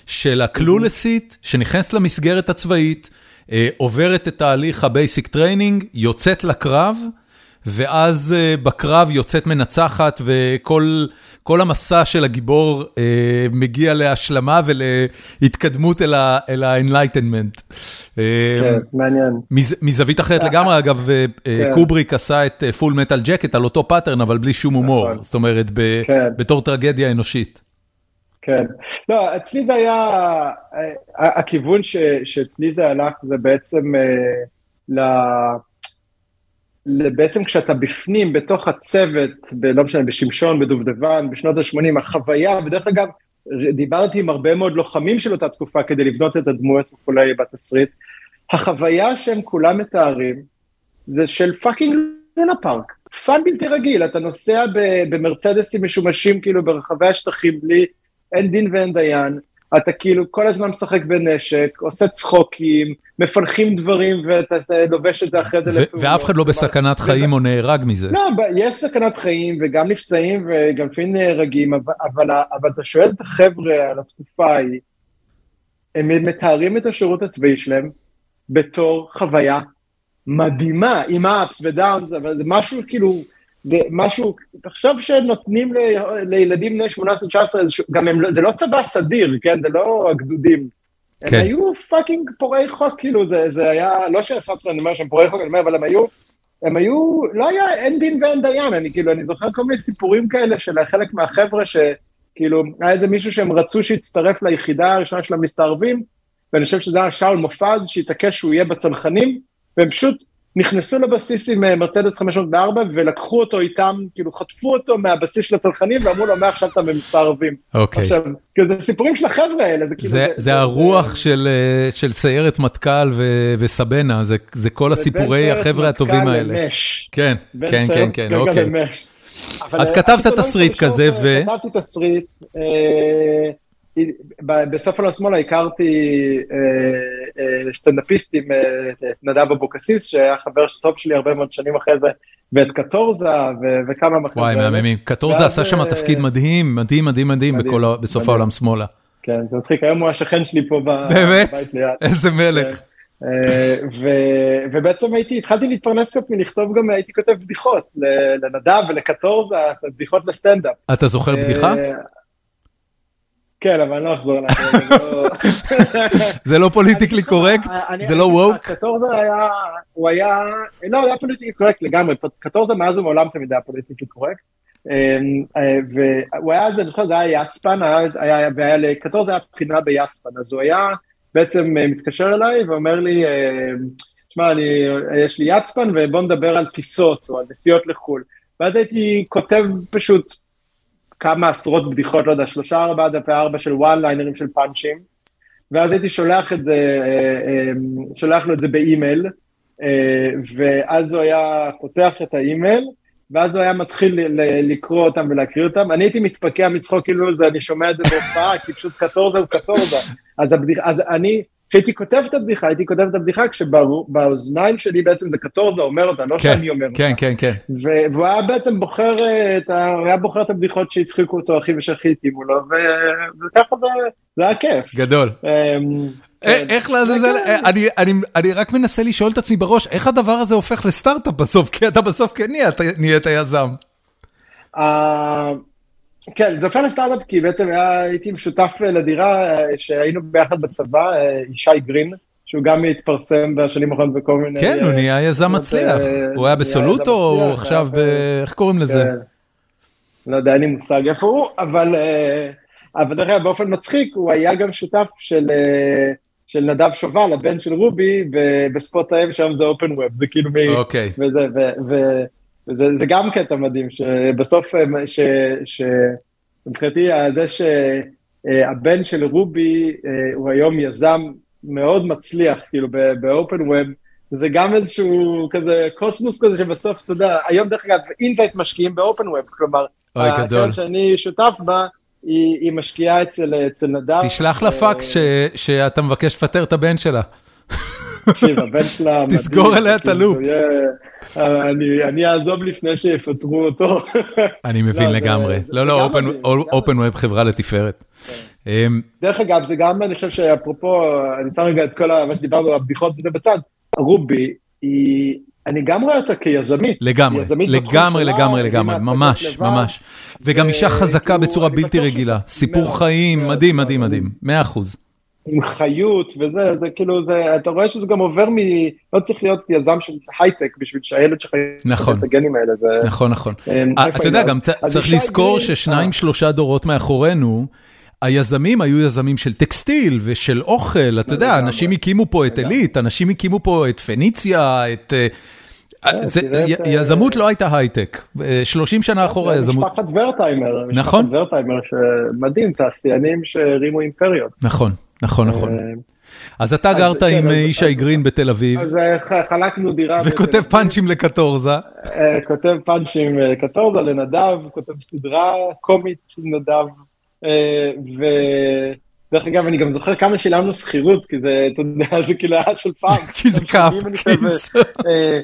של ה clueless ית שנכנסת למסגרת הצבאית, עוברת את תהליך ה basic training, יוצאת לקרב, ואז בקרב יוצאת מנצחת וכל המסע של הגיבור מגיע להשלמה ולהתקדמות אל ה-enlightenment. כן, מעניין. מזווית אחרת לגמרי, אגב, קובריק עשה את פול מטל ג'קט על אותו pattern, אבל בלי שום הומור, זאת אומרת, בתור טרגדיה אנושית. כן, לא, אצלי זה היה, הכיוון שאצלי זה הלך זה בעצם ל... בעצם כשאתה בפנים, בתוך הצוות, לא משנה, בשמשון, בדובדבן, בשנות ה-80, החוויה, ודרך אגב, דיברתי עם הרבה מאוד לוחמים של אותה תקופה כדי לבנות את הדמויות וכולי בתסריט, החוויה שהם כולם מתארים, זה של fucking לונה פארק, fun בלתי רגיל, אתה נוסע במרצדסים משומשים כאילו ברחבי השטחים בלי, אין דין ואין דיין, אתה כאילו כל הזמן משחק בנשק, עושה צחוקים, מפלחים דברים ואתה לובש את זה אחרי זה לפעולות. ואף אחד לא בסכנת חיים או נהרג מזה. לא, יש סכנת חיים וגם נפצעים וגם לפעמים נהרגים, אבל אתה שואל את החבר'ה על התקופה ההיא, הם מתארים את השירות הצבאי שלהם בתור חוויה מדהימה, עם אפס ודאונס, אבל זה משהו כאילו... זה משהו, תחשוב שנותנים לילדים בני 18-19, גם הם, לא, זה לא צבא סדיר, כן? זה לא הגדודים. כן. הם היו fucking פורעי חוק, כאילו, זה, זה היה, לא ש-11 אני אומר שהם פורעי חוק, אני אומר, אבל הם היו, הם היו, לא היה, אין דין ואין דיין, אני כאילו, אני זוכר כל מיני סיפורים כאלה של חלק מהחבר'ה שכאילו, היה איזה מישהו שהם רצו שיצטרף ליחידה הראשונה של המסתערבים, ואני חושב שזה היה שאול מופז, שהתעקש שהוא יהיה בצנחנים, והם פשוט נכנסו לבסיס עם אה, מרצדס 504 ולקחו אותו איתם, כאילו חטפו אותו מהבסיס של הצנחנים ואמרו לו מעכשיו אתה במספר ערבים. אוקיי. עכשיו, כאילו זה סיפורים של החבר'ה האלה, זה כאילו... זה, זה, זה הרוח זה... של, אה, של סיירת מטכ"ל ו, וסבנה, זה, זה כל הסיפורי החבר'ה הטובים האלה. למש. כן, כן, כן, כן, אוקיי. אז אה, כתבת תסריט כזה ו... כתבתי תסריט. בסוף עולם שמאלה הכרתי אה, אה, סטנדאפיסטים, אה, את נדב אבוקסיס, שהיה חבר טוב שלי הרבה מאוד שנים אחרי זה, ואת קטורזה וכמה מחברים. וואי, מהממים. קטורזה עשה שם תפקיד מדהים, מדהים, מדהים, מדהים בסוף העולם שמאלה. כן, זה מצחיק, היום הוא השכן שלי פה בבית ליד. באמת? איזה מלך. ובעצם הייתי, התחלתי להתפרנס קצת מלכתוב גם, הייתי כותב בדיחות לנדב ולקטורזה, בדיחות לסטנדאפ. אתה זוכר בדיחה? כן, אבל אני לא אחזור. זה לא politically correct? זה לא woke? קטורזה היה, הוא היה, לא, זה היה politically correct לגמרי, קטורזה מאז ומעולם תמיד היה politically correct. אמ, אה, והוא היה, אני זוכר, זה היה יצפן, והיה לקטורזה היה בחינה ביצפן, אז הוא היה בעצם אה, מתקשר אליי ואומר לי, אה, יש לי יצפן ובוא נדבר על טיסות או על נסיעות לחו"ל. ואז הייתי כותב פשוט כמה עשרות בדיחות, לא יודע, שלושה ארבעה דפי ארבע של וואן ליינרים של פאנצ'ים, ואז הייתי שולח את זה, אה, אה, שולח לו את זה באימייל, אה, ואז הוא היה פותח את האימייל, ואז הוא היה מתחיל לקרוא אותם ולהקריא אותם. אני הייתי מתפקע מצחוק כאילו זה, אני שומע את זה בהופעה, כי פשוט קטורזה הוא קטורזה. אז, הבדיח, אז אני, כשהייתי כותב את הבדיחה, הייתי כותב את הבדיחה כשבאוזניים שלי בעצם זה קטורזה אומר אותה, לא כן, שאני אומר אותה. כן, כן, כן. והוא היה בעצם בוחר את, ה... הוא היה בוחר את הבדיחות שהצחיקו אותו, אחי ושכי התאימו לו, וככה זה, זה היה כיף. גדול. אמ, כן. איך לעזאזל, אני רק מנסה לשאול את עצמי בראש, איך הדבר הזה הופך לסטארט-אפ בסוף, כי אתה בסוף כן נהיית יזם. אה, כן, זה הופך לסטארט-אפ כי בעצם היה, הייתי משותף לדירה שהיינו ביחד בצבא, ישי גרין, שהוא גם התפרסם בשנים האחרונות בכל מיני... כן, הוא נהיה יזם מצליח. הוא היה בסולוטו או הוא עכשיו ב... איך קוראים לזה? כן. לא יודע, אין לי מושג איפה הוא, אבל... אבל דרך אגב, באופן מצחיק, הוא היה גם שותף של, של נדב שובל, הבן של רובי, בספוט האם שם זה אופן ווב, זה כאילו מי... אוקיי. וזה, ו, ו, וזה זה גם קטע מדהים, שבסוף, מבחינתי, זה שהבן של רובי הוא היום יזם מאוד מצליח, כאילו ב-OpenWeb, זה גם איזשהו כזה קוסמוס כזה שבסוף, אתה יודע, היום דרך אגב, אינסייט משקיעים ב-OpenWeb, כלומר, הקרן שאני שותף בה, היא, היא משקיעה אצל, אצל נדב. תשלח לה פקס ש, שאתה מבקש לפטר את הבן שלה. תקשיב, הבן שלה מדהים. תסגור אליה את כאילו, הלופ. אני- אעזוב לפני שיפטרו אותו. אני מבין לא, לגמרי. לא, לא, אופן- ווב חברה לתפארת. אמ, דרך אגב, זה גם, אני חושב שאפרופו, אני שם רגע את כל מה שדיברנו, הבדיחות וזה בצד, רובי, היא, אני גם רואה אותה כיזמית. לגמרי, יזמית לגמרי, לגמרי, לגמרי, ממש, לבד. ממש. וגם אישה חזקה כאילו, בצורה בלתי רגילה. סיפור חיים, מדהים. מדהים, מדהים. מאה אחוז. עם חיות וזה, זה כאילו, זה, אתה רואה שזה גם עובר מ... לא צריך להיות יזם של הייטק בשביל שהילד שלך נכון. את הגנים האלה. זה, נכון, נכון. אה, איפה אתה יודע? גם צריך לזכור ששניים, אה, שלושה דורות מאחורינו, היזמים היו יזמים של טקסטיל ושל אוכל, אתה יודע, אנשים הקימו פה את. עילית, אנשים הקימו פה את פניציה, את... אה, זה- אה, יזמות לא הייתה הייטק. אה, 30 שנה אחורה יזמות... משפחת ורטהיימר. נכון. משפחת ורטהיימר, שמדהים, תעשיינים שהרימו אימפריות. נכון, נכון, נכון. אה, אז אתה גרת כן, עם ישי גרין בתל אביב, אז אה, חלקנו דירה. וכותב. פאנצ'ים לקטורזה. אה, כותב פאנצ'ים אה, קטורזה לנדב, כותב סדרה קומית נדב, ודרך אגב אני גם זוכר כמה שילמנו שכירות, כי זה, אתה יודע, (laughs) זה כאילו היה של פעם. כי זה. אה,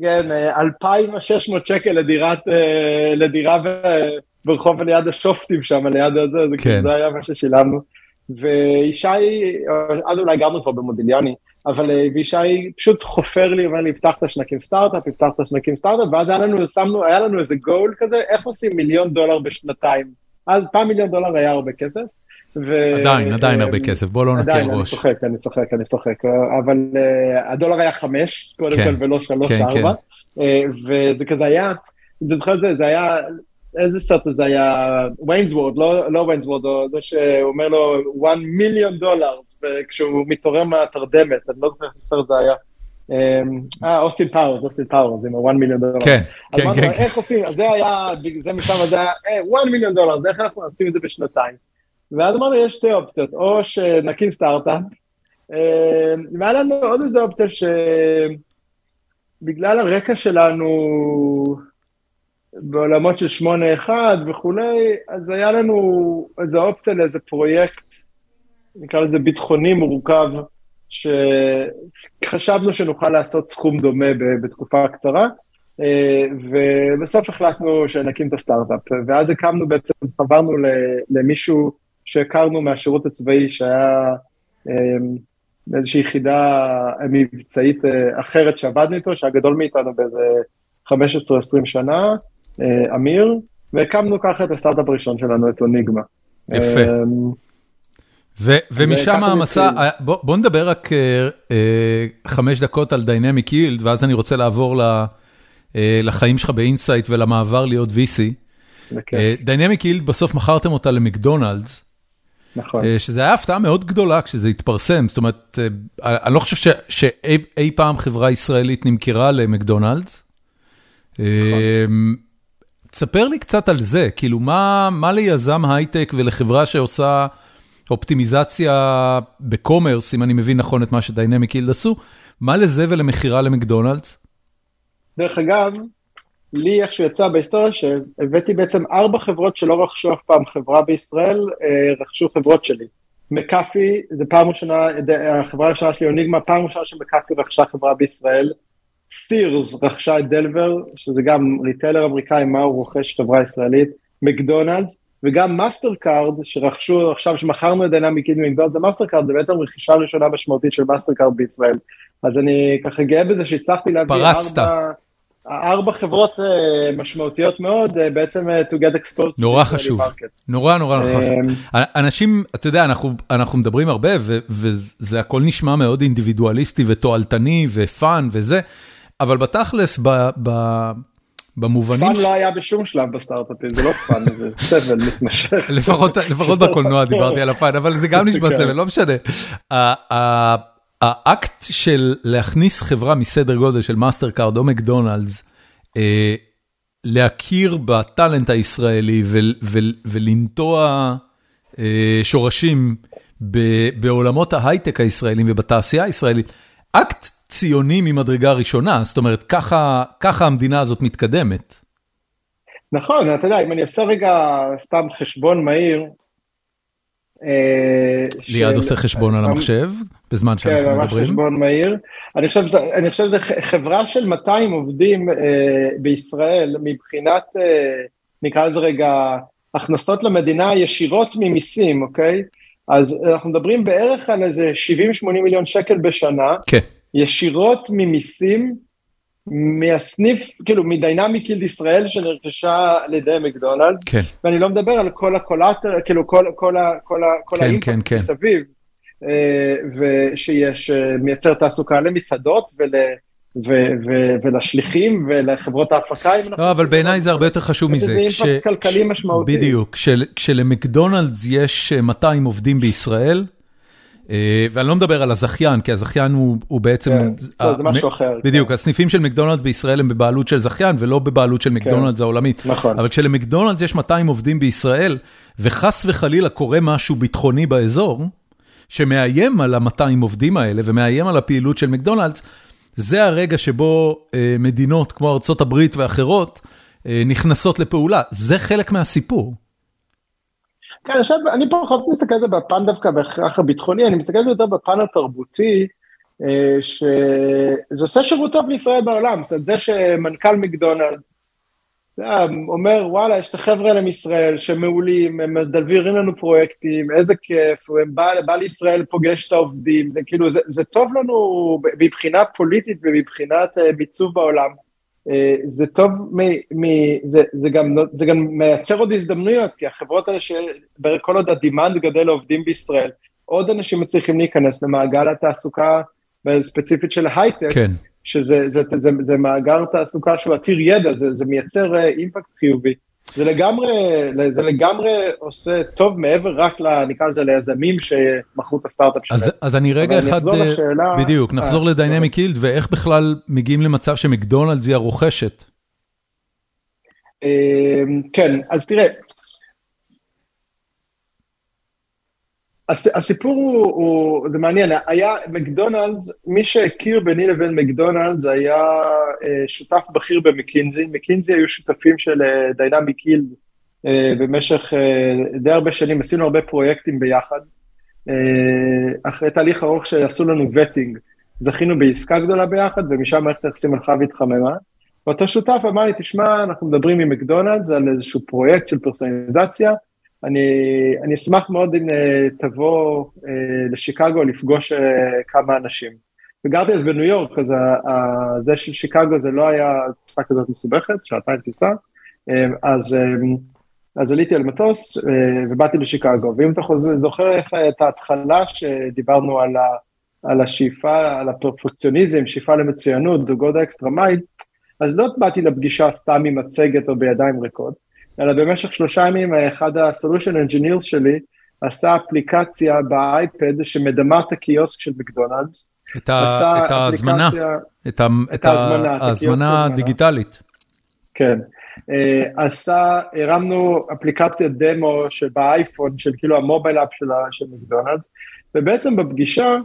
כן, אה, 2,600 שקל לדירת, אה, לדירה ברחוב ליד השופטים שם, ליד הזה, זה כן. כאילו, זה היה מה ששילמנו. וישי, אז אולי גרנו כבר במודיליאני, אבל אה, וישי פשוט חופר לי, אומר לי, פתח את השנקים סטארט-אפ, פתח את השנקים סטארט-אפ, ואז היה לנו, שמנו, היה לנו איזה גול כזה, איך עושים מיליון דולר בשנתיים. אז פעם מיליון דולר היה הרבה כסף. ו- עדיין, עדיין אה, הרבה כסף, בוא לא נקל עדיין, אני ראש. צוחק, אני צוחק, אני צוחק, אבל uh, הדולר היה חמש, קודם כן, כל, ולא שלוש, כן, ארבע, uh, וזה כזה היה, אתה זוכר את זה, זה היה, איזה סרט זה היה, Wayne's World, לא, לא Wayne's World, זה שאומר לו 1 מיליון דולר, וכשהוא מתעורר מהתרדמת, אני לא זוכר איזה סרט זה היה. אה, אוסטין פאוורס, אוסטין פאוורס, עם ה-1 מיליון דולר. כן, כן, כן. איך עושים, זה היה, זה משם, זה היה, אה, 1 מיליון דולר, איך אנחנו עושים את זה בשנתיים? ואז אמרנו, יש שתי אופציות, או שנקים סטארט-אפ, אה, והיה לנו עוד איזה אופציה שבגלל הרקע שלנו בעולמות של 8-1 וכולי, אז היה לנו איזה אופציה לאיזה פרויקט, נקרא לזה ביטחוני מורכב, שחשבנו שנוכל לעשות סכום דומה בתקופה קצרה, אה, ובסוף החלטנו שנקים את הסטארט-אפ, ואז הקמנו בעצם, חברנו למישהו שהכרנו מהשירות הצבאי שהיה אה, באיזושהי יחידה מבצעית אה, אחרת שעבדנו איתו, שהיה גדול מאיתנו באיזה 15-20 שנה, אמיר, והקמנו ככה את הסטארט-אפ הראשון שלנו, את אוניגמה. יפה. אה, ו- ומשם המסע. אה, בוא בוא נדבר רק אה, אה, חמש דקות על Dynamic Yield, ואז אני רוצה לעבור ל- אה, לחיים שלך באינסייט ולמעבר להיות VC. Dynamic Yield בסוף מכרתם אותה למקדונלדס, נכון. אה, שזה היה הפתעה מאוד גדולה כשזה התפרסם, זאת אומרת, אה, אני לא חושב ש- שאי אי פעם חברה ישראלית נמכרה למקדונלדס. אה, תספר לי קצת על זה, כאילו מה מה ליזם הייטק ולחברה שעושה אופטימיזציה בקומרס, אם אני מבין נכון את מה שדיינמיק יילד עשו, מה לזה ולמכירה למקדונלדס? דרך אגב, לי איכשהו יצא בהיסטוריה שהבאתי בעצם ארבע חברות שלא רכשו אף פעם חברה בישראל, אה, רכשו חברות שלי. מקאפי, זה פעם ראשונה, החברה הראשונה שלי, אוניגמה, פעם ראשונה שמקאפי רכשה חברה בישראל. סירס רכשה את דלבר, שזה גם retailer אמריקאי, מה הוא רוכש חברה ישראלית, מקדונלדס, וגם מאסטר קארד שרכשו עכשיו שמכרנו את Dynamic Yield מקדונלדס, זה מאסטר קארד, זה בעצם רכישה ראשונה משמעותית של מאסטר קארד בישראל. אז אני ככה גאה בזה שהצלחתי להביא פרצת. ארבע, ארבע חברות אה, משמעותיות מאוד, אה, בעצם אה, to get exposed. נורא חשוב. נורא נורא. אה, אנשים, אתה יודע, אנחנו, אנחנו מדברים הרבה, ו, וזה הכל נשמע מאוד אינדיבידואליסטי ותועלתני ו-fun וזה, אבל בתכלס, ב, ב, במובנים, fun לא היה בשום שלב בסטארט-אפים, זה לא fun, זה (laughs) סבל מתמשך. לפחות, בקולנוע (laughs) דיברתי על ה-fun, אבל זה גם נשמע כן. סבל, לא משנה. האקט של להכניס חברה מסדר גודל של מאסטר קארד או מקדונלדס, אה, להכיר בטאלנט הישראלי ול- ול- ולנטוע אה, שורשים בעולמות ההייטק הישראלים ובתעשייה הישראלית, אקט ציוני ממדרגה ראשונה, זאת אומרת, ככה ככה המדינה הזאת מתקדמת. נכון, אתה יודע, אם אני עושה רגע סתם חשבון מהיר, אה, ליעד של- עושה חשבון על המחשב, בזמן שאנחנו כן, ממש מדברים. חשבון מהיר. אני חושב שזה- חברה של 200 עובדים אה, בישראל מבחינת, אה, נקרא לזה רגע, הכנסות למדינה ישירות ממיסים, אוקיי? אז אנחנו מדברים בערך על איזה 70-80 מיליון שקל בשנה, כן, ישירות ממיסים מהסניף, כאילו מדיינמיק יילד ישראל שנרכשה על ידי מקדונלדס, כן. ואני לא מדבר על כל הקולטר, כאילו כל, כל, כל, כל כן, האימפקט כן, כן. מסביב, אה, ושיש, אה, מייצר תעסוקה למסעדות ול, ו, ו, ולשליחים ולחברות ההפקה. לא, אבל בעיניי. זה הרבה יותר חשוב מזה. לזה אימפקט כלכלי משמעותי. בדיוק, כשל- כשלמקדונלדס יש אה, 200 עובדים בישראל, אה, ואני לא מדבר על הזכיין, כי הזכיין הוא הוא בעצם... כן, לא, זה משהו אחר. בדיוק, כן. הסניפים של מקדונלדס בישראל הם בבעלות של זכיין ולא בבעלות של מקדונלדס העולמית. נכון. אבל כשלמקדונלדס יש 200 עובדים בישראל, וחס וחלילה קורה משהו ביטחוני באזור, שמאיים על ה-200 עובדים האלה ומאיים על הפעילות של מקדונלדס, זה הרגע שבו אה, מדינות כמו הברית ואחרות אה, נכנסות לפעולה. זה חלק מהסיפור. כן, עכשיו, אני פחות מסתכל על זה בפן דווקא בהכרח הביטחוני, אני מסתכל על זה יותר בפן התרבותי, אה, שזה עושה שירות טוב לישראל בעולם, זאת אומרת, זה שמנכ"ל מקדונלדס, אומר, וואלה, יש את החבר'ה האלה מישראל שמעולים, הם מדלבירים לנו פרויקטים, איזה כיף, הם בא, בא לישראל, פוגש את העובדים, זה כאילו, זה, זה טוב לנו מבחינה פוליטית ומבחינת אה, מיצוב בעולם. אה, זה טוב, מ, מ, זה, זה, גם, זה גם מייצר עוד הזדמנויות, כי החברות האלה, שכל עוד הדימנד גדל לעובדים בישראל, עוד אנשים מצליחים להיכנס למעגל התעסוקה, ספציפית של ההייטק, כן. שזה זה, זה, זה, זה מאגר תעסוקה שהוא עתיר ידע, זה, זה מייצר אה, אימפקט חיובי. זה לגמרי, זה לגמרי עושה טוב מעבר רק, נקרא לזה, ליזמים שמכרו את הסטארט-אפ שלהם. אז, אז אני רגע אני אחד, אחזור אה, לשאלה- בדיוק, אה, נחזור לדיינמיק יילד, ואיך בכלל מגיעים למצב שמקדונלדס היא הרוכשת. אמ, כן, אז תראה, הס- הסיפור הוא, הוא, זה מעניין, היה מקדונלדס, מי שהכיר ביני לבין מקדונלדס היה אה, שותף בכיר במקינזי, מקינזי היו שותפים של דיינמיק אה, במשך אה, די הרבה שנים, עשינו הרבה פרויקטים ביחד. אחרי תהליך ארוך שעשו לנו וטינג, זכינו בעסקה גדולה ביחד, ומשם מערכת היחסים הלכה והתחממה. ואותו שותף אמר לי, תשמע, אנחנו מדברים עם מקדונלדס על איזשהו פרויקט של פרסונליזציה, אני, אני אשמח מאוד אם uh, תבוא uh, לשיקגו לפגוש uh, כמה אנשים. וגרתי אז בניו יורק, אז זה של שיקגו זה לא היה טיסה כזאת מסובכת, שעתיים טיסה, אז, אז עליתי על מטוס ובאתי לשיקגו, ואם אתה חוזר, זוכר איך את ההתחלה שדיברנו על, ה, על השאיפה, על הפרפקציוניזם, שאיפה למצוינות, דוגות האקסטרה מייל, אז לא באתי לפגישה סתם עם מצגת או בידיים ריקות, אלא במשך שלושה ימים אחד ה-solution engineers שלי עשה אפליקציה באייפד שמדמה את הקיוסק של מקדונלדס. את ה- את ההזמנה, את ה- את ההזמנה. הדיגיטלית. כן. אה, עשה, הרמנו אפליקציה דמו שבאייפון של כאילו ה-mobile app של, מקדונלדס, ובעצם בפגישה,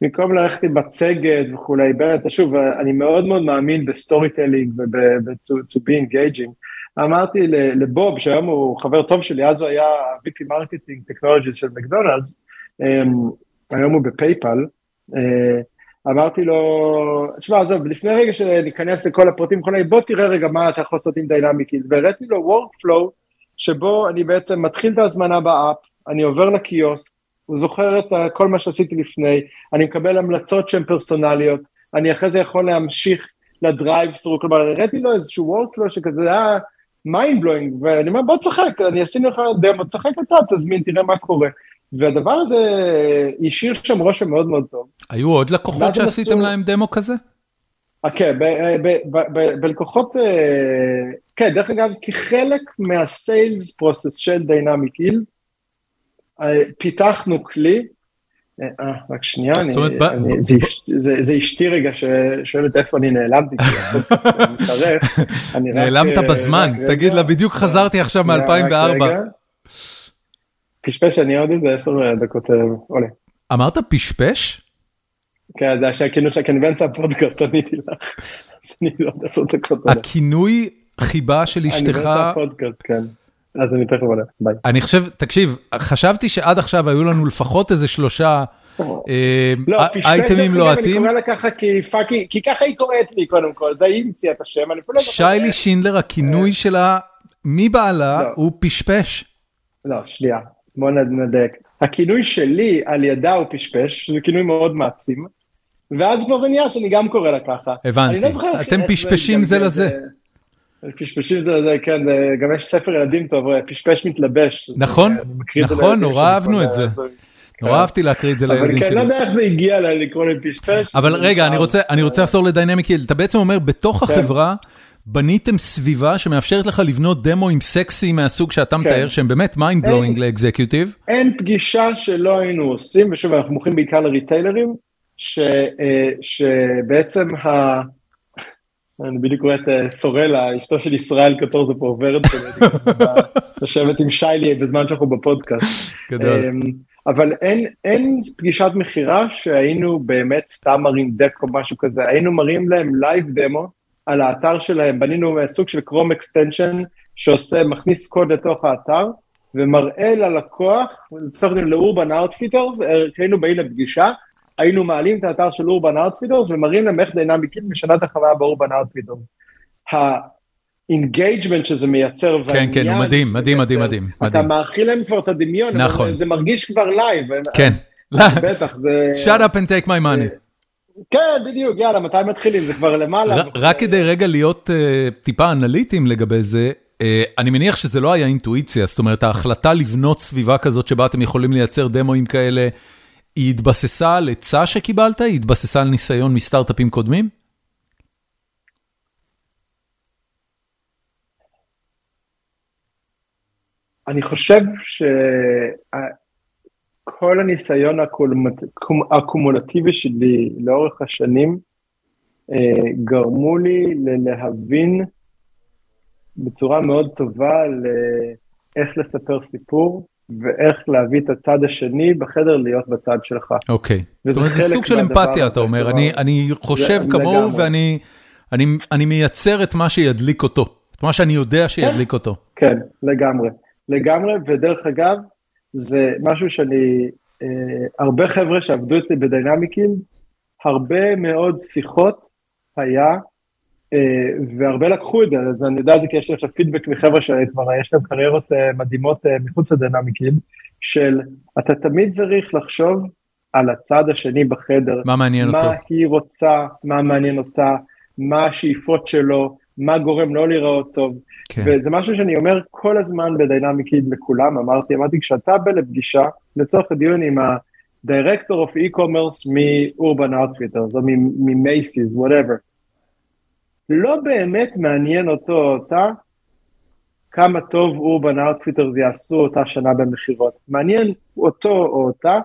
במקום ללכת עם מצגת וכולי, באמת, שוב, אני מאוד מאוד מאמין ב-storytelling וב-to be engaging. אמרתי לבוב, שהיום הוא חבר טוב שלי, אז הוא היה VP marketing טכנולוגי של מקדונלדס, אמ, היום הוא ב-PayPal, אה, אמרתי לו, תשמע, עזוב, לפני רגע שניכנס לכל הפרטים וכולי, בוא תראה רגע מה אתה יכול לעשות עם Dynamic Yield, והראיתי לו workflow שבו אני בעצם מתחיל את ההזמנה ב-app, אני עובר לקיוסק, הוא זוכר את כל מה שעשיתי לפני, אני מקבל המלצות שהן פרסונליות, אני אחרי זה יכול להמשיך ל-drive through, כלומר הראיתי לו איזשהו workflow שכזה היה mind blowing, ואני אומר בוא תשחק, אני אשים לך דמו, תשחק אתה, תזמין, תראה מה קורה. והדבר הזה השאיר שם רושם מאוד מאוד טוב. היו עוד לקוחות שעשיתם עשו- להם דמו כזה? אה, כן, ב- ב- בלקוחות, אה, כן, דרך אגב, כחלק מה-sales process של Dynamic Yield, פיתחנו כלי, אה, אה, רק שנייה, אני, אומרת, ב- אני, זה, אש- זה, זה אשתי רגע ששואלת איפה אני נעלמתי, כי אני (laughs) רק, נעלמת אה, בזמן, רק תגיד רגע. לה, בדיוק חזרתי עכשיו שנייה, רק מ-2004. רגע. פשפש, אני עוד איזה עשר דקות אה, עולה. אמרת פשפש? כן, זה השם, כאילו שאני באמצע הפודקאסט, עניתי לך, אז אני עוד עשר דקות עולה. הכינוי חיבה של אני אשתך, באמצע הפודקאסט, כן. אז אני תכף עולה, ביי. אני חושב, תקשיב, חשבתי שעד עכשיו היו לנו לפחות איזה שלושה לא, אייטמים לוהטים. אני קורא לה ככה כי פאקי, כי ככה היא קוראת לי קודם כל, זה היא המציאה את השם, אני לא שיילי שינדלר, הכינוי שלה, מבעלה הוא פשפש. לא, שנייה, בוא נדייק. הכינוי שלי על ידה הוא פשפש, שזה כינוי מאוד מעצים, ואז כבר זה נהיה שאני גם קורא לה ככה. הבנתי, אתם פשפשים זה לזה. פשפשים זה לזה, כן, גם יש ספר ילדים טוב, פשפש מתלבש. נכון, נכון, נורא אהבנו את זה. נורא אהבתי להקריא את זה לילדים שלי. אבל כן, לא יודע איך זה הגיע לקרוא להם פשפש. אבל רגע, אני רוצה לחזור לדיינמיק ילד, אתה בעצם אומר, בתוך כן. החברה, בניתם סביבה שמאפשרת לך לבנות דמואים סקסיים מהסוג שאתה כן. מתאר, שהם באמת mind blowing ל executive? אין פגישה שלא היינו עושים, ושוב, אנחנו מוכרים בעיקר ל retailers, אה, שבעצם ה... אני בדיוק רואה את אה, סורלה, אשתו של ישראל קטור זה פה עוברת, לשבת עם שיילי בזמן שאנחנו בפודקאסט. גדול. אמ, אבל אין, אין פגישת מכירה שהיינו באמת סתם מראים deck או משהו כזה, היינו מראים להם live demo על האתר שלהם, בנינו סוג של Chrome extension שעושה, מכניס קוד לתוך האתר ומראה ללקוח, לצורך העניין לאורבן אאוטפיטרס, היינו באים לפגישה, היינו מעלים את האתר של אורבן אאוטפיטרס ומראים להם איך דיינמיקים משנה את החוויה באורבן אאוטפיטרס. ה engagement שזה מייצר, כן, כן, הוא מדהים, מדהים, מדהים, מדהים. אתה מאכיל להם כבר את הדמיון, נכון. זה מרגיש כבר live. כן. (laughs) בטח, זה... shut up and take my money. כן, בדיוק, יאללה, מתי מתחילים? זה כבר למעלה. רק כדי רגע להיות uh, טיפה אנליטיים לגבי זה, uh, אני מניח שזה לא היה אינטואיציה, זאת אומרת, ההחלטה לבנות סביבה כזאת שבה אתם יכולים לייצר דמואים כאלה, היא התבססה על עצה שקיבלת? היא התבססה על ניסיון מסטארט-אפים קודמים? אני חושב שכל הניסיון האקומולטיבי שלי לאורך השנים אה, גרמו לי להבין בצורה מאוד טובה לאיך לספר סיפור ואיך להביא את הצד השני בחדר להיות בצד שלך. אוקיי, זאת אומרת זה סוג של אמפתיה אתה אומר, אני, אני חושב כמוהו ואני אני, אני מייצר את מה שידליק אותו, את מה שאני יודע שידליק כן, אותו. כן, לגמרי. לגמרי, ודרך אגב, זה משהו שאני, אה, הרבה חבר'ה שעבדו אצלי בדיינמיקים, הרבה מאוד שיחות היה, והרבה לקחו את זה, אז אני יודע את זה כי יש לי עכשיו פידבק מחבר'ה שכבר יש להם קריירות אה, מדהימות אה, מחוץ לדיינמיקים, של אתה תמיד צריך לחשוב על הצד השני בחדר. מה מעניין מה אותו? מה היא רוצה, מה מעניין אותה, מה השאיפות שלו, מה גורם לא להיראות טוב. כן. וזה משהו שאני אומר כל הזמן בדיינמיקיד לכולם, אמרתי, אמרתי, כשאתה בא לפגישה, לצורך הדיון עם ה-Director of e-commerce מ-Urban Outfitters, או מ-Macy's, whatever, לא באמת מעניין אותו או אותה כמה טוב Urban Outfitters יעשו אותה שנה במכירות. מעניין אותו או אותה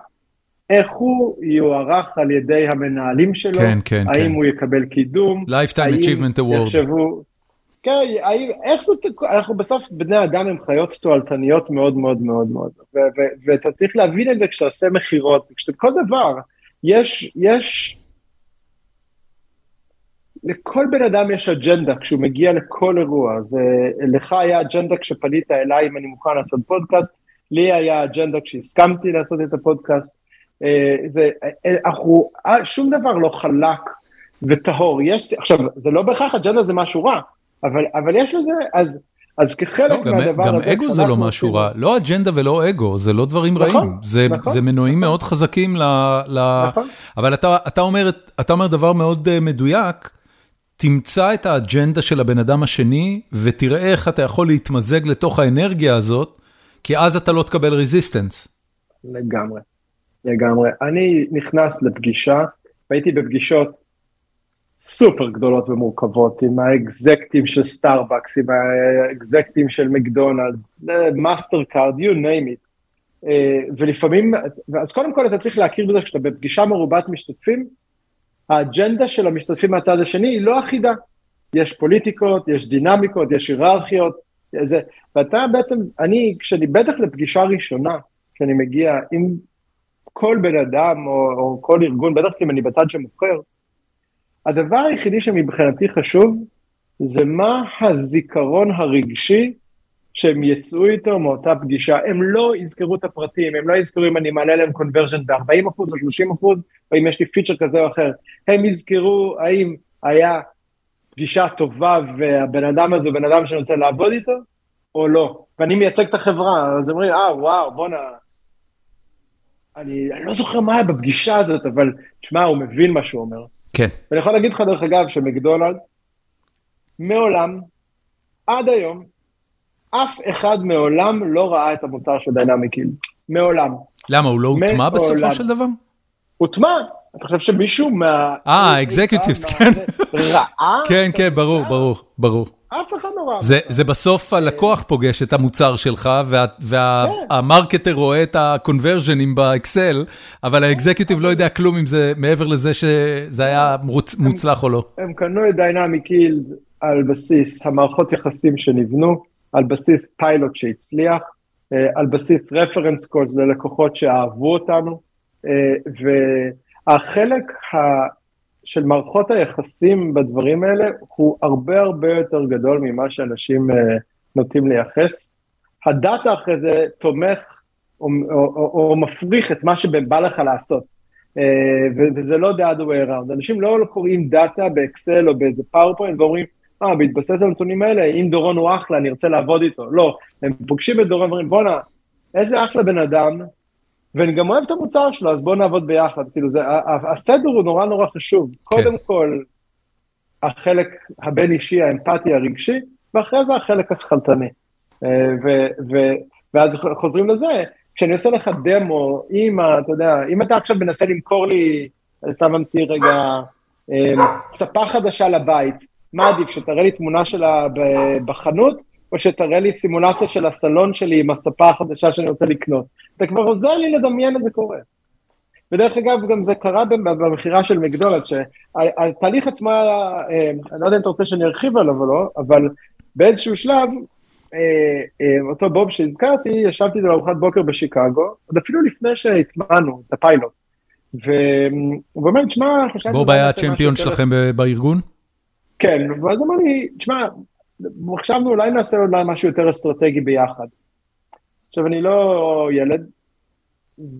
איך הוא יוערך על ידי המנהלים שלו, כן, כן, האם כן. הוא יקבל קידום, Lifetime Achievement Award. יחשבו, כן, האם, איך זה, אנחנו בסוף בני אדם הם חיות תועלתניות מאוד מאוד מאוד מאוד, ואתה צריך להבין את זה כשאתה עושה מכירות, כשאתה כל דבר, יש, יש, לכל בן אדם יש אג'נדה כשהוא מגיע לכל אירוע, זה, לך היה אג'נדה כשפנית אליי אם אני מוכן לעשות פודקאסט, לי היה אג'נדה כשהסכמתי לעשות את הפודקאסט, אה, זה, אה, אנחנו, אה, שום דבר לא חלק וטהור, יש, עכשיו, זה לא בהכרח אג'נדה זה משהו רע, אבל, אבל יש לזה, אז, אז כחלק לא, מהדבר גם הזה... גם אגו זה לא משהו רע, לא אג'נדה ולא אגו, זה לא דברים נכון, רעים, זה, נכון, זה מנועים נכון. מאוד חזקים ל... ל... נכון. אבל אתה, אתה, אומר, אתה אומר דבר מאוד מדויק, תמצא את האג'נדה של הבן אדם השני, ותראה איך אתה יכול להתמזג לתוך האנרגיה הזאת, כי אז אתה לא תקבל resistance. לגמרי, לגמרי. אני נכנס לפגישה, והייתי בפגישות סופר גדולות ומורכבות, עם ה executive של סטארבקס, עם ה executive של מקדונלדס, מאסטר קארד, you name it. אה, ולפעמים, אז קודם כל אתה צריך להכיר בזה כשאתה בפגישה מרובת משתתפים, האג'נדה של המשתתפים מהצד השני היא לא אחידה. יש פוליטיקות, יש דינמיקות, יש היררכיות, זה, ואתה בעצם, אני, כשאני בטח לפגישה ראשונה, כשאני מגיע עם כל בן אדם או, או כל ארגון, בטח אם אני בצד שמוכר, הדבר היחידי שמבחינתי חשוב, זה מה הזיכרון הרגשי שהם יצאו איתו מאותה פגישה, הם לא יזכרו את הפרטים, הם לא יזכרו אם אני מעלה להם קונברז'ן ב-40% או 30% או אם יש לי פיצ'ר כזה או אחר, הם יזכרו האם היה פגישה טובה והבן אדם הזה הוא בן אדם שאני רוצה לעבוד איתו או לא, ואני מייצג את החברה, אז אומרים, אה וואו בואנה, אני, אני לא זוכר מה היה בפגישה הזאת, אבל תשמע, הוא מבין מה שהוא אומר. כן. ואני יכול להגיד לך דרך אגב שמקדונלדס, מעולם, עד היום, אף אחד מעולם לא ראה את המוצר של דיינמיק ילד. מעולם. למה, הוא לא הוטמע בסופו של דבר? הוטמע. אתה חושב שמישהו מה... אה, executives, כן. ראה? כן, כן, ברור, ברור, ברור. אף אחד לא ראה. זה בסוף הלקוח פוגש את המוצר שלך, וה marketer רואה את ה conversions באקסל, אבל ה executive לא יודע כלום אם זה מעבר לזה שזה היה מוצלח או לא. הם קנו את דיינמיק ילד על בסיס המערכות יחסים שנבנו, על בסיס פיילוט שהצליח, אה, על בסיס reference calls ללקוחות שאהבו אותנו, אה, והחלק של מערכות היחסים בדברים האלה הוא הרבה הרבה יותר גדול ממה שאנשים אה, נוטים לייחס. הדאטה אחרי זה תומך או, או, או, או מפריך את מה שבא לך לעשות. וזה לא the other way around. אנשים לא קוראים דאטה באקסל או באיזה פאוורפוינט ואומרים, אה, בהתבסס על הנתונים האלה, אם דורון הוא אחלה, אני ארצה לעבוד איתו. לא, הם פוגשים את דורון ואומרים, בואנה, איזה אחלה בן אדם, ואני גם אוהב את המוצר שלו, אז בואו נעבוד ביחד. כאילו, זה, הסדר הוא נורא נורא חשוב. כן. קודם כל, החלק הבין-אישי, האמפתי, הרגשי, ואחרי זה החלק השכלתני. אה, ואז חוזרים לזה, כשאני עושה לך דמו, אם אתה יודע, אם אתה עכשיו מנסה למכור לי, סתם אמציא רגע, אה, ספה חדשה לבית, מה עדיף, שתראה לי תמונה שלה בחנות, או שתראה לי סימולציה של הסלון שלי עם הספה החדשה שאני רוצה לקנות. אתה כבר עוזר לי לדמיין את זה קורה. ודרך אגב, גם זה קרה במכירה של מקדונלד, שהתהליך עצמו היה, אה, אני לא יודע אם אתה רוצה שאני ארחיב עליו או לא, אבל באיזשהו שלב, אה, אה, אותו בוב שהזכרתי, ישבתי לארוחת בוקר בשיקגו, עוד אפילו לפני שהטמענו את הפיילוט. והוא אומר, תשמע, חשבתי... בוב היה הצ'מפיון שלכם בארגון? כן, ואז אמר לי, תשמע, חשבנו אולי נעשה אולי משהו יותר אסטרטגי ביחד. עכשיו, אני לא ילד,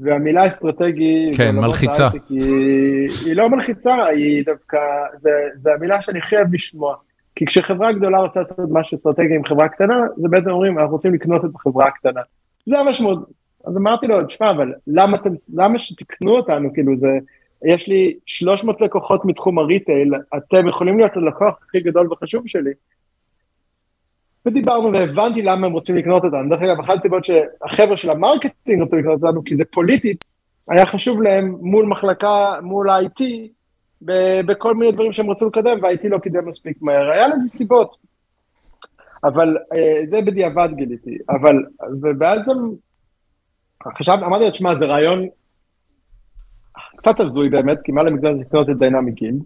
והמילה אסטרטגי... כן, מלחיצה. היא, היא לא מלחיצה, היא דווקא, זה, זה המילה שאני חייב לשמוע. כי כשחברה גדולה רוצה לעשות משהו אסטרטגי עם חברה קטנה, זה בעצם אומרים, אנחנו רוצים לקנות את החברה הקטנה. זה המשמעות. אז אמרתי לו, תשמע, אבל למה, אתם, למה שתקנו אותנו? כאילו, זה, יש לי 300 לקוחות מתחום ה retail, אתם יכולים להיות הלקוח הכי גדול וחשוב שלי. ודיברנו והבנתי למה הם רוצים לקנות אותנו. דרך אגב, אחת הסיבות שהחבר'ה של ה marketing רוצים לקנות אותנו, כי זה פוליטית, היה חשוב להם מול מחלקה, מול ה-IT, בכל מיני דברים שהם רצו לקדם, וה-IT לא קידם מספיק מהר. היה לזה סיבות. אבל אה, זה בדיעבד גיליתי. אבל, ובעצם, חשבתי, אמרתי לו, תשמע, זה רעיון קצת הזוי באמת, כי מה למגזר לקנות את דיינמיק גילד,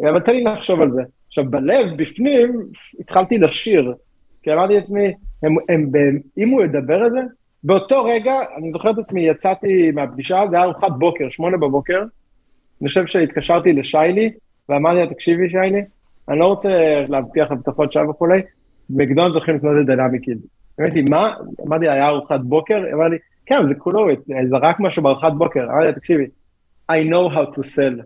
אבל תן לי לחשוב על זה. עכשיו, בלב, בפנים, התחלתי לשיר, כי אמרתי לעצמי, הם, הם, הם, אם הוא ידבר על זה, באותו רגע, אני זוכר את עצמי, יצאתי מהפגישה, זה היה ארוחת בוקר, שמונה בבוקר, אני חושב שהתקשרתי לשיילי, ואמרתי לה, תקשיבי שיילי, אני לא רוצה להבטיח הבטחות שווא וכולי, מקדונלדס הולכים לקנות את דיינמיק גילד. אמרתי, מה? אמרתי, היה ארוחת בוקר? אמר לי, כן, זה כולו, זרק משהו בארוחת בוקר. אמרתי תקשיבי, I know how to sell.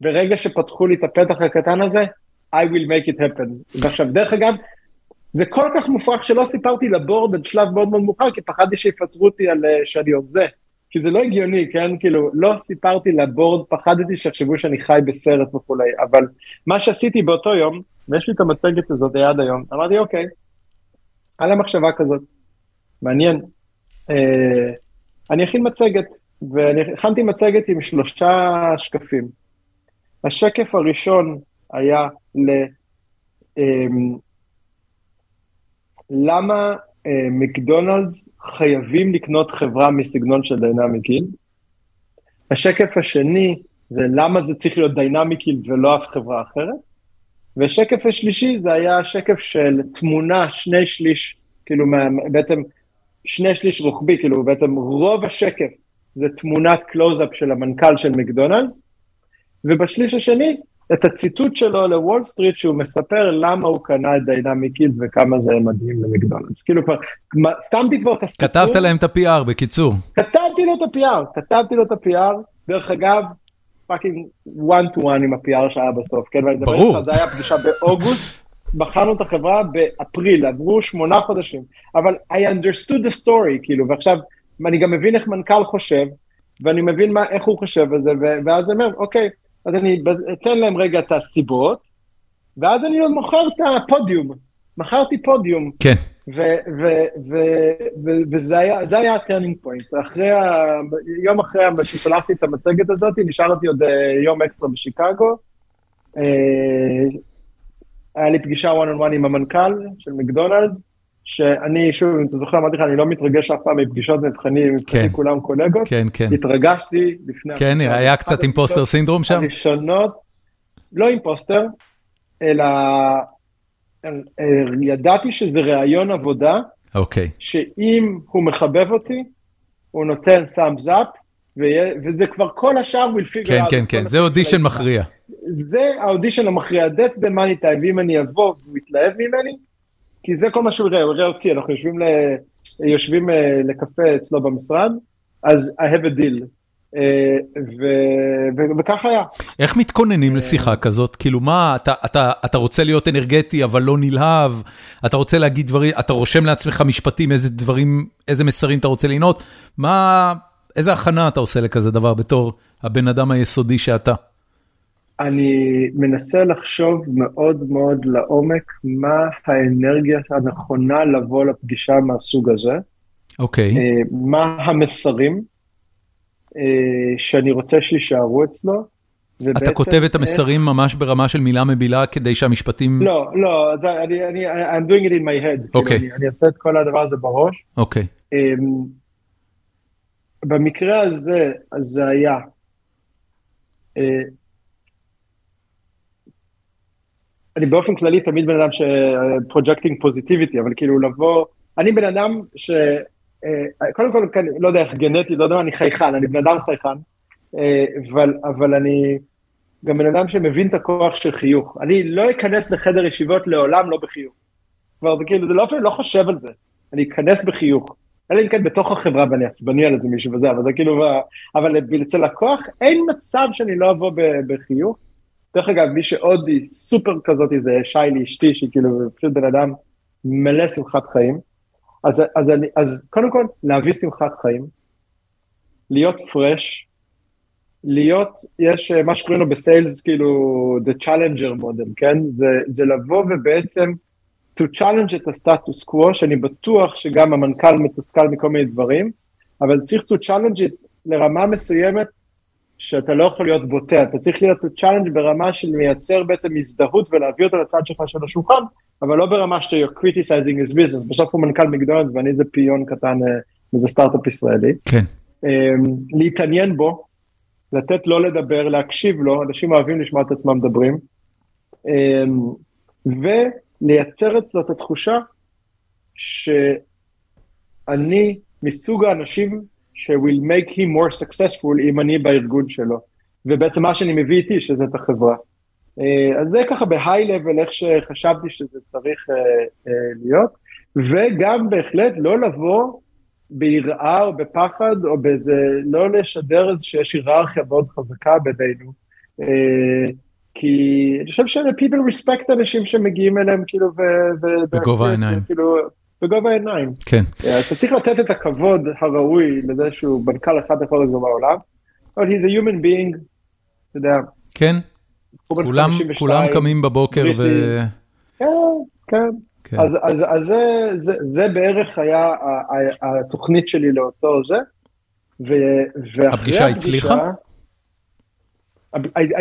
ברגע שפתחו לי את הפתח הקטן הזה, I will make it happen. ועכשיו, דרך אגב, זה כל כך מופרך שלא סיפרתי לבורד עד שלב מאוד מאוד מאוחר, כי פחדתי שיפטרו אותי על uh, שאני עושה. כי זה לא הגיוני, כן? כאילו, לא סיפרתי לבורד, פחדתי שיחשבו שאני חי בסרט וכולי, אבל מה שעשיתי באותו יום, ויש לי את המצגת הזאת עד היום, אמרתי, אוקיי, היה לה מחשבה כזאת, מעניין, אה, אני אכין מצגת, ואני הכנתי מצגת עם שלושה שקפים. השקף הראשון היה ל... אמ, למה אה, מקדונלדס חייבים לקנות חברה מסגנון של דיינמיק ילד. השקף השני זה למה זה צריך להיות דיינמיק ילד ולא אף חברה אחרת. והשקף השלישי זה היה שקף של תמונה שני שליש, כאילו בעצם שני שליש רוחבי, כאילו בעצם רוב השקף זה תמונת קלוז-אפ של המנכ"ל של מקדונלדס, ובשליש השני את הציטוט שלו לוול סטריט שהוא מספר למה הוא קנה את דיינמיק ילד וכמה זה מדהים למקדונלדס. כאילו כבר, שמתי כבר את הסיפור. כתבת להם את ה-PR בקיצור. כתבתי לו את ה-PR, כתבתי לו את ה-PR, דרך אגב, fucking one to one עם ה-PR שהיה בסוף, כן? ברור. זה היה פגישה באוגוסט, בחרנו את החברה באפריל, עברו שמונה חודשים, אבל I understood the story, כאילו, ועכשיו, אני גם מבין איך מנכ"ל חושב, ואני מבין מה, איך הוא חושב על זה, ואז אני אומר, אוקיי, אז אני אתן להם רגע את הסיבות, ואז אני מוכר את הפודיום. מכרתי פודיום. כן. וזה היה, היה ה turning point. אחרי, ה, יום אחרי ששלחתי את המצגת הזאת, נשארתי עוד אה, יום אקסטרה בשיקגו. אה, היה לי פגישה one on one עם המנכ"ל של מקדונלדס, שאני, שוב, אם אתה זוכר, אמרתי לך, אני לא מתרגש אף פעם מפגישות מבחנים, מבחני כן. כולם קולגות. כן, כן. התרגשתי לפני... כן, היה קצת אימפוסטר סינדרום שם? הראשונות, לא אימפוסטר, אלא אה, ידעתי שזה ראיון עבודה, אוקיי. שאם הוא מחבב אותי, הוא נותן thumbs up, וזה כבר כל השאר will figure כן, out. כן, כן, כן, זה אודישן מכריע. זה האודישן המכריע, that's the money time, ואם אני אבוא והוא יתלהב ממני, כי זה כל מה שהוא יראה, הוא יראה אותי, אנחנו יושבים, ל... יושבים אה, לקפה אצלו במשרד, אז I have a deal. אה, ו... ו... וכך היה. איך מתכוננים לשיחה כזאת? כאילו מה, אתה, אתה, אתה רוצה להיות אנרגטי אבל לא נלהב, אתה רוצה להגיד דברים, אתה רושם לעצמך משפטים, איזה דברים, איזה מסרים אתה רוצה לנעות, מה, איזה הכנה אתה עושה לכזה דבר בתור הבן אדם היסודי שאתה? אני מנסה לחשוב מאוד מאוד לעומק מה האנרגיה הנכונה לבוא לפגישה מהסוג הזה. אוקיי. Okay. אה, מה המסרים אה, שאני רוצה שיישארו אצלו. אתה כותב את המסרים ממש ברמה של מילה מבילה כדי שהמשפטים... לא, לא, אני, אני, I'm doing it in my head. אוקיי. Okay. כאילו, אני, אעשה את כל הדבר הזה בראש. אוקיי. Okay. אמ, במקרה הזה, זה היה. אה, אני באופן כללי תמיד בן אדם שפרוג'קטינג פוזיטיביטי, אבל כאילו לבוא, אני בן אדם ש... אה, קודם כל, כן, לא יודע איך גנטי, לא יודע, אני חייכן, אני בן אדם חייכן, אה, אבל, אבל אני גם בן אדם שמבין את הכוח של חיוך. אני לא אכנס לחדר ישיבות לעולם לא בחיוך. כבר כאילו, זה לא לא חושב על זה, אני אכנס בחיוך. אלא אם כן בתוך החברה ואני עצבני על איזה מישהו וזה, אבל זה כאילו, אבל אצל לקוח אין מצב שאני לא אבוא בחיוך. דרך אגב, מי שעוד היא סופר כזאת זה שיילי אשתי, שהיא כאילו פשוט בן אדם מלא שמחת חיים. אז, אז, אני, אז קודם כל, להביא שמחת חיים, להיות פרש, להיות, יש מה שקוראים לו בסיילס, כאילו, the challenger model, כן? זה, זה לבוא ובעצם to challenge את הסטטוס קוו, שאני בטוח שגם המנכ"ל מתוסכל מכל מיני דברים, אבל צריך to challenge it לרמה מסוימת שאתה לא יכול להיות בוטה, אתה צריך להיות challenge ברמה של מייצר בעצם הזדהות ולהביא אותו לצד שלך של השולחן, אבל לא ברמה שאתה you're criticizing his business, בסוף הוא מנכ"ל מקדונלדס ואני איזה פיון קטן מאיזה אה, סטארט-אפ ישראלי. כן. Um, להתעניין בו, לתת לו לדבר, להקשיב לו, אנשים אוהבים לשמוע את עצמם מדברים, um, ולייצר אצלו את התחושה שאני מסוג האנשים ש-will make him more successful אם אני בארגון שלו. ובעצם מה שאני מביא איתי, שזה את החברה. אה, אז זה ככה בהיי-לבל, איך שחשבתי שזה צריך אה, אה, להיות, וגם בהחלט לא לבוא ביראה או בפחד, או באיזה, לא לשדר שיש היררכיה מאוד חזקה בינינו. כי אני חושב ש-people respect אנשים שמגיעים אליהם כאילו ו... בגובה העיניים. כאילו, בגובה העיניים. כן. אתה צריך לתת את הכבוד הראוי לזה שהוא מנכ"ל אחד יכול להיות בעולם, אבל he's a human being, אתה יודע. כן, כולם, כולם קמים בבוקר ו... כן, כן. כן. אז, אז, אז זה, זה, זה בערך היה התוכנית שלי לאותו זה. ו, הפגישה הצליחה?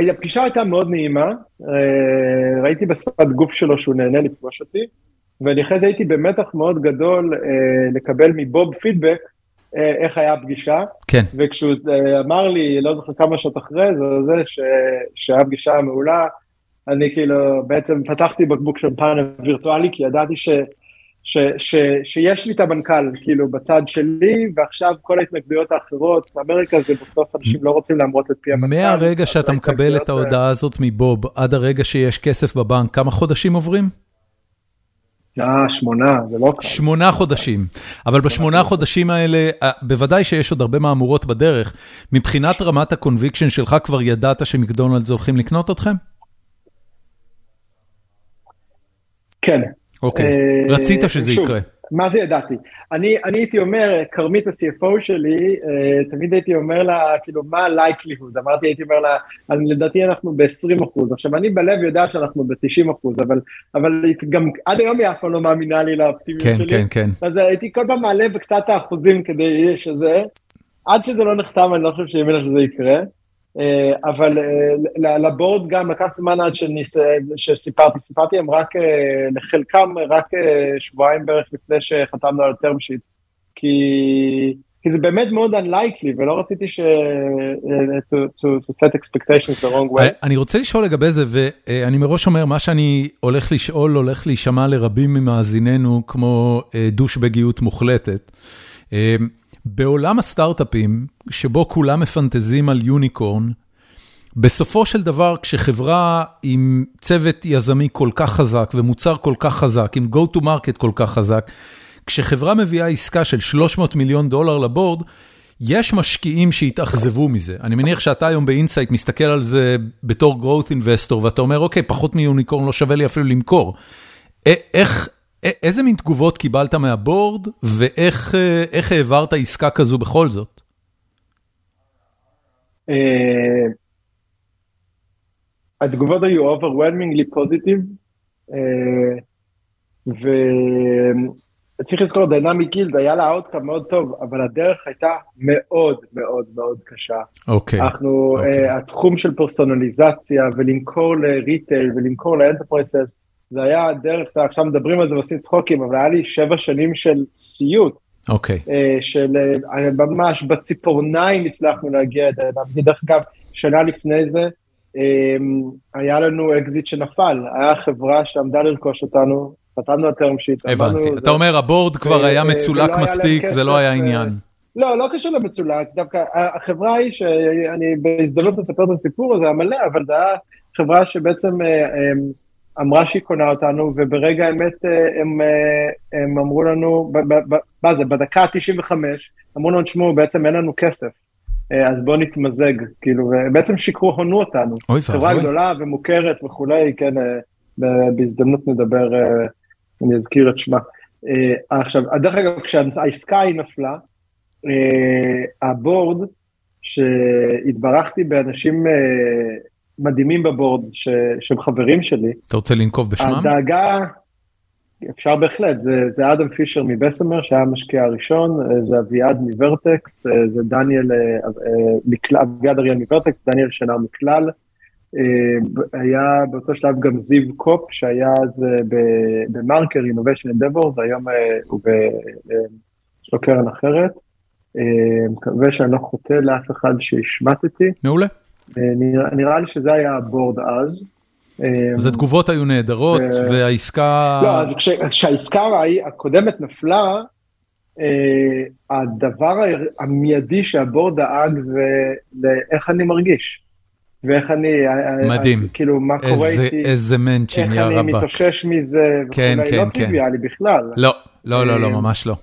הפגישה הייתה מאוד נעימה, אה, ראיתי בשפת גוף שלו שהוא נהנה לפגוש אותי, ואני אחרי זה הייתי במתח מאוד גדול אה, לקבל מבוב פידבק אה, איך היה הפגישה. כן. וכשהוא אה, אמר לי, לא זוכר כמה שעות אחרי זה, זה ש, שהיה פגישה מעולה, אני כאילו בעצם פתחתי בקבוק שמפן וירטואלי, כי ידעתי ש, ש, ש, שיש לי את המנכ"ל, כאילו, בצד שלי, ועכשיו כל ההתנגדויות האחרות, אמריקה זה בסוף אנשים לא רוצים להמרות את פי המנכ"ל. מהרגע שאתה מקבל את ההודעה הזאת מבוב, עד הרגע שיש כסף בבנק, כמה חודשים עוברים? אה, שמונה, זה לא קל. שמונה חודשים. אבל בשמונה חודשים האלה, אה, בוודאי שיש עוד הרבה מהמורות בדרך. מבחינת רמת ה conviction שלך, כבר ידעת שמקדונלדס הולכים לקנות אתכם? כן. אוקיי, אה, רצית שזה יקרה. מה זה ידעתי? אני, אני הייתי אומר, כרמית ה-CFO שלי, uh, תמיד הייתי אומר לה, כאילו, מה ה-likelihood? אמרתי, הייתי אומר לה, לדעתי אנחנו ב-20 אחוז. עכשיו, אני בלב יודע שאנחנו ב-90 אחוז, אבל, אבל גם עד היום היא אף פעם לא מאמינה לי לאופטימיות כן, שלי. כן, כן. אז הייתי כל פעם מעלה בקצת האחוזים כדי שזה, עד שזה לא נחתם, אני לא חושב שהיא האמינה שזה יקרה. אה, אבל אה, לבורד גם לקח זמן עד שסיפרתי, סיפרתי הם רק, אה, לחלקם רק שבועיים בערך לפני שחתמנו על term sheet, כי, כי זה באמת מאוד unlikely ולא רציתי ש... to, to, to set expectations the wrong way. אני רוצה לשאול לגבי זה, ואני מראש אומר, מה שאני הולך לשאול הולך להישמע לרבים ממאזיננו כמו דושבגיות מוחלטת. בעולם הסטארט-אפים, שבו כולם מפנטזים על יוניקורן, בסופו של דבר, כשחברה עם צוות יזמי כל כך חזק ומוצר כל כך חזק, עם go to market כל כך חזק, כשחברה מביאה עסקה של 300 מיליון דולר ל board, יש משקיעים שהתאכזבו מזה. אני מניח שאתה היום באינסייט מסתכל על זה בתור growth investor, ואתה אומר, אוקיי, פחות מ unicorn לא שווה לי אפילו למכור. איך, איזה מין תגובות קיבלת מה board, ואיך אה, העברת עסקה כזו בכל זאת? אה, התגובות היו overwhelmingly positive, אה, וצריך לזכור, דיינמיק יילד היה לה outcome מאוד טוב, אבל הדרך הייתה מאוד מאוד מאוד קשה. אוקיי. אנחנו, אוקיי. התחום של פרסונליזציה ולמכור ל retail ולמכור ל enterprises, זה היה דרך, עכשיו מדברים על זה ועושים צחוקים, אבל היה לי שבע שנים של סיוט. אוקיי. אה, של אה, ממש בציפורניים הצלחנו להגיע, דרך אגב, שנה לפני זה, אה, היה לנו אקזיט שנפל, היה חברה שעמדה לרכוש אותנו, חתמנו על term sheet. הבנתי, אתה אומר ה board כבר היה מצולק מספיק, זה לא היה עניין. לא, לא קשור למצולק, דווקא החברה היא שאני בהזדמנות מספר את הסיפור הזה המלא, אבל זו הייתה חברה שבעצם אמרה שהיא קונה אותנו, וברגע האמת אה, הם, אה, הם אמרו לנו, מה זה, בדקה ה-95, אמרו לנו, תשמעו, בעצם אין לנו כסף, אה, אז בואו נתמזג, כאילו, ובעצם שיקרו, הונו אותנו. אוי ואבוי. חברה גדולה ומוכרת וכולי, כן, בהזדמנות נדבר, אני אזכיר את שמה. עכשיו, דרך אגב, כשהעסקה היא נפלה, הבורד, שהתברכתי באנשים מדהימים בבורד ש, שהם חברים שלי. אתה רוצה לנקוב בשמם? הדאגה, אפשר בהחלט, זה, זה אדם פישר מבסמר שהיה המשקיע הראשון, זה אביעד מוורטקס, זה דניאל, אה, אביעד אריאל מוורטקס, דניאל שנר מכלל. אה, היה באותו שלב גם זיו קופ שהיה אז אה, במרקר Innovation Endeavor, והיום הוא ב... יש לו קרן אחרת. מקווה שאני לא חוטא לאף אחד שהשמטתי. מעולה. נראה, נראה לי שזה היה הבורד אז. אז התגובות היו נהדרות, ו... והעסקה... לא, אז כש, כשהעסקה הקודמת נפלה, אה, הדבר המיידי שהבורד דאג זה לאיך אני מרגיש. ואיך אני, אה, אה, מדהים, כאילו מה איזה, קורה איתי, איזה מנצ'ין, יא רבאק. איך אני מתאושש מזה, כן, כן, לא כן. טריוויאלי בכלל. לא, לא, לא, לא, ממש לא.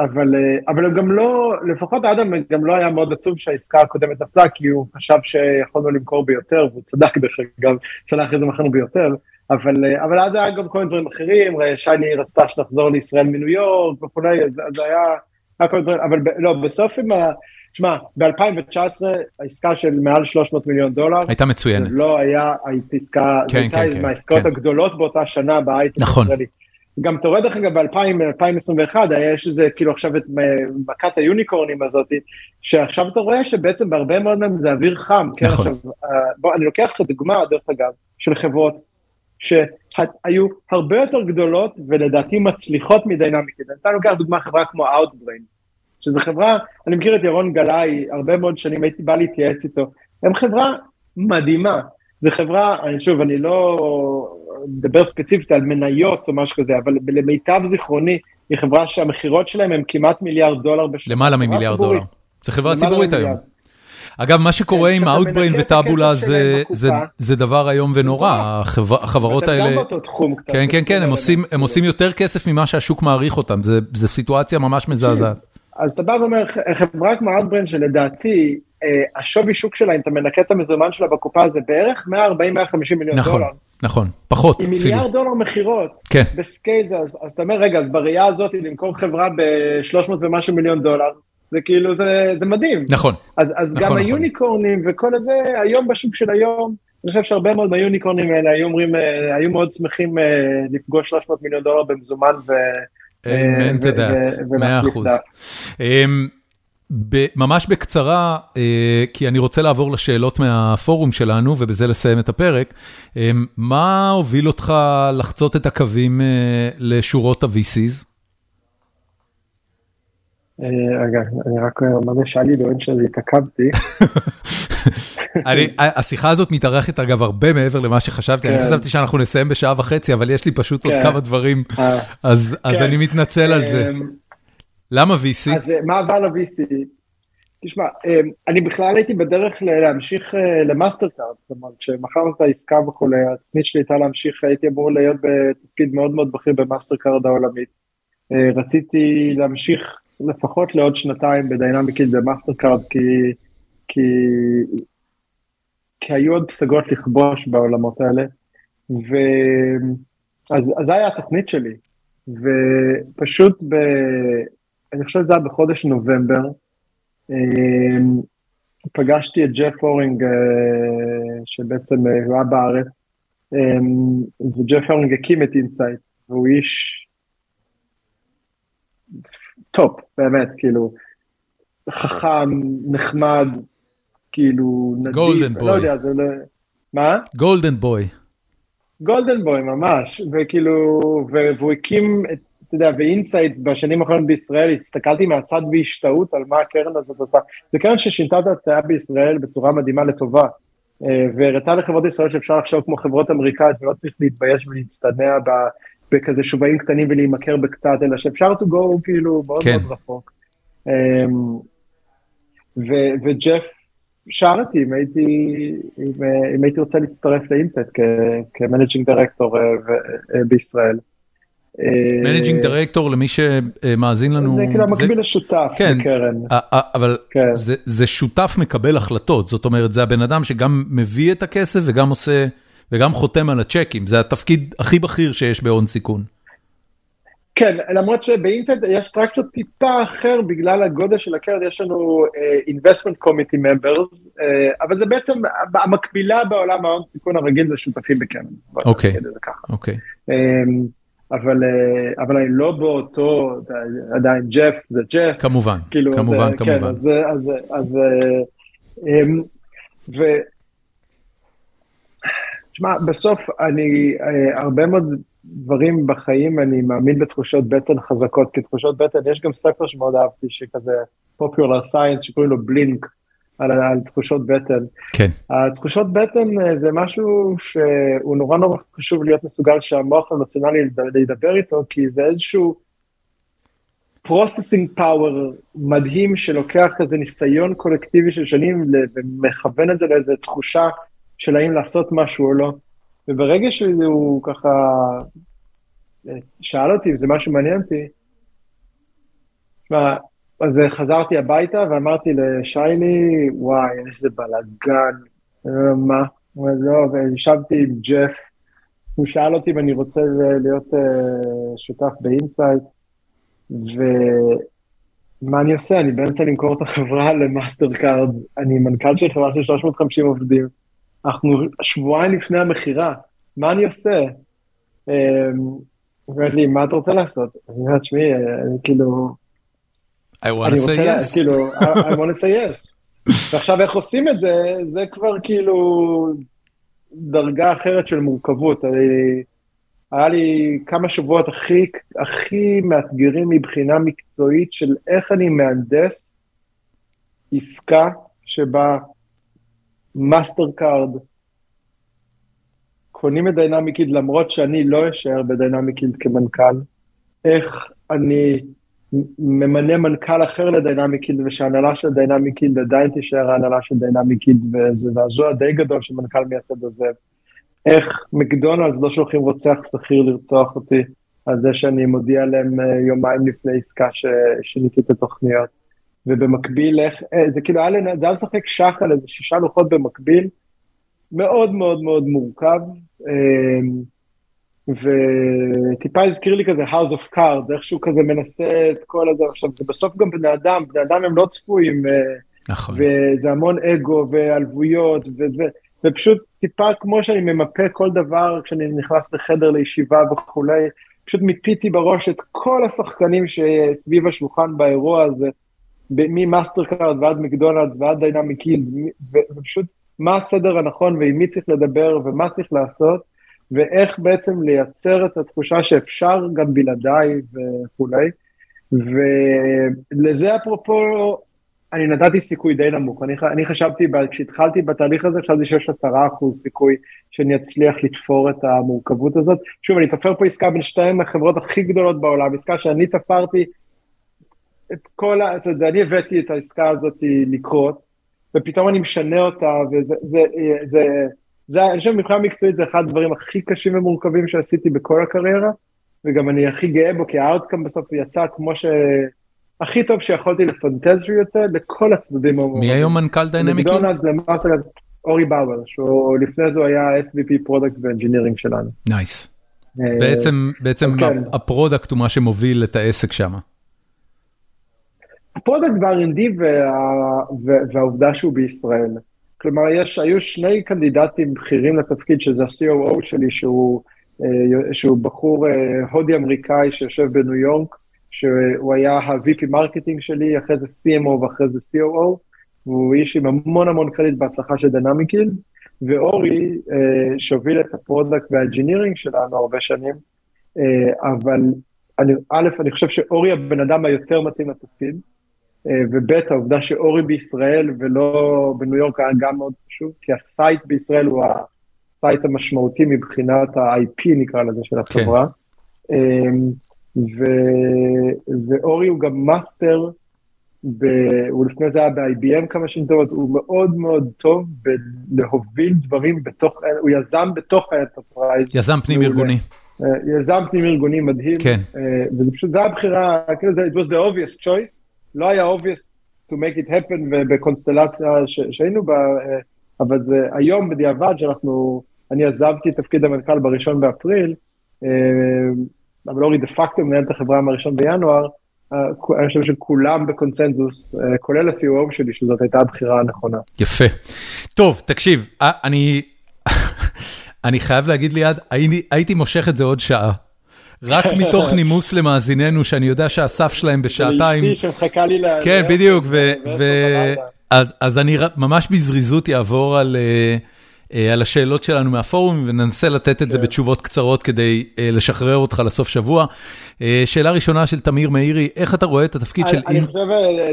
אבל, אה, אבל הם גם לא, לפחות אדם גם לא היה מאוד עצוב שהעסקה הקודמת נפלה, כי הוא חשב שיכולנו למכור ביותר, והוא צדק דרך אגב, שנה אחרי זה מכרנו ביותר, אבל, אה, אבל אז היה גם כל מיני דברים אחרים, שייני רצתה שנחזור לישראל מניו יורק וכולי, אז, אז היה, היה כל מיני דברים, אבל ב, לא, בסוף עם ה... שמע, ב-2019 העסקה של מעל 300 מיליון דולר, הייתה מצוינת. לא היה, הייתה עסקה, כן, כן, כן, מהעסקאות כן. הגדולות באותה שנה בהייטק נכון. הישראלי. גם אתה רואה דרך אגב ב-2021, יש איזה כאילו עכשיו את מכת היוניקורנים הזאת, שעכשיו אתה רואה שבעצם בהרבה מאוד מהם זה אוויר חם. כן, נכון. עכשיו, בוא, אני לוקח לך דוגמה דרך אגב, של חברות שהיו הרבה יותר גדולות ולדעתי מצליחות מדיינמיקד. אתה לוקח דוגמה חברה כמו Outbrain, שזו חברה, אני מכיר את ירון גלאי הרבה מאוד שנים, הייתי בא להתייעץ איתו, הם חברה מדהימה. זה חברה, אני שוב, אני לא מדבר ספציפית על מניות או משהו כזה, אבל למיטב זיכרוני, היא חברה שהמכירות שלהם הם כמעט מיליארד דולר בשנה. למעלה ממיליארד דולר. זה חברה ציבורית היום. אגב, מה שקורה כן, עם Outbrain וטאבולה זה דבר איום ונורא, החברות האלה... אתה גם באותו תחום קצת. כן, כן, כן, הם עושים יותר כסף ממה שהשוק מעריך אותם, זו סיטואציה ממש מזעזעת. אז אתה בא ואומר, חברה כמו Outbrain שלדעתי, אה, השווי שוק שלה, אם אתה מנקה את המזומן שלה בקופה, זה בערך 140-150 מיליון נכון, דולר. נכון, פחות אפילו. עם מיליארד דולר מכירות, כן. בסקייל זה, אז אתה אומר, רגע, אז בראייה הזאת למכור חברה ב-300 ומשהו מיליון דולר, זה כאילו, זה, זה מדהים. נכון. אז, אז נכון, גם נכון. היוניקורנים וכל זה, היום בשוק של היום, אני חושב שהרבה מאוד מהיוניקורנים האלה היו אומרים, אה, היו מאוד שמחים אה, לפגוש 300 מיליון דולר במזומן ו... Amen to that, מאה אחוז. ממש בקצרה, אה, כי אני רוצה לעבור לשאלות מהפורום שלנו ובזה לסיים את הפרק. אמ, מה הוביל אותך לחצות את הקווים לשורות ה-VCs? רגע, אני רק אומר שאלי דואג שהתעכבתי. (laughs) השיחה הזאת מתארכת אגב הרבה מעבר למה שחשבתי, אני כן. חשבתי שאנחנו נסיים בשעה וחצי, אבל יש לי פשוט עוד כן. כמה דברים, אה. אז כן. אני מתנצל על זה. למה VC? אז אה, מעבר ל-VC? תשמע, אמ, אני בכלל הייתי בדרך להמשיך אה, למאסטר קארד, זאת אומרת, כשמכרנו את העסקה וכולי, התוכנית שלי הייתה להמשיך, הייתי אמור להיות בתפקיד מאוד מאוד בכיר במאסטר קארד העולמית. רציתי להמשיך לפחות לעוד שנתיים בדיינמיק יילד במאסטר קארד, כי, כי, כי היו עוד פסגות לכבוש בעולמות האלה, ואז אז זה היה התוכנית שלי, ופשוט ב... אני חושב שזה היה בחודש נובמבר, אמ, פגשתי את ג'ף הורינג, אה, שבעצם אה, הוא היה בארץ, אמ, וג'ף הורינג הקים את אינסייט, והוא איש טופ, באמת, כאילו, חכם, נחמד, כאילו, נדיב, golden boy. לא יודע, זה לא... מה? golden boy. golden boy, ממש, וכאילו, והוא הקים, אתה יודע, ואינסייט בשנים האחרונות בישראל, הסתכלתי מהצד בהשתאות על מה הקרן הזאת עושה. זו קרן ששינתה את התעשייה בישראל בצורה מדהימה לטובה, אה, והראתה לחברות ישראל שאפשר לחשוב כמו חברות אמריקאיות, ולא צריך להתבייש ולהצטנע בכזה שובעים קטנים ולהימכר בקצת, אלא שאפשר to go כאילו מאוד כן. מאוד רחוק. Um, וג'ף שאל אותי אם הייתי, אם, אם הייתי רוצה להצטרף לאינסייט כ managing director uh, בישראל. מנג'ינג דירקטור למי שמאזין לנו, זה כאילו המקביל לשותף כן, בקרן. אבל כן. זה, זה שותף מקבל החלטות, זאת אומרת זה הבן אדם שגם מביא את הכסף וגם עושה וגם חותם על הצ'קים, זה התפקיד הכי בכיר שיש בהון סיכון. כן, למרות שבאינסייט יש structure טיפה אחר בגלל הגודל של הקרן, יש לנו uh, investment committee members, uh, אבל זה בעצם המקבילה בעולם ההון סיכון הרגיל זה שותפים בקרן. אוקיי, אוקיי. אבל, uh, אבל אני לא באותו, עדיין ג'ף זה ג'ף. כמובן, כאילו, כמובן, זה, כמובן. כן, אז, אז, אז, um, ו... תשמע, בסוף אני, אה, הרבה מאוד דברים בחיים, אני מאמין בתחושות בטן חזקות, כי תחושות בטן, יש גם ספר שמאוד אהבתי, שכזה Popular Science, שקוראים לו בלינק, על, על תחושות בטן. כן. התחושות בטן אה, זה משהו שהוא נורא נורא חשוב להיות מסוגל שהמוח הנציונלי ידבר איתו, כי זה איזשהו processing power מדהים שלוקח כזה ניסיון קולקטיבי של שנים ומכוון את זה לאיזו תחושה של האם לעשות משהו או לא. וברגע שהוא ככה שאל אותי אם זה משהו מעניין אותי, אז חזרתי הביתה ואמרתי לשייני, וואי, איזה בלאגן, מה? הוא אומר, לא, וישבתי עם ג'ף, הוא שאל אותי אם אני רוצה להיות uh, שותף באינסייט, ומה אני עושה? אני באמצע למכור את החברה (laughs) למאסטר קארד, אני מנכ"ל של חברה של 350 עובדים. אנחנו שבועיים לפני המכירה, מה אני עושה? אמ, אומרת לי, מה אתה רוצה לעשות? אני אומר, תשמעי, כאילו... I want to say yes. כאילו, I want to say yes. ועכשיו איך עושים את זה, זה כבר כאילו דרגה אחרת של מורכבות. אני, היה לי כמה שבועות הכי, הכי מאתגרים מבחינה מקצועית של איך אני מהנדס עסקה שבה מאסטר קארד קונים את דיינמיק יילד למרות שאני לא אשאר בדיינמיק יילד כמנכ"ל, איך אני ממנה מנכ"ל אחר לדיינמיק יילד ושההנהלה של דיינמיק יילד עדיין תישאר ההנהלה של דיינמיק יילד וזה זעזוע די גדול שמנכ"ל מייסד עוזב. איך מקדונלדס לא שולחים רוצח שכיר לרצוח אותי על זה שאני מודיע להם אה, יומיים לפני עסקה ששיניתי את התוכניות. ובמקביל איך, אה, זה כאילו היה לנ... זה היה לשחק שח על איזה שישה לוחות במקביל, מאוד מאוד מאוד מורכב, אמ, וטיפה הזכיר לי כזה House of Cards, איכשהו כזה מנסה את כל הזה, עכשיו זה בסוף גם בני אדם, בני אדם הם לא צפויים, אה, נכון. וזה המון אגו ועלבויות, וזה, ופשוט טיפה כמו שאני ממפה כל דבר כשאני נכנס לחדר לישיבה וכולי, פשוט מיפיתי בראש את כל השחקנים שסביב השולחן באירוע הזה, ממאסטר קארד ועד מקדונלדס ועד דיינמיק ופשוט מה הסדר הנכון ועם מי צריך לדבר ומה צריך לעשות, ואיך בעצם לייצר את התחושה שאפשר גם בלעדיי וכולי. ולזה אפרופו, אני נתתי סיכוי די נמוך. אני, אני חשבתי, כשהתחלתי בתהליך הזה, חשבתי שיש עשרה אחוז סיכוי שאני אצליח לתפור את המורכבות הזאת. שוב, אני תופר פה עסקה בין שתיים החברות הכי גדולות בעולם, עסקה שאני תפרתי את כל ה... זאת אומרת, אני הבאתי את העסקה הזאת לקרות, ופתאום אני משנה אותה, וזה, זה, זה, זה, אני חושב מבחינה מקצועית זה אחד הדברים הכי קשים ומורכבים שעשיתי בכל הקריירה, וגם אני הכי גאה בו, כי ה outcome בסוף יצא כמו ש... הכי טוב שיכולתי לפנטז שהוא יוצא לכל הצדדים. מי היום מנכ"ל דיינמיק? מקדונלדס למעשה אורי באואר, שהוא לפני זה היה SVP product ו engineering שלנו. nice. אה, בעצם, בעצם כן. ה product הוא מה שמוביל את העסק שם. ה product וה-R&D והעובדה שהוא בישראל. כלומר, יש, היו שני קנדידטים בכירים לתפקיד, שזה ה-COO שלי, שהוא, אה, שהוא בחור אה, הודי אמריקאי שיושב בניו יורק, שהוא היה ה-VP marketing שלי, אחרי זה CMO ואחרי זה COO, והוא איש עם המון המון קרדיט בהצלחה של Dynamic Yield, ואורי, אה, שהוביל את ה product וה engineering שלנו הרבה שנים, אבל אני, א', אני חושב שאורי הבן אדם היותר מתאים לתפקיד, וב' העובדה שאורי בישראל ולא בניו יורק היה גם מאוד חשוב, כי ה site בישראל הוא ה site המשמעותי מבחינת ה-IP נקרא לזה של החברה. כן. ו... ואורי הוא גם master, ב... הוא לפני זה היה ב-IBM כמה שנים טובות, הוא מאוד מאוד טוב בלהוביל דברים בתוך, הוא יזם בתוך ה enterprise. יזם פנים ארגוני. אה, יזם פנים ארגוני מדהים. כן. וזה פשוט, זה הבחירה, כאילו זה, it was the obvious choice. לא היה obvious to make it happen ובקונסטלציה שהיינו בה, אה, אבל זה היום בדיעבד שאנחנו, אני עזבתי את תפקיד המנכ"ל בראשון באפריל, אה, אבל אורי דה פקטו מנהל את החברה מהראשון בינואר, אה, אני חושב שכולם בקונצנזוס, כולל ה-COO שלי, שזאת הייתה הבחירה הנכונה. יפה. טוב, תקשיב, אני, (laughs) אני חייב להגיד ליעד, הייתי מושך את זה עוד שעה. רק מתוך נימוס למאזיננו, שאני יודע שהסף שלהם בשעתיים. לאשתי שמחכה לי ל... כן, בדיוק, אז אני ממש בזריזות אעבור על... אה, אה, על השאלות שלנו מהפורום וננסה לתת את זה כן. בתשובות קצרות כדי אה, לשחרר אותך לסוף שבוע. שאלה ראשונה של תמיר מאירי, איך אתה רואה את התפקיד של... אני חושב,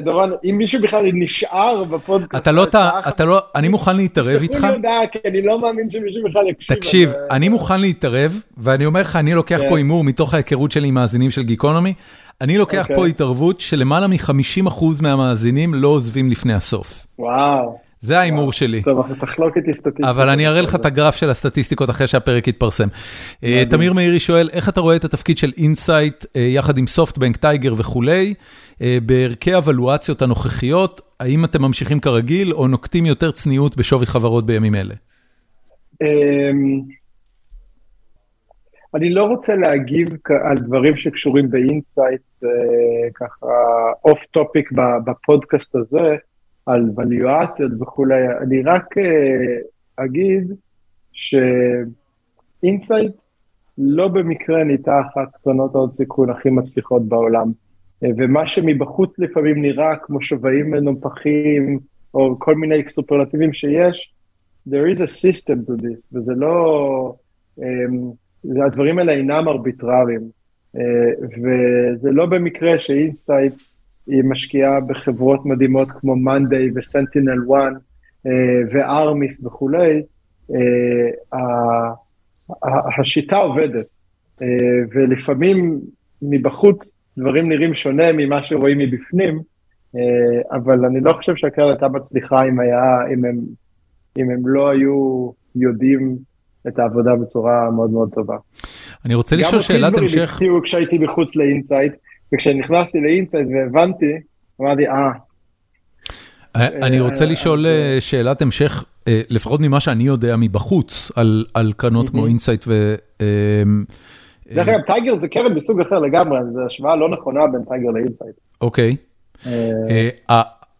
דורון, אם מישהו בכלל נשאר בפודקאסט... אתה לא, אתה לא, אני מוכן להתערב איתך. שלחו לי הודעה, כי אני לא מאמין שמישהו בכלל יקשיב. תקשיב, אני מוכן להתערב, ואני אומר לך, אני לוקח פה כן. הימור מתוך ההיכרות שלי עם מאזינים של גיקונומי, אני לוקח פה אוקיי. התערבות שלמעלה מ-50% מהמאזינים לא עוזבים לפני הסוף. וואו. זה ההימור שלי. טוב, תחלוק איתי סטטיסטיקות. אבל אני אראה לך את הגרף של הסטטיסטיקות אחרי שהפרק יתפרסם. אה, תמיר מאירי שואל, איך אתה רואה את התפקיד של Insight אה, יחד עם SoftBank, Tiger וכולי, אה, בערכי הוולואציות הנוכחיות, האם אתם ממשיכים כרגיל או נוקטים יותר צניעות בשווי חברות בימים אלה? אמ, אני לא רוצה להגיב על דברים שקשורים ב Insight, ככה off topic בפודקאסט הזה. על וליואציות וכולי, אני רק אה, אגיד ש Insight לא במקרה נהייתה אחת קרנות ההון סיכון הכי מצליחות בעולם. אה, ומה שמבחוץ לפעמים נראה כמו שווים מנופחים, או כל מיני סופרלטיבים שיש, there is a system to this, וזה לא, um, הדברים האלה אינם ארביטרריים, uh, וזה לא במקרה ש Insight היא משקיעה בחברות מדהימות כמו monday ו Sentinel 1 ו Armis וכולי. אה, השיטה עובדת, ולפעמים מבחוץ דברים נראים שונה ממה שרואים מבפנים, אבל אני לא חושב שהקרן הייתה מצליחה אם היה, אם הם, אם הם לא היו יודעים את העבודה בצורה מאוד מאוד טובה. אני רוצה לשאול שאלת המשך. גם אותי דברים כשהייתי מחוץ ל Insight, וכשנכנסתי ל Insight והבנתי, אמרתי, אה. אני רוצה לשאול אה, שאלת המשך, אה, לפחות ממה שאני יודע מבחוץ, על קרנות כמו Insight ו... אה, דרך אגב, Tiger זה קרן מסוג אחר לגמרי, זו השוואה לא נכונה בין Tiger ל Insight. אוקיי.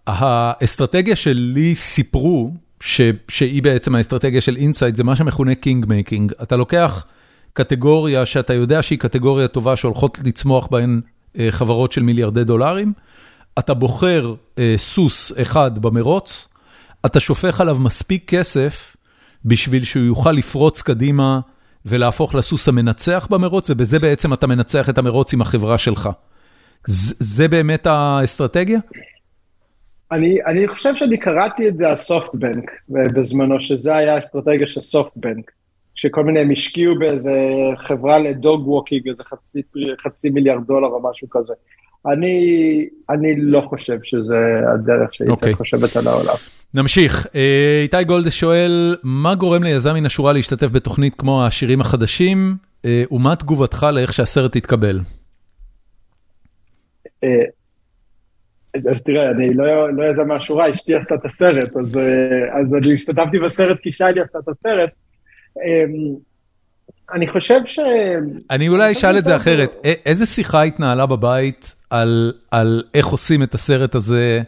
האסטרטגיה שלי סיפרו, שהיא בעצם האסטרטגיה של Insight, זה מה שמכונה king making. אתה לוקח קטגוריה שאתה יודע שהיא קטגוריה טובה, שהולכות לצמוח בהן חברות של מיליארדי דולרים, אתה בוחר סוס אחד במרוץ, אתה שופך עליו מספיק כסף בשביל שהוא יוכל לפרוץ קדימה ולהפוך לסוס המנצח במרוץ, ובזה בעצם אתה מנצח את המרוץ עם החברה שלך. זה באמת האסטרטגיה? אני, אני חושב שאני קראתי את זה על סופטבנק בזמנו, שזה היה האסטרטגיה של סופטבנק, שכל מיני הם השקיעו באיזה חברה לדוג ווקינג, איזה חצי, חצי מיליארד דולר או משהו כזה. אני, אני לא חושב שזה הדרך שהיא okay. אוקיי. חושבת על העולם. נמשיך, אה, איתי גולדה שואל, מה גורם ליזם מן השורה להשתתף בתוכנית כמו העשירים החדשים, אה, ומה תגובתך לאיך שהסרט התקבל? אה, אז תראה, אני לא, לא יזם מהשורה, אשתי עשתה את הסרט, אז, אז אני השתתפתי בסרט כי שיילי עשתה את הסרט. אמ, אני חושב ש... אני אולי אשאל את זה אחרת, איזה שיחה התנהלה בבית על, איך עושים את הסרט הזה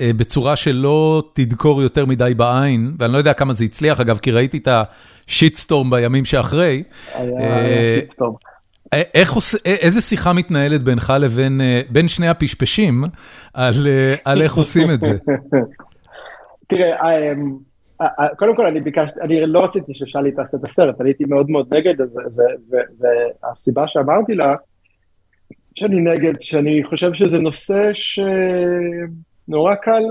אה, בצורה שלא תדקור יותר מדי בעין, ואני לא יודע כמה זה הצליח, אגב, כי ראיתי את השיטסטורם בימים שאחרי. היה שיטסטורם. אה, איך עושה, איזה שיחה מתנהלת בינך לבין, אה, בין שני הפשפשים על, על איך עושים את זה? (laughs) תראה, קודם כל אני ביקשתי, אני לא רציתי ששאלי תעשה את הסרט, אני הייתי מאוד מאוד נגד, והסיבה שאמרתי לה, שאני נגד, שאני חושב שזה נושא שנורא קל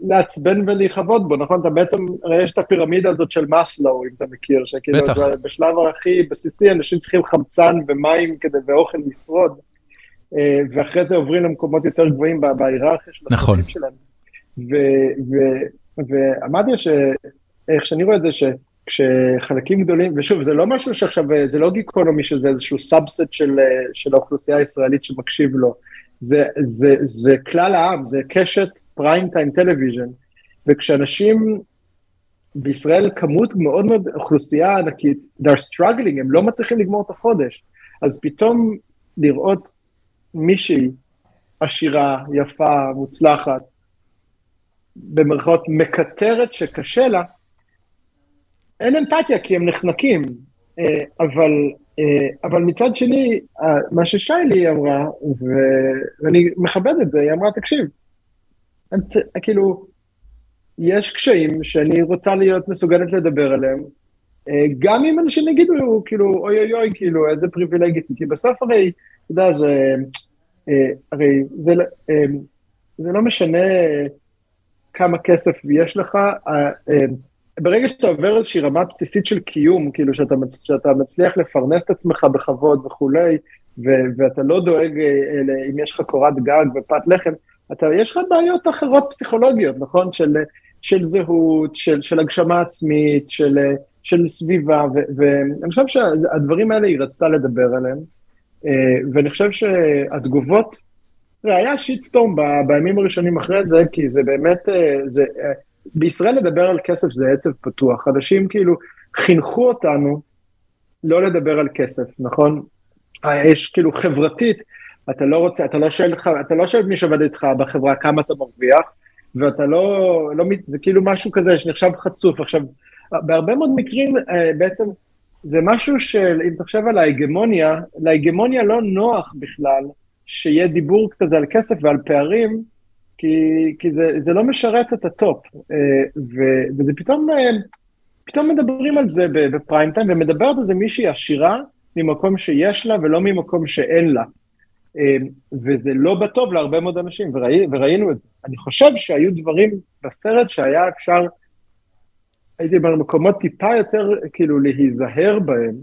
לעצבן ולהיכבוד בו, נכון? אתה בעצם, הרי יש את הפירמידה הזאת של מאסלו, אם אתה מכיר, שכאילו. בשלב הכי בסיסי אנשים צריכים חמצן ומים כדי, ואוכל לשרוד, אה, ואחרי זה עוברים למקומות יותר גבוהים בהיררכיה של נכון. שלהם. ואמרתי שאיך שאני רואה את זה, ש... כשחלקים גדולים, ושוב, זה לא משהו שעכשיו, זה לא גיקונומי שזה איזשהו subset של, של האוכלוסייה הישראלית שמקשיב לו, זה, זה, זה כלל העם, זה קשת prime time television, וכשאנשים בישראל כמות מאוד מאוד אוכלוסייה ענקית, they're struggling, הם לא מצליחים לגמור את החודש, אז פתאום לראות מישהי עשירה, יפה, מוצלחת, במרכאות מקטרת שקשה לה, אין אמפתיה כי הם נחנקים, אה, אבל, אה, אבל מצד שני, מה ששיילי אמרה, ואני מכבד את זה, היא אמרה, תקשיב, את, כאילו, יש קשיים שאני רוצה להיות מסוגלת לדבר עליהם, אה, גם אם אנשים יגידו, כאילו, אוי אוי אוי, כאילו, איזה פריבילגית, כי בסוף הרי, אתה יודע, זה, הרי זה, לא, זה לא משנה כמה כסף יש לך, ברגע שאתה עובר איזושהי רמה בסיסית של קיום, כאילו שאתה, שאתה מצליח לפרנס את עצמך בכבוד וכולי, ו- ואתה לא דואג אה, אם יש לך קורת גג ופת לחם, אתה, יש לך בעיות אחרות פסיכולוגיות, נכון? של, של זהות, של, של הגשמה עצמית, של, של סביבה, ואני חושב שהדברים האלה היא רצתה לדבר עליהם, אה, ואני חושב שהתגובות, תראה, היה שיטסטורם בימים הראשונים אחרי זה, כי זה באמת, אה, זה, בישראל לדבר על כסף זה עצב פתוח, אנשים כאילו חינכו אותנו לא לדבר על כסף, נכון? יש כאילו חברתית, אתה לא רוצה, אתה לא שואל, אתה לא שואל מי שעובד איתך בחברה כמה אתה מרוויח, ואתה לא, לא, זה כאילו משהו כזה שנחשב חצוף. עכשיו, בהרבה מאוד מקרים אה, בעצם זה משהו של, אם תחשב על ההגמוניה, להגמוניה לא נוח בכלל שיהיה דיבור כזה על כסף ועל פערים, כי, כי זה, זה לא משרת את ה top, אה, ו, וזה פתאום, אה, פתאום מדברים על זה ב prime time, ומדברת על זה מישהי עשירה ממקום שיש לה ולא ממקום שאין לה. אה, וזה לא בטוב להרבה מאוד אנשים, וראי, וראינו את זה. אני חושב שהיו דברים בסרט שהיה אפשר הייתי אומר, מקומות טיפה יותר כאילו להיזהר בהם,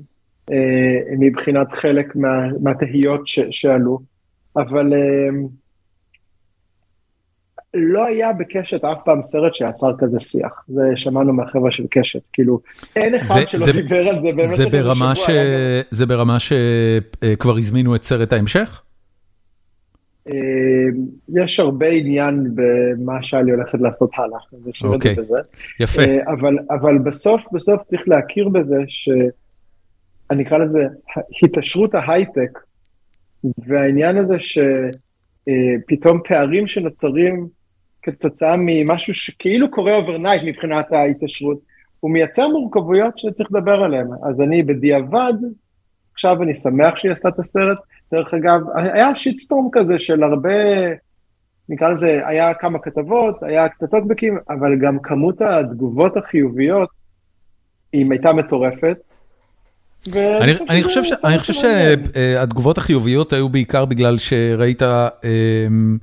מבחינת חלק מה, מהתהיות ש, שעלו, אבל אה, לא היה בקשת אף פעם סרט שיצר כזה שיח, זה שמענו מהחבר'ה של קשת, כאילו אין אחד זה, שלא זה, דיבר על זה במשך זה ברמה ש... זה ברמה שכבר הזמינו את סרט ההמשך? אה, יש הרבה עניין במה שאלי הולכת לעשות הלאה, אוקיי, בזה. יפה. אה, אבל, אבל בסוף, בסוף צריך להכיר בזה שאני אקרא לזה התעשרות ההייטק, והעניין הזה שפתאום פערים שנוצרים כתוצאה ממשהו שכאילו קורה overnight מבחינת ההתעשרות, הוא מייצר מורכבויות שצריך לדבר עליהן. אז אני בדיעבד, עכשיו אני שמח שהיא עשתה את הסרט, דרך אגב, היה shitstorm כזה של הרבה, נקרא לזה, היה כמה כתבות, היה קצת טוקבקים, אבל גם כמות התגובות החיוביות, אם הייתה מטורפת. אני חושב שהתגובות החיוביות היו בעיקר בגלל שראית אמ,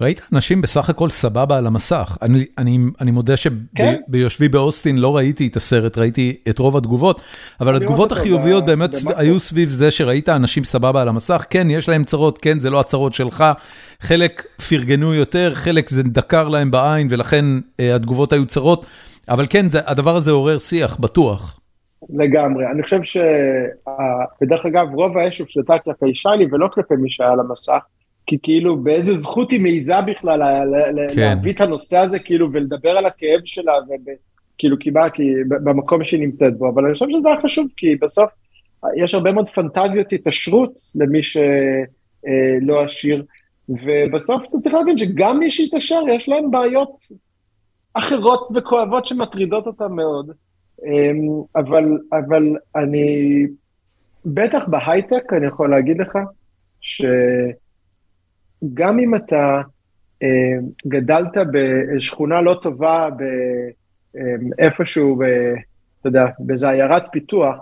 ראית אנשים בסך הכל סבבה על המסך. אני, אני, אני מודה שביושבי כן? באוסטין לא ראיתי את הסרט, ראיתי את רוב התגובות, אבל התגובות החיוביות באמת היו סביב זה שראית אנשים סבבה על המסך. כן, יש להם צרות, כן, זה לא הצרות שלך. חלק פרגנו יותר, חלק זה דקר להם בעין, ולכן אה, התגובות היו צרות. אבל כן, זה, הדבר הזה עורר שיח, בטוח. לגמרי. אני חושב ש... ודרך אגב, רוב האש הופשטה כלפי שיילי ולא כלפי מי שהיה על המסך. כי כאילו באיזה זכות היא מעיזה בכלל כן. להביא את הנושא הזה כאילו ולדבר על הכאב שלה וכאילו כי מה, כי במקום שהיא נמצאת בו, אבל אני חושב שזה היה חשוב כי בסוף יש הרבה מאוד פנטזיות התעשרות למי שלא עשיר, ובסוף אתה צריך להבין שגם מי שהתעשר יש להם בעיות אחרות וכואבות שמטרידות אותם מאוד, אבל, אבל אני, בטח בהייטק אני יכול להגיד לך, ש... גם אם אתה אה, גדלת בשכונה לא טובה באיפשהו, אה, אתה יודע, באיזה עיירת פיתוח,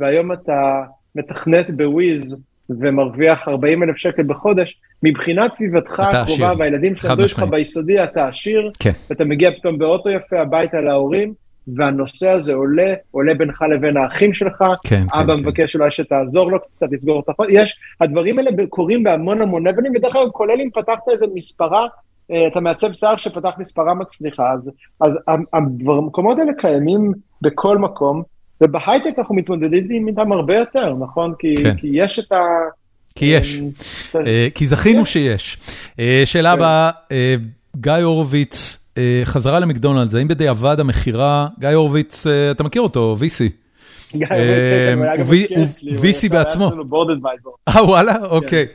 והיום אתה מתכנת בוויז ומרוויח 40 אלף שקל בחודש, מבחינת סביבתך הקרובה והילדים שלמדו איתך ביסודי, אתה עשיר, כן. ואתה מגיע פתאום באוטו יפה הביתה להורים, והנושא הזה עולה, עולה בינך לבין האחים שלך, כן, אבא כן, מבקש כן. אולי שתעזור לו קצת לסגור את החודש, יש, הדברים האלה קורים בהמון המון אבנים, ודרך אגב, כולל אם פתחת איזה מספרה, אה, אתה מעצב שיער שפתח מספרה מצליחה, אז, אז המקומות האלה קיימים בכל מקום, ובהייטק אנחנו מתמודדים איתם הרבה יותר, נכון? כי, כן. כי יש את ה... כי יש, אה, אה, כי זכינו שיש. שאלה כן. הבאה, גיא הורוביץ, אה, חזרה למקדונלדס, האם בדיעבד המכירה, גיא הורוביץ, אה, אתה מכיר אותו, VC. הוא VC בעצמו. אה וואלה? כן. אוקיי.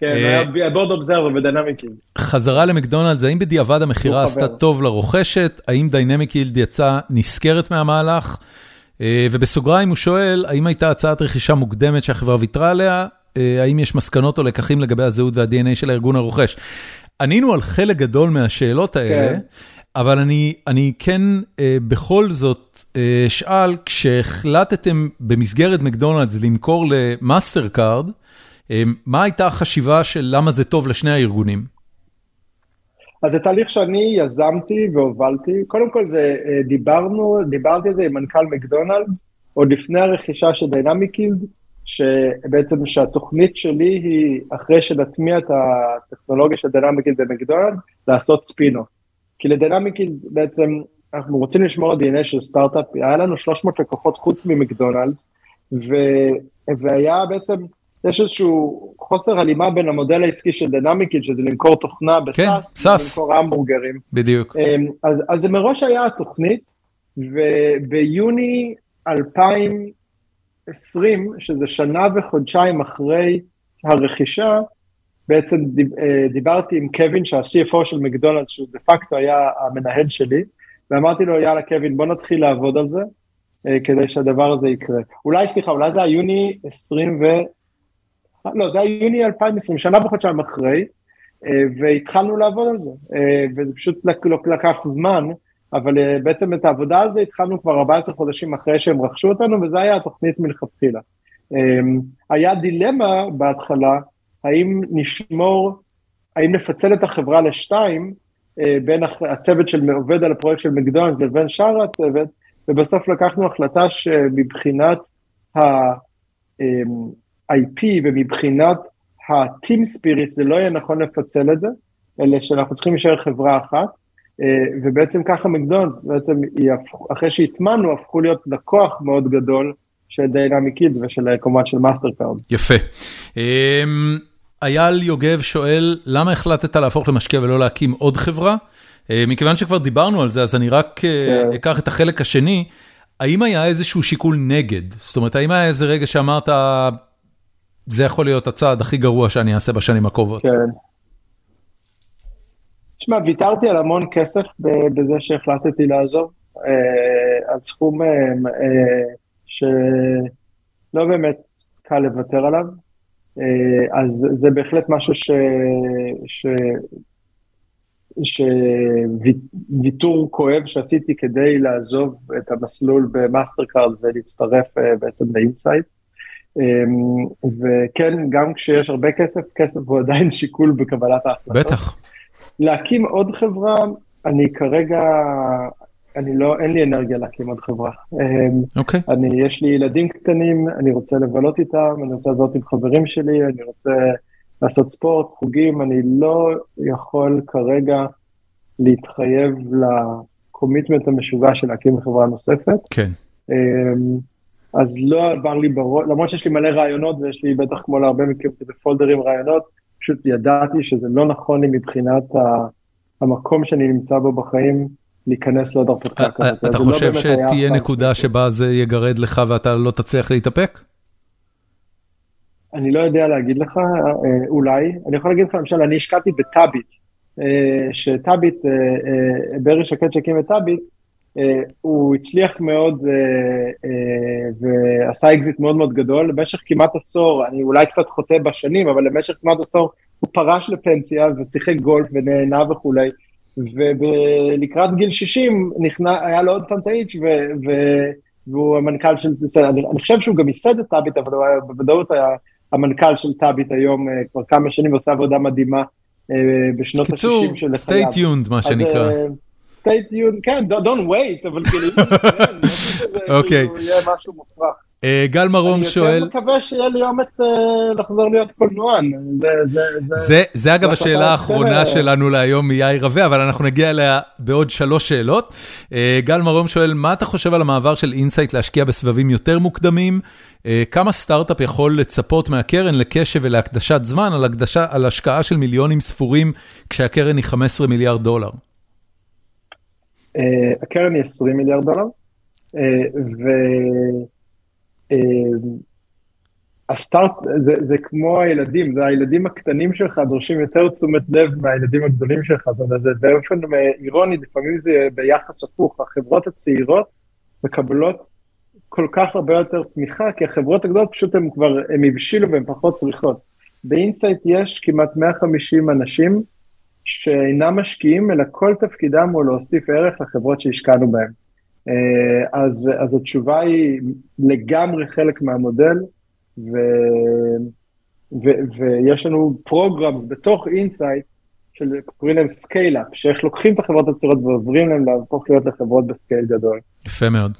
כן, היה board observer ב Dynamic חזרה למקדונלדס, האם בדיעבד המכירה עשתה טוב לרוכשת? האם Dynamic Yield יצא נשכרת מהמהלך? ובסוגריים הוא שואל, האם הייתה הצעת רכישה מוקדמת שהחברה ויתרה עליה? האם יש מסקנות או לקחים לגבי הזהות וה-DNA של הארגון הרוכש? ענינו על חלק גדול מהשאלות האלה, כן. אבל אני, אני כן אה, בכל זאת אה, אשאל, כשהחלטתם במסגרת מקדונלדס למכור למאסטר קארד, אה, מה הייתה החשיבה של למה זה טוב לשני הארגונים? אז זה תהליך שאני יזמתי והובלתי. קודם כל זה, אה, דיברנו, דיברתי על זה עם מנכ"ל מקדונלדס, עוד לפני הרכישה של Dynamic Yield. שבעצם שהתוכנית שלי היא, אחרי שנטמיע את הטכנולוגיה של דינמיקילד במקדונלד, לעשות ספינו. כי ל Dynamic Yield בעצם, אנחנו רוצים לשמור על DNA של סטארט-אפ, היה לנו 300 לקוחות חוץ ממקדונלדס, ו... והיה בעצם, יש איזשהו חוסר הלימה בין המודל העסקי של Dynamic Yield, שזה למכור תוכנה ב SaaS, כן, SaaS, למכור המבורגרים. בדיוק. אמ, אז, אז זה מראש היה התוכנית, וביוני 2000, 2020, שזה שנה וחודשיים אחרי הרכישה, בעצם אה, דיברתי עם קווין, שה-CFO של מקדונלדס, שהוא דה פקטו היה המנהל שלי, ואמרתי לו, יאללה קווין, בוא נתחיל לעבוד על זה, אה, כדי שהדבר הזה יקרה. אולי, סליחה, אולי זה היה יוני 20 ו... לא, זה היה יוני 2020, שנה וחודשיים אחרי, אה, והתחלנו לעבוד על זה, וזה פשוט לקח זמן, אבל uh, בעצם את העבודה על זה התחלנו כבר 14 חודשים אחרי שהם רכשו אותנו, וזו הייתה התוכנית מלכתחילה. Um, היה דילמה בהתחלה, האם נשמור, האם נפצל את החברה לשתיים, uh, בין הצוות של עובד על הפרויקט של מקדונלדס לבין שאר הצוות, ובסוף לקחנו החלטה שמבחינת ה-IP אמ, ומבחינת ה-team spirit זה לא יהיה נכון לפצל את זה, אלא שאנחנו צריכים להישאר חברה אחת, אה, ובעצם ככה מקדונלדס, בעצם אחרי שהטמענו הפכו להיות לקוח מאוד גדול של Dynamic Yield ושל כמובן של מאסטר קארד. יפה. אמ, אייל יוגב שואל, למה החלטת להפוך למשקיע ולא להקים עוד חברה? אה, מכיוון שכבר דיברנו על זה, אז אני רק אה, כן. אקח את החלק השני. האם היה איזשהו שיקול נגד? זאת אומרת, האם היה איזה רגע שאמרת, זה יכול להיות הצעד הכי גרוע שאני אעשה בשנים הקרובות? כן. תשמע, ויתרתי על המון כסף בזה שהחלטתי לעזוב, אה, על סכום שלא באמת קל לוותר עליו. אה, אז זה בהחלט משהו ש... ש... שוויתור כואב שעשיתי כדי לעזוב את המסלול במאסטר קארד ולהצטרף אה, בעצם לאינסייט. וכן, גם כשיש הרבה כסף, כסף הוא עדיין שיקול בקבלת ההחלטות. בטח. להקים עוד חברה, אני כרגע אני לא, אין לי אנרגיה להקים עוד חברה. אוקיי. Okay. אני, יש לי ילדים קטנים, אני רוצה לבלות איתם, אני רוצה לבלות עם חברים שלי, אני רוצה לעשות ספורט, חוגים, אני לא יכול כרגע להתחייב לקומיטמנט המשוגע של להקים חברה נוספת. כן. אמ, אז לא עבר לי בראש, למרות שיש לי מלא רעיונות ויש לי בטח כמו להרבה מכם כזה פולדרים רעיונות, פשוט ידעתי שזה לא נכון לי מבחינת המקום שאני נמצא בו בחיים. להיכנס לעוד הרפתקה כזאת. אתה לא חושב שתהיה נקודה שבה זה יגרד לך ואתה לא תצליח להתאפק? אני לא יודע להגיד לך, אה, אולי. אני יכול להגיד לך, למשל, אני השקעתי בטאביט, אה, שטאביט, אה, ברי שקד שהקים את טאביט, הוא הצליח מאוד ועשה אקזיט מאוד מאוד גדול, במשך כמעט עשור, אני אולי קצת חוטא בשנים, אבל למשך כמעט עשור הוא פרש לפנסיה ושיחק גולף ונהנה וכולי. ולקראת גיל 60 נכנע, היה לו עוד פעם את האיץ' והוא המנכ"ל של, אני, אני חושב שהוא גם ייסד את טאביט, אבל הוא היה בוודאות היה המנכ"ל של טאביט היום אה, כבר כמה שנים, ועושה עבודה מדהימה אה, בשנות ה-60 של לחייו. קיצור, stay tuned מה שנקרא. אה, stay tuned, כן, don't wait, אבל כאילו, (laughs) אוקיי. יהיה משהו מופרך. אה, גל מרום שואל... אני יותר מקווה שיהיה לי אומץ אה, לחזור להיות קולנוען. זה אגב השאלה האחרונה שלנו להיום מיאיר רווה, אבל אנחנו נגיע אליה בעוד שלוש שאלות. אה, גל מרום שואל, מה אתה חושב על המעבר של אינסייט להשקיע בסבבים יותר מוקדמים? כמה סטארט-אפ יכול לצפות מהקרן לקשב ולהקדשת זמן על השקעה של מיליונים ספורים כשהקרן היא 15 מיליארד דולר? הקרן היא 20 מיליארד דולר, ו... אמ, הסטארט, זה, זה כמו הילדים, זה הילדים הקטנים שלך דורשים יותר תשומת לב מהילדים הגדולים שלך, זאת אומרת, זה באופן אירוני, לפעמים זה ביחס הפוך, החברות הצעירות מקבלות כל כך הרבה יותר תמיכה, כי החברות הגדולות פשוט הן כבר, הן הבשילו והן פחות צריכות. באינסייט יש כמעט 150 אנשים שאינם משקיעים, אלא כל תפקידם הוא להוסיף ערך לחברות שהשקענו בהן. אה, אז, אז התשובה היא לגמרי חלק מהמודל, ו, ו, ויש לנו programs בתוך אינסייט, שקוראים להם scale-up, שאיך לוקחים את החברות הצעירות ועוזרים להם להפוך להיות לחברות ב scale גדול. יפה מאוד.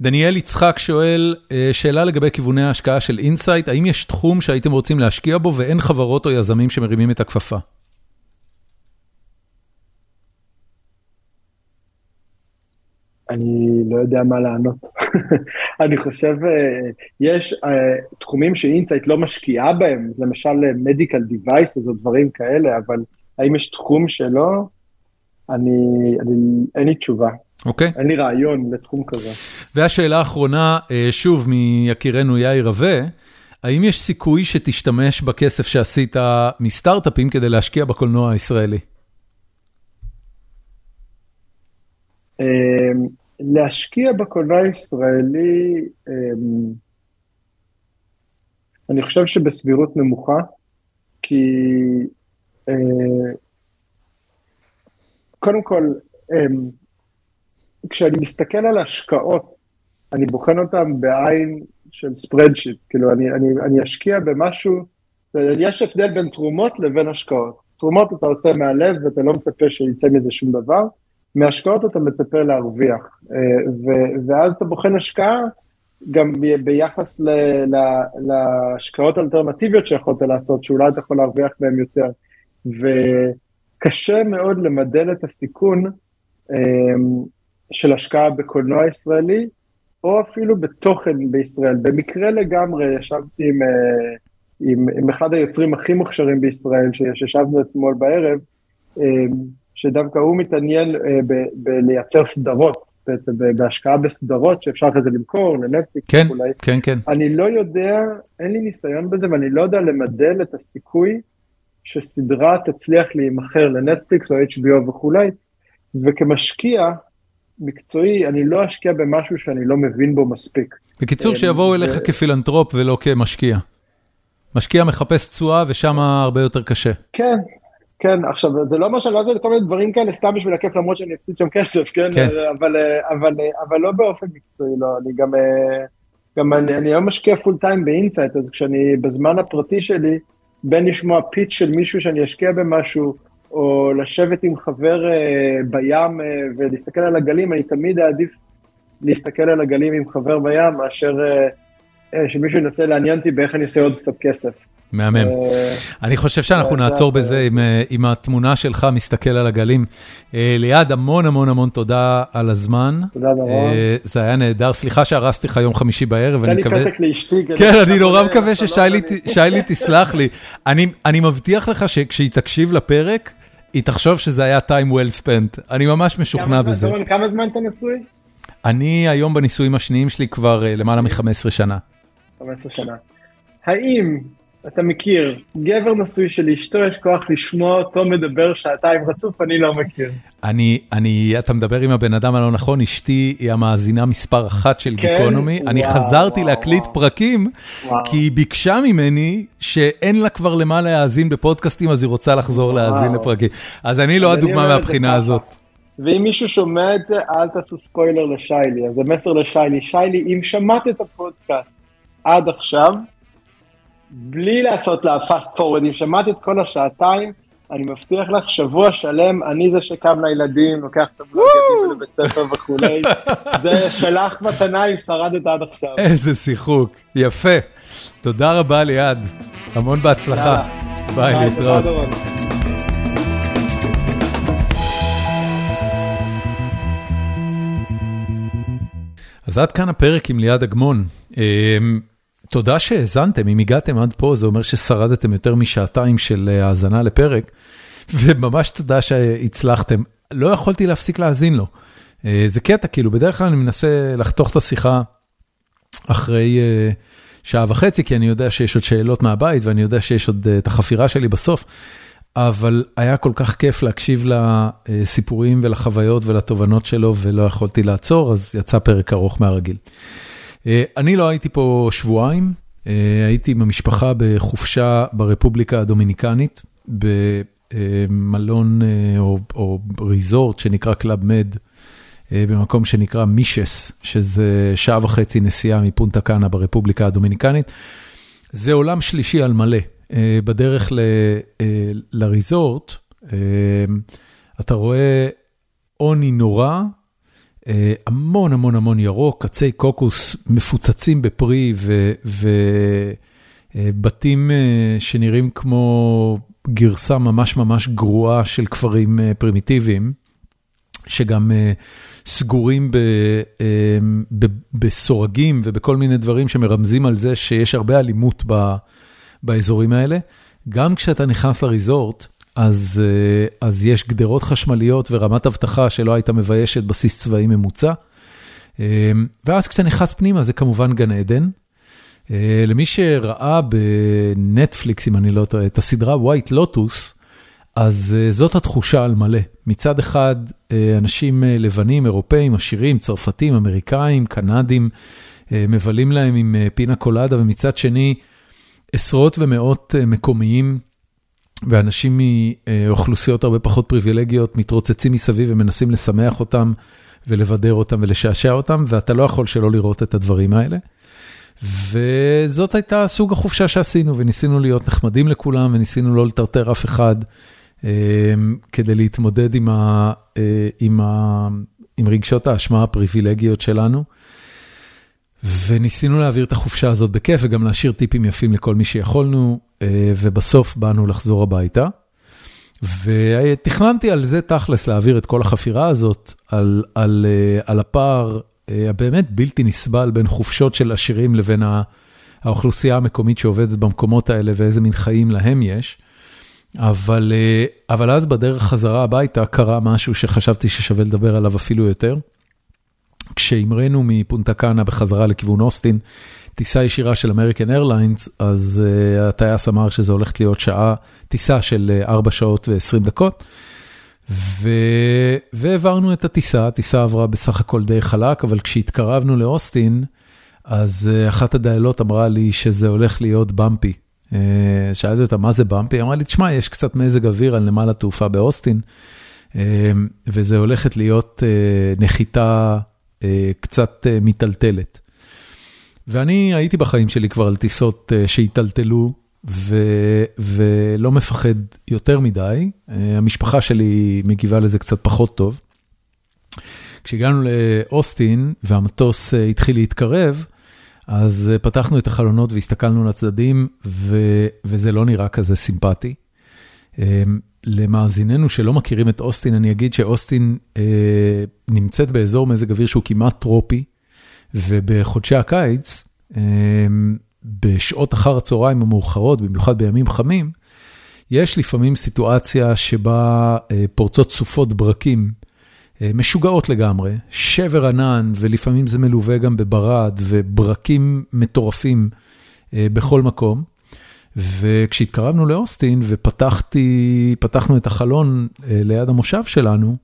דניאל יצחק שואל, אה, שאלה לגבי כיווני ההשקעה של אינסייט, האם יש תחום שהייתם רוצים להשקיע בו ואין חברות או יזמים שמרימים את הכפפה? אני לא יודע מה לענות. (laughs) אני חושב, אה, יש אה, תחומים שאינסייט לא משקיעה בהם, למשל מדיקל דיווייסס או דברים כאלה, אבל האם יש תחום שלא? אני, אני, אין לי תשובה. אוקיי. אין לי רעיון לתחום כזה. והשאלה האחרונה, אה, שוב, מיקירנו יאיר רווה, האם יש סיכוי שתשתמש בכסף שעשית מסטארט-אפים כדי להשקיע בקולנוע הישראלי? להשקיע בקולנוע הישראלי, אמ, אני חושב שבסבירות נמוכה, כי אה, קודם כל, אמ, כשאני מסתכל על השקעות, אני בוחן אותן בעין של ספרדשיט, כאילו אני, אני, אני אשקיע במשהו, יש הבדל בין תרומות לבין השקעות. תרומות אתה עושה מהלב ואתה לא מצפה שיצא מזה שום דבר, מהשקעות אתה מצפה להרוויח, ואז אתה בוחן השקעה גם ביחס להשקעות אלטרנטיביות שיכולת לעשות, שאולי אתה יכול להרוויח בהן יותר. וקשה מאוד למדל את הסיכון של השקעה בקולנוע ישראלי, או אפילו בתוכן בישראל. במקרה לגמרי ישבתי עם, אה, עם, עם אחד היוצרים הכי מוכשרים בישראל, שישבנו אתמול בערב, אה, שדווקא הוא מתעניין אה, ב, בלייצר סדרות, בעצם בהשקעה בסדרות שאפשר אחרי זה למכור לנטפליקס כן, וכולי. כן, כן. אני לא יודע, אין לי ניסיון בזה ואני לא יודע למדל את הסיכוי שסדרה תצליח להימכר לנטפליקס או HBO וכולי, וכמשקיע, מקצועי, אני לא אשקיע במשהו שאני לא מבין בו מספיק. בקיצור, אה, שיבואו אליך כפילנטרופ ולא כמשקיע. משקיע מחפש תשואה ושם הרבה יותר קשה. כן, כן, עכשיו, זה לא אומר שאני לא עושה כל מיני דברים כאלה סתם בשביל הכיף למרות שאני אפסיד שם כסף, כן? כן. אבל, אבל, אבל לא באופן מקצועי, לא, אני גם, גם אני, אני היום משקיע full time באינסייט, אז כשאני בזמן הפרטי שלי, בין לשמוע pitch של מישהו שאני אשקיע במשהו, או לשבת עם חבר אה, בים אה, ולהסתכל על הגלים, אני תמיד אעדיף להסתכל על הגלים עם חבר בים, מאשר אה, אה, שמישהו ינסה לעניין אותי באיך אני עושה עוד קצת כסף. מהמם. אני חושב שאנחנו נעצור בזה עם התמונה שלך מסתכל על הגלים. ליעד, המון המון המון תודה על הזמן. תודה דרון. זה היה נהדר, סליחה שהרסתי לך יום חמישי בערב, אני מקווה... תן לי פתק לאשתי. כן, אני נורא מקווה ששיילי תסלח לי. אני מבטיח לך שכשהיא תקשיב לפרק, היא תחשוב שזה היה time well spent, אני ממש משוכנע בזה. כמה זמן אתה נשוי? אני היום בנישואים השניים שלי כבר למעלה מ-15 שנה. 15 שנה. האם אתה מכיר, גבר נשוי של אשתו יש כוח לשמוע אותו מדבר שעתיים רצוף, אני לא מכיר. אני, אני, אתה מדבר עם הבן אדם הלא נכון, אשתי היא המאזינה מספר אחת של כן? גיקונומי. אני וואו, חזרתי וואו, להקליט וואו. פרקים, וואו. כי היא ביקשה ממני שאין לה כבר למה להאזין בפודקאסטים, אז היא רוצה לחזור וואו. להאזין לפרקים. אז אני לא הדוגמה מהבחינה הזאת. ואם מישהו שומע את זה, אל תעשו ספוילר לשיילי. אז זה מסר לשיילי. שיילי, אם שמעת את הפודקאסט עד עכשיו, בלי לעשות לה forward, אם שמעתי את כל השעתיים, אני מבטיח לך, שבוע שלם, אני זה שקם לילדים, לוקח את הבלוגים לבית ספר וכולי. (laughs) זה שלח מתנה אם שרדת עד עכשיו. איזה שיחוק, יפה. תודה רבה ליעד, המון בהצלחה. ביי, להתראות. אז עד כאן הפרק עם ליעד אגמון. תודה שהאזנתם, אם הגעתם עד פה זה אומר ששרדתם יותר משעתיים של אה, האזנה לפרק, (laughs) וממש תודה שהצלחתם. לא יכולתי להפסיק להאזין לו. אה, זה קטע, כאילו בדרך כלל אני מנסה לחתוך את השיחה אחרי אה, שעה וחצי, כי אני יודע שיש עוד שאלות מהבית ואני יודע שיש עוד את החפירה שלי בסוף, אבל היה כל כך כיף להקשיב לסיפורים ולחוויות ולתובנות שלו ולא יכולתי לעצור, אז יצא פרק ארוך מהרגיל. אה, אני לא הייתי פה שבועיים, אה, הייתי עם המשפחה בחופשה ברפובליקה הדומיניקנית, במלון אה, או, או ריזורט שנקרא קלאב מד, במקום שנקרא מישס, שזה שעה וחצי נסיעה מפונטה קאנה ברפובליקה הדומיניקנית. זה עולם שלישי על מלא. בדרך ל, לריזורט, אתה רואה עוני נורא, המון המון המון ירוק, עצי קוקוס מפוצצים בפרי ובתים אה, שנראים כמו גרסה ממש ממש גרועה של כפרים אה, פרימיטיביים, שגם סגורים בסורגים ובכל מיני דברים שמרמזים על זה שיש הרבה אלימות באזורים האלה. גם כשאתה נכנס לריזורט, אז אה, אז יש גדרות חשמליות ורמת אבטחה שלא הייתה מביישת בסיס צבאי ממוצע. אה, ואז כשאתה נכנס פנימה זה כמובן גן עדן. אה, למי שראה בנטפליקס, אם אני לא טועה, את הסדרה White Lotus, אז זאת התחושה על מלא. מצד אחד, אנשים לבנים, אירופאים, עשירים, צרפתים, אמריקאים, קנדים, מבלים להם עם פינה קולדה, ומצד שני, עשרות ומאות מקומיים ואנשים מאוכלוסיות הרבה פחות פריבילגיות מתרוצצים מסביב ומנסים לשמח אותם ולבדר אותם ולשעשע אותם, ואתה לא יכול שלא לראות את הדברים האלה. וזאת הייתה סוג החופשה שעשינו, וניסינו להיות נחמדים לכולם, וניסינו לא לטרטר אף אחד, כדי להתמודד עם, ה, עם, ה, עם רגשות האשמה הפריבילגיות שלנו. וניסינו להעביר את החופשה הזאת בכיף וגם להשאיר טיפים יפים לכל מי שיכולנו, ובסוף באנו לחזור הביתה. ותכננתי על זה תכלס להעביר את כל החפירה הזאת, על, על, על הפער הבאמת בלתי נסבל בין חופשות של עשירים לבין האוכלוסייה המקומית שעובדת במקומות האלה ואיזה מין חיים להם יש. אבל, אבל אז בדרך חזרה הביתה קרה משהו שחשבתי ששווה לדבר עליו אפילו יותר. כשהמראנו מפונטה קאנה בחזרה לכיוון אוסטין, טיסה ישירה של אמריקן איירליינס, אז uh, הטייס אמר שזה הולכת להיות שעה, טיסה של 4 שעות ו-20 דקות. ו... והעברנו את הטיסה, הטיסה עברה בסך הכל די חלק, אבל כשהתקרבנו לאוסטין, אז uh, אחת הדיילות אמרה לי שזה הולך להיות במפי. Uh, שאלתי אותה, מה זה במפי? אמרה לי, תשמע, יש קצת מזג אוויר על נמל התעופה באוסטין, uh, וזה הולכת להיות uh, נחיתה uh, קצת uh, מיטלטלת. ואני הייתי בחיים שלי כבר על טיסות uh, שהיטלטלו, ולא מפחד יותר מדי, המשפחה שלי מגיבה לזה קצת פחות טוב. כשהגענו לאוסטין והמטוס התחיל להתקרב, אז פתחנו את החלונות והסתכלנו לצדדים, ו, וזה לא נראה כזה סימפטי. למאזיננו שלא מכירים את אוסטין, אני אגיד שאוסטין אה, נמצאת באזור מזג אוויר שהוא כמעט טרופי, ובחודשי הקיץ, אה, בשעות אחר הצהריים המאוחרות, במיוחד בימים חמים, יש לפעמים סיטואציה שבה אה, פורצות סופות ברקים אה, משוגעות לגמרי, שבר ענן, ולפעמים זה מלווה גם בברד, וברקים מטורפים אה, בכל מקום. וכשהתקרבנו לאוסטין ופתחתי, פתחנו את החלון ליד המושב שלנו,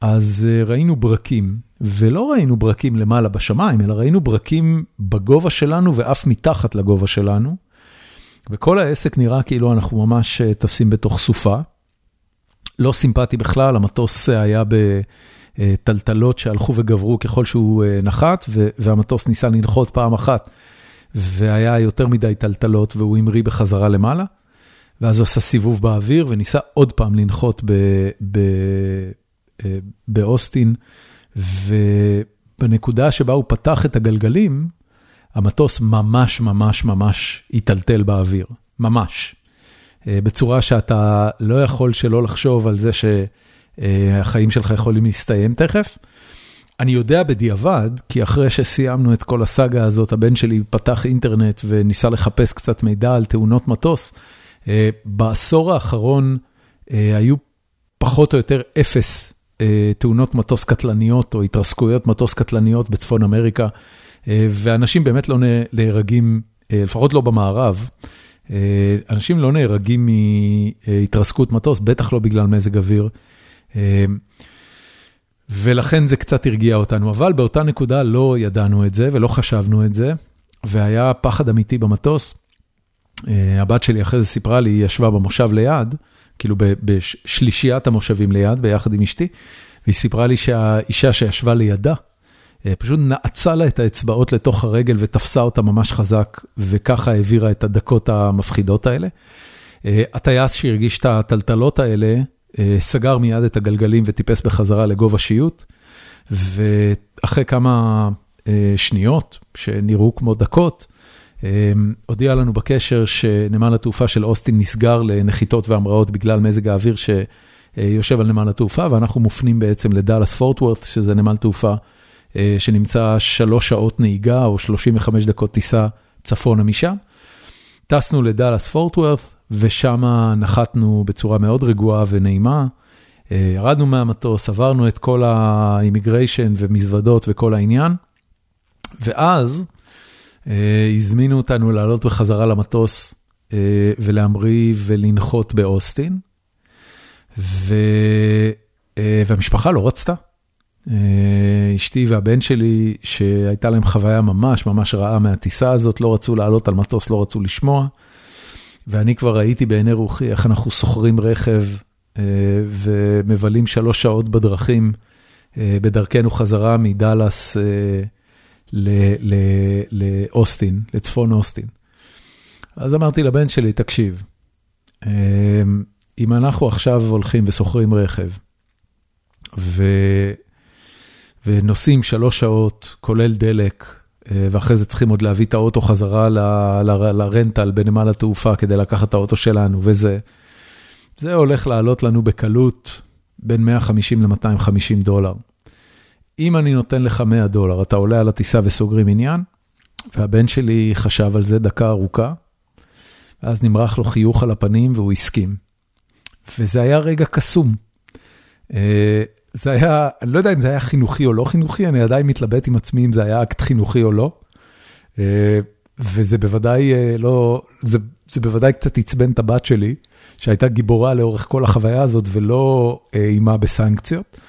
אז ראינו ברקים, ולא ראינו ברקים למעלה בשמיים, אלא ראינו ברקים בגובה שלנו ואף מתחת לגובה שלנו. וכל העסק נראה כאילו אנחנו ממש טסים בתוך סופה. לא סימפטי בכלל, המטוס היה בטלטלות שהלכו וגברו ככל שהוא נחת, והמטוס ניסה לנחות פעם אחת, והיה יותר מדי טלטלות והוא המריא בחזרה למעלה. ואז הוא עשה סיבוב באוויר וניסה עוד פעם לנחות באוסטין. ובנקודה שבה הוא פתח את הגלגלים, המטוס ממש ממש ממש היטלטל באוויר, ממש. אה, בצורה שאתה לא יכול שלא לחשוב על זה שהחיים שלך יכולים להסתיים תכף. אני יודע בדיעבד, כי אחרי שסיימנו את כל הסאגה הזאת, הבן שלי פתח אינטרנט וניסה לחפש קצת מידע על תאונות מטוס. אה, בעשור האחרון אה, היו פחות או יותר אפס אה, תאונות מטוס קטלניות או התרסקויות מטוס קטלניות בצפון אמריקה, אה, ואנשים באמת לא נהרגים, אה, לפחות לא במערב, אנשים לא נהרגים מהתרסקות מטוס, בטח לא בגלל מזג אוויר. ולכן זה קצת הרגיע אותנו, אבל באותה נקודה לא ידענו את זה ולא חשבנו את זה, והיה פחד אמיתי במטוס. הבת שלי אחרי זה סיפרה לי, היא ישבה במושב ליד, כאילו בשלישיית המושבים ליד, ביחד עם אשתי, והיא סיפרה לי שהאישה שישבה לידה, אה, פשוט נעצה לה את האצבעות לתוך הרגל ותפסה אותה ממש חזק, וככה העבירה את הדקות המפחידות האלה. אה, הטייס שהרגיש את הטלטלות האלה, אה, סגר מיד את הגלגלים וטיפס בחזרה לגובה שיוט, ואחרי כמה שניות, שנראו כמו דקות, הודיע לנו בקשר שנמל התעופה של אוסטין נסגר לנחיתות והמראות בגלל מזג האוויר שיושב על נמל התעופה, ואנחנו מופנים בעצם לדאלאס פורטוורת, שזה נמל תעופה אה, שנמצא שלוש שעות נהיגה או 35 דקות טיסה צפונה משם. טסנו לדאלאס פורטוורת, ושם נחתנו בצורה מאוד רגועה ונעימה. אה, ירדנו מהמטוס, עברנו את כל האימיגריישן ומזוודות וכל העניין, ואז הזמינו אותנו לעלות בחזרה למטוס אה, ולהמריא ולנחות באוסטין, ו... אה, והמשפחה לא רצתה. אשתי והבן שלי, שהייתה להם חוויה ממש ממש רעה מהטיסה הזאת, לא רצו לעלות על מטוס, לא רצו לשמוע. ואני כבר ראיתי בעיני רוחי איך אנחנו שוכרים רכב ומבלים שלוש שעות בדרכים בדרכנו חזרה מדאלאס לאוסטין, לצפון אוסטין. אז אמרתי לבן שלי, תקשיב, אמ, אם אנחנו עכשיו הולכים ושוכרים רכב, ו... ונוסעים שלוש שעות, כולל דלק, אה, ואחרי זה צריכים עוד להביא את האוטו חזרה ל... ל... לרנטל בנמל התעופה כדי לקחת את האוטו שלנו, וזה זה הולך לעלות לנו בקלות בין 150 ל-250 דולר. אם אני נותן לך 100 דולר, אתה עולה על הטיסה וסוגרים עניין, והבן שלי חשב על זה דקה ארוכה, ואז נמרח לו חיוך על הפנים והוא הסכים. וזה היה רגע קסום. אה, זה היה, אני לא יודע אם זה היה חינוכי או לא חינוכי, אני עדיין מתלבט עם עצמי אם זה היה אקט חינוכי או לא. אה, וזה בוודאי אה, לא, זה, זה בוודאי קצת עצבן את הבת שלי, שהייתה גיבורה לאורך כל החוויה הזאת ולא אימה בסנקציות.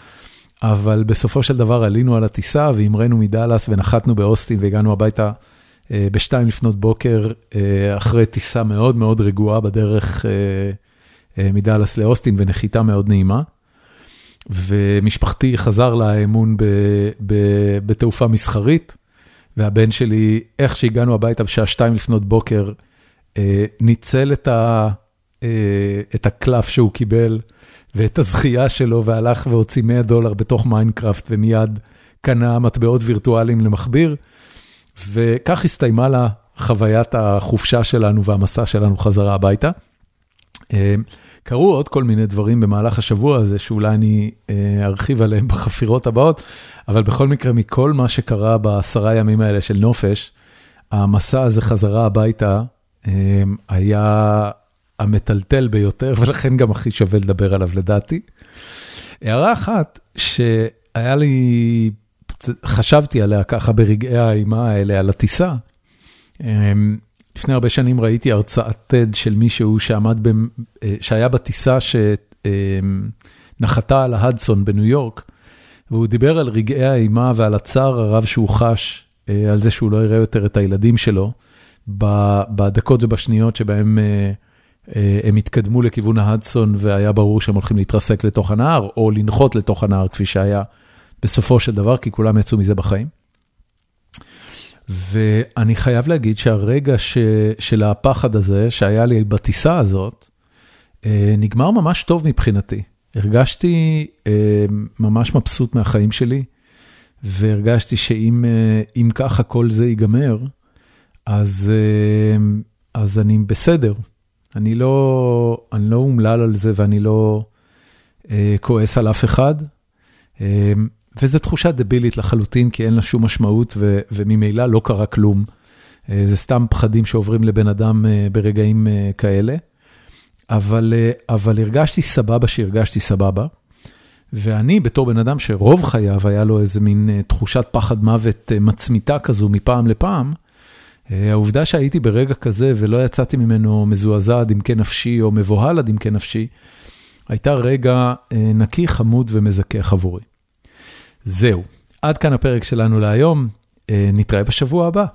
אבל בסופו של דבר עלינו על הטיסה והמראנו מדאלאס ונחתנו באוסטין והגענו הביתה בשתיים לפנות בוקר, אחרי טיסה מאוד מאוד רגועה בדרך מדאלאס לאוסטין ונחיתה מאוד נעימה. ומשפחתי חזר לאמון בתעופה מסחרית, והבן שלי, איך שהגענו הביתה בשעה שתיים לפנות בוקר, ניצל את ה... את הקלף שהוא קיבל ואת הזכייה שלו והלך והוציא 100 דולר בתוך מיינקראפט ומיד קנה מטבעות וירטואליים למכביר. וכך הסתיימה לה חוויית החופשה שלנו והמסע שלנו חזרה הביתה. קרו עוד כל מיני דברים במהלך השבוע הזה, שאולי אני ארחיב עליהם (laughs) בחפירות הבאות, אבל בכל מקרה, מכל מה שקרה בעשרה ימים האלה של נופש, המסע הזה חזרה הביתה היה המטלטל ביותר, (laughs) ולכן גם הכי שווה לדבר עליו לדעתי. הערה אחת שהיה לי, חשבתי עליה ככה ברגעי האימה האלה על הטיסה. לפני הרבה שנים ראיתי הרצאת TED של מישהו שעמד, שהיה בטיסה שנחתה על ההדסון בניו יורק, והוא דיבר על רגעי האימה ועל הצער הרב שהוא חש על זה שהוא לא יראה יותר את הילדים שלו, בדקות ובשניות שבהם הם התקדמו לכיוון ההדסון והיה ברור שהם הולכים להתרסק לתוך הנהר, או לנחות לתוך הנהר כפי שהיה בסופו של דבר, כי כולם יצאו מזה בחיים. ואני חייב להגיד שהרגע ש, של הפחד הזה שהיה לי בטיסה הזאת, נגמר ממש טוב מבחינתי. הרגשתי ממש מבסוט מהחיים שלי, והרגשתי שאם ככה כל זה ייגמר, אז, אז אני בסדר. אני לא, אני לא אומלל על זה ואני לא כועס על אף אחד. וזו תחושה דבילית לחלוטין, כי אין לה שום משמעות וממילא לא קרה כלום. זה סתם פחדים שעוברים לבן אדם ברגעים כאלה. אבל, אבל הרגשתי סבבה שהרגשתי סבבה. ואני בתור בן אדם שרוב חייו היה לו איזה מין תחושת פחד מוות מצמיתה כזו מפעם לפעם, העובדה שהייתי ברגע כזה ולא יצאתי ממנו מזועזע עד עמקי נפשי או מבוהל עד עמקי נפשי, הייתה רגע נקי, חמוד ומזכך עבורי. זהו, עד כאן הפרק שלנו להיום, נתראה בשבוע הבא.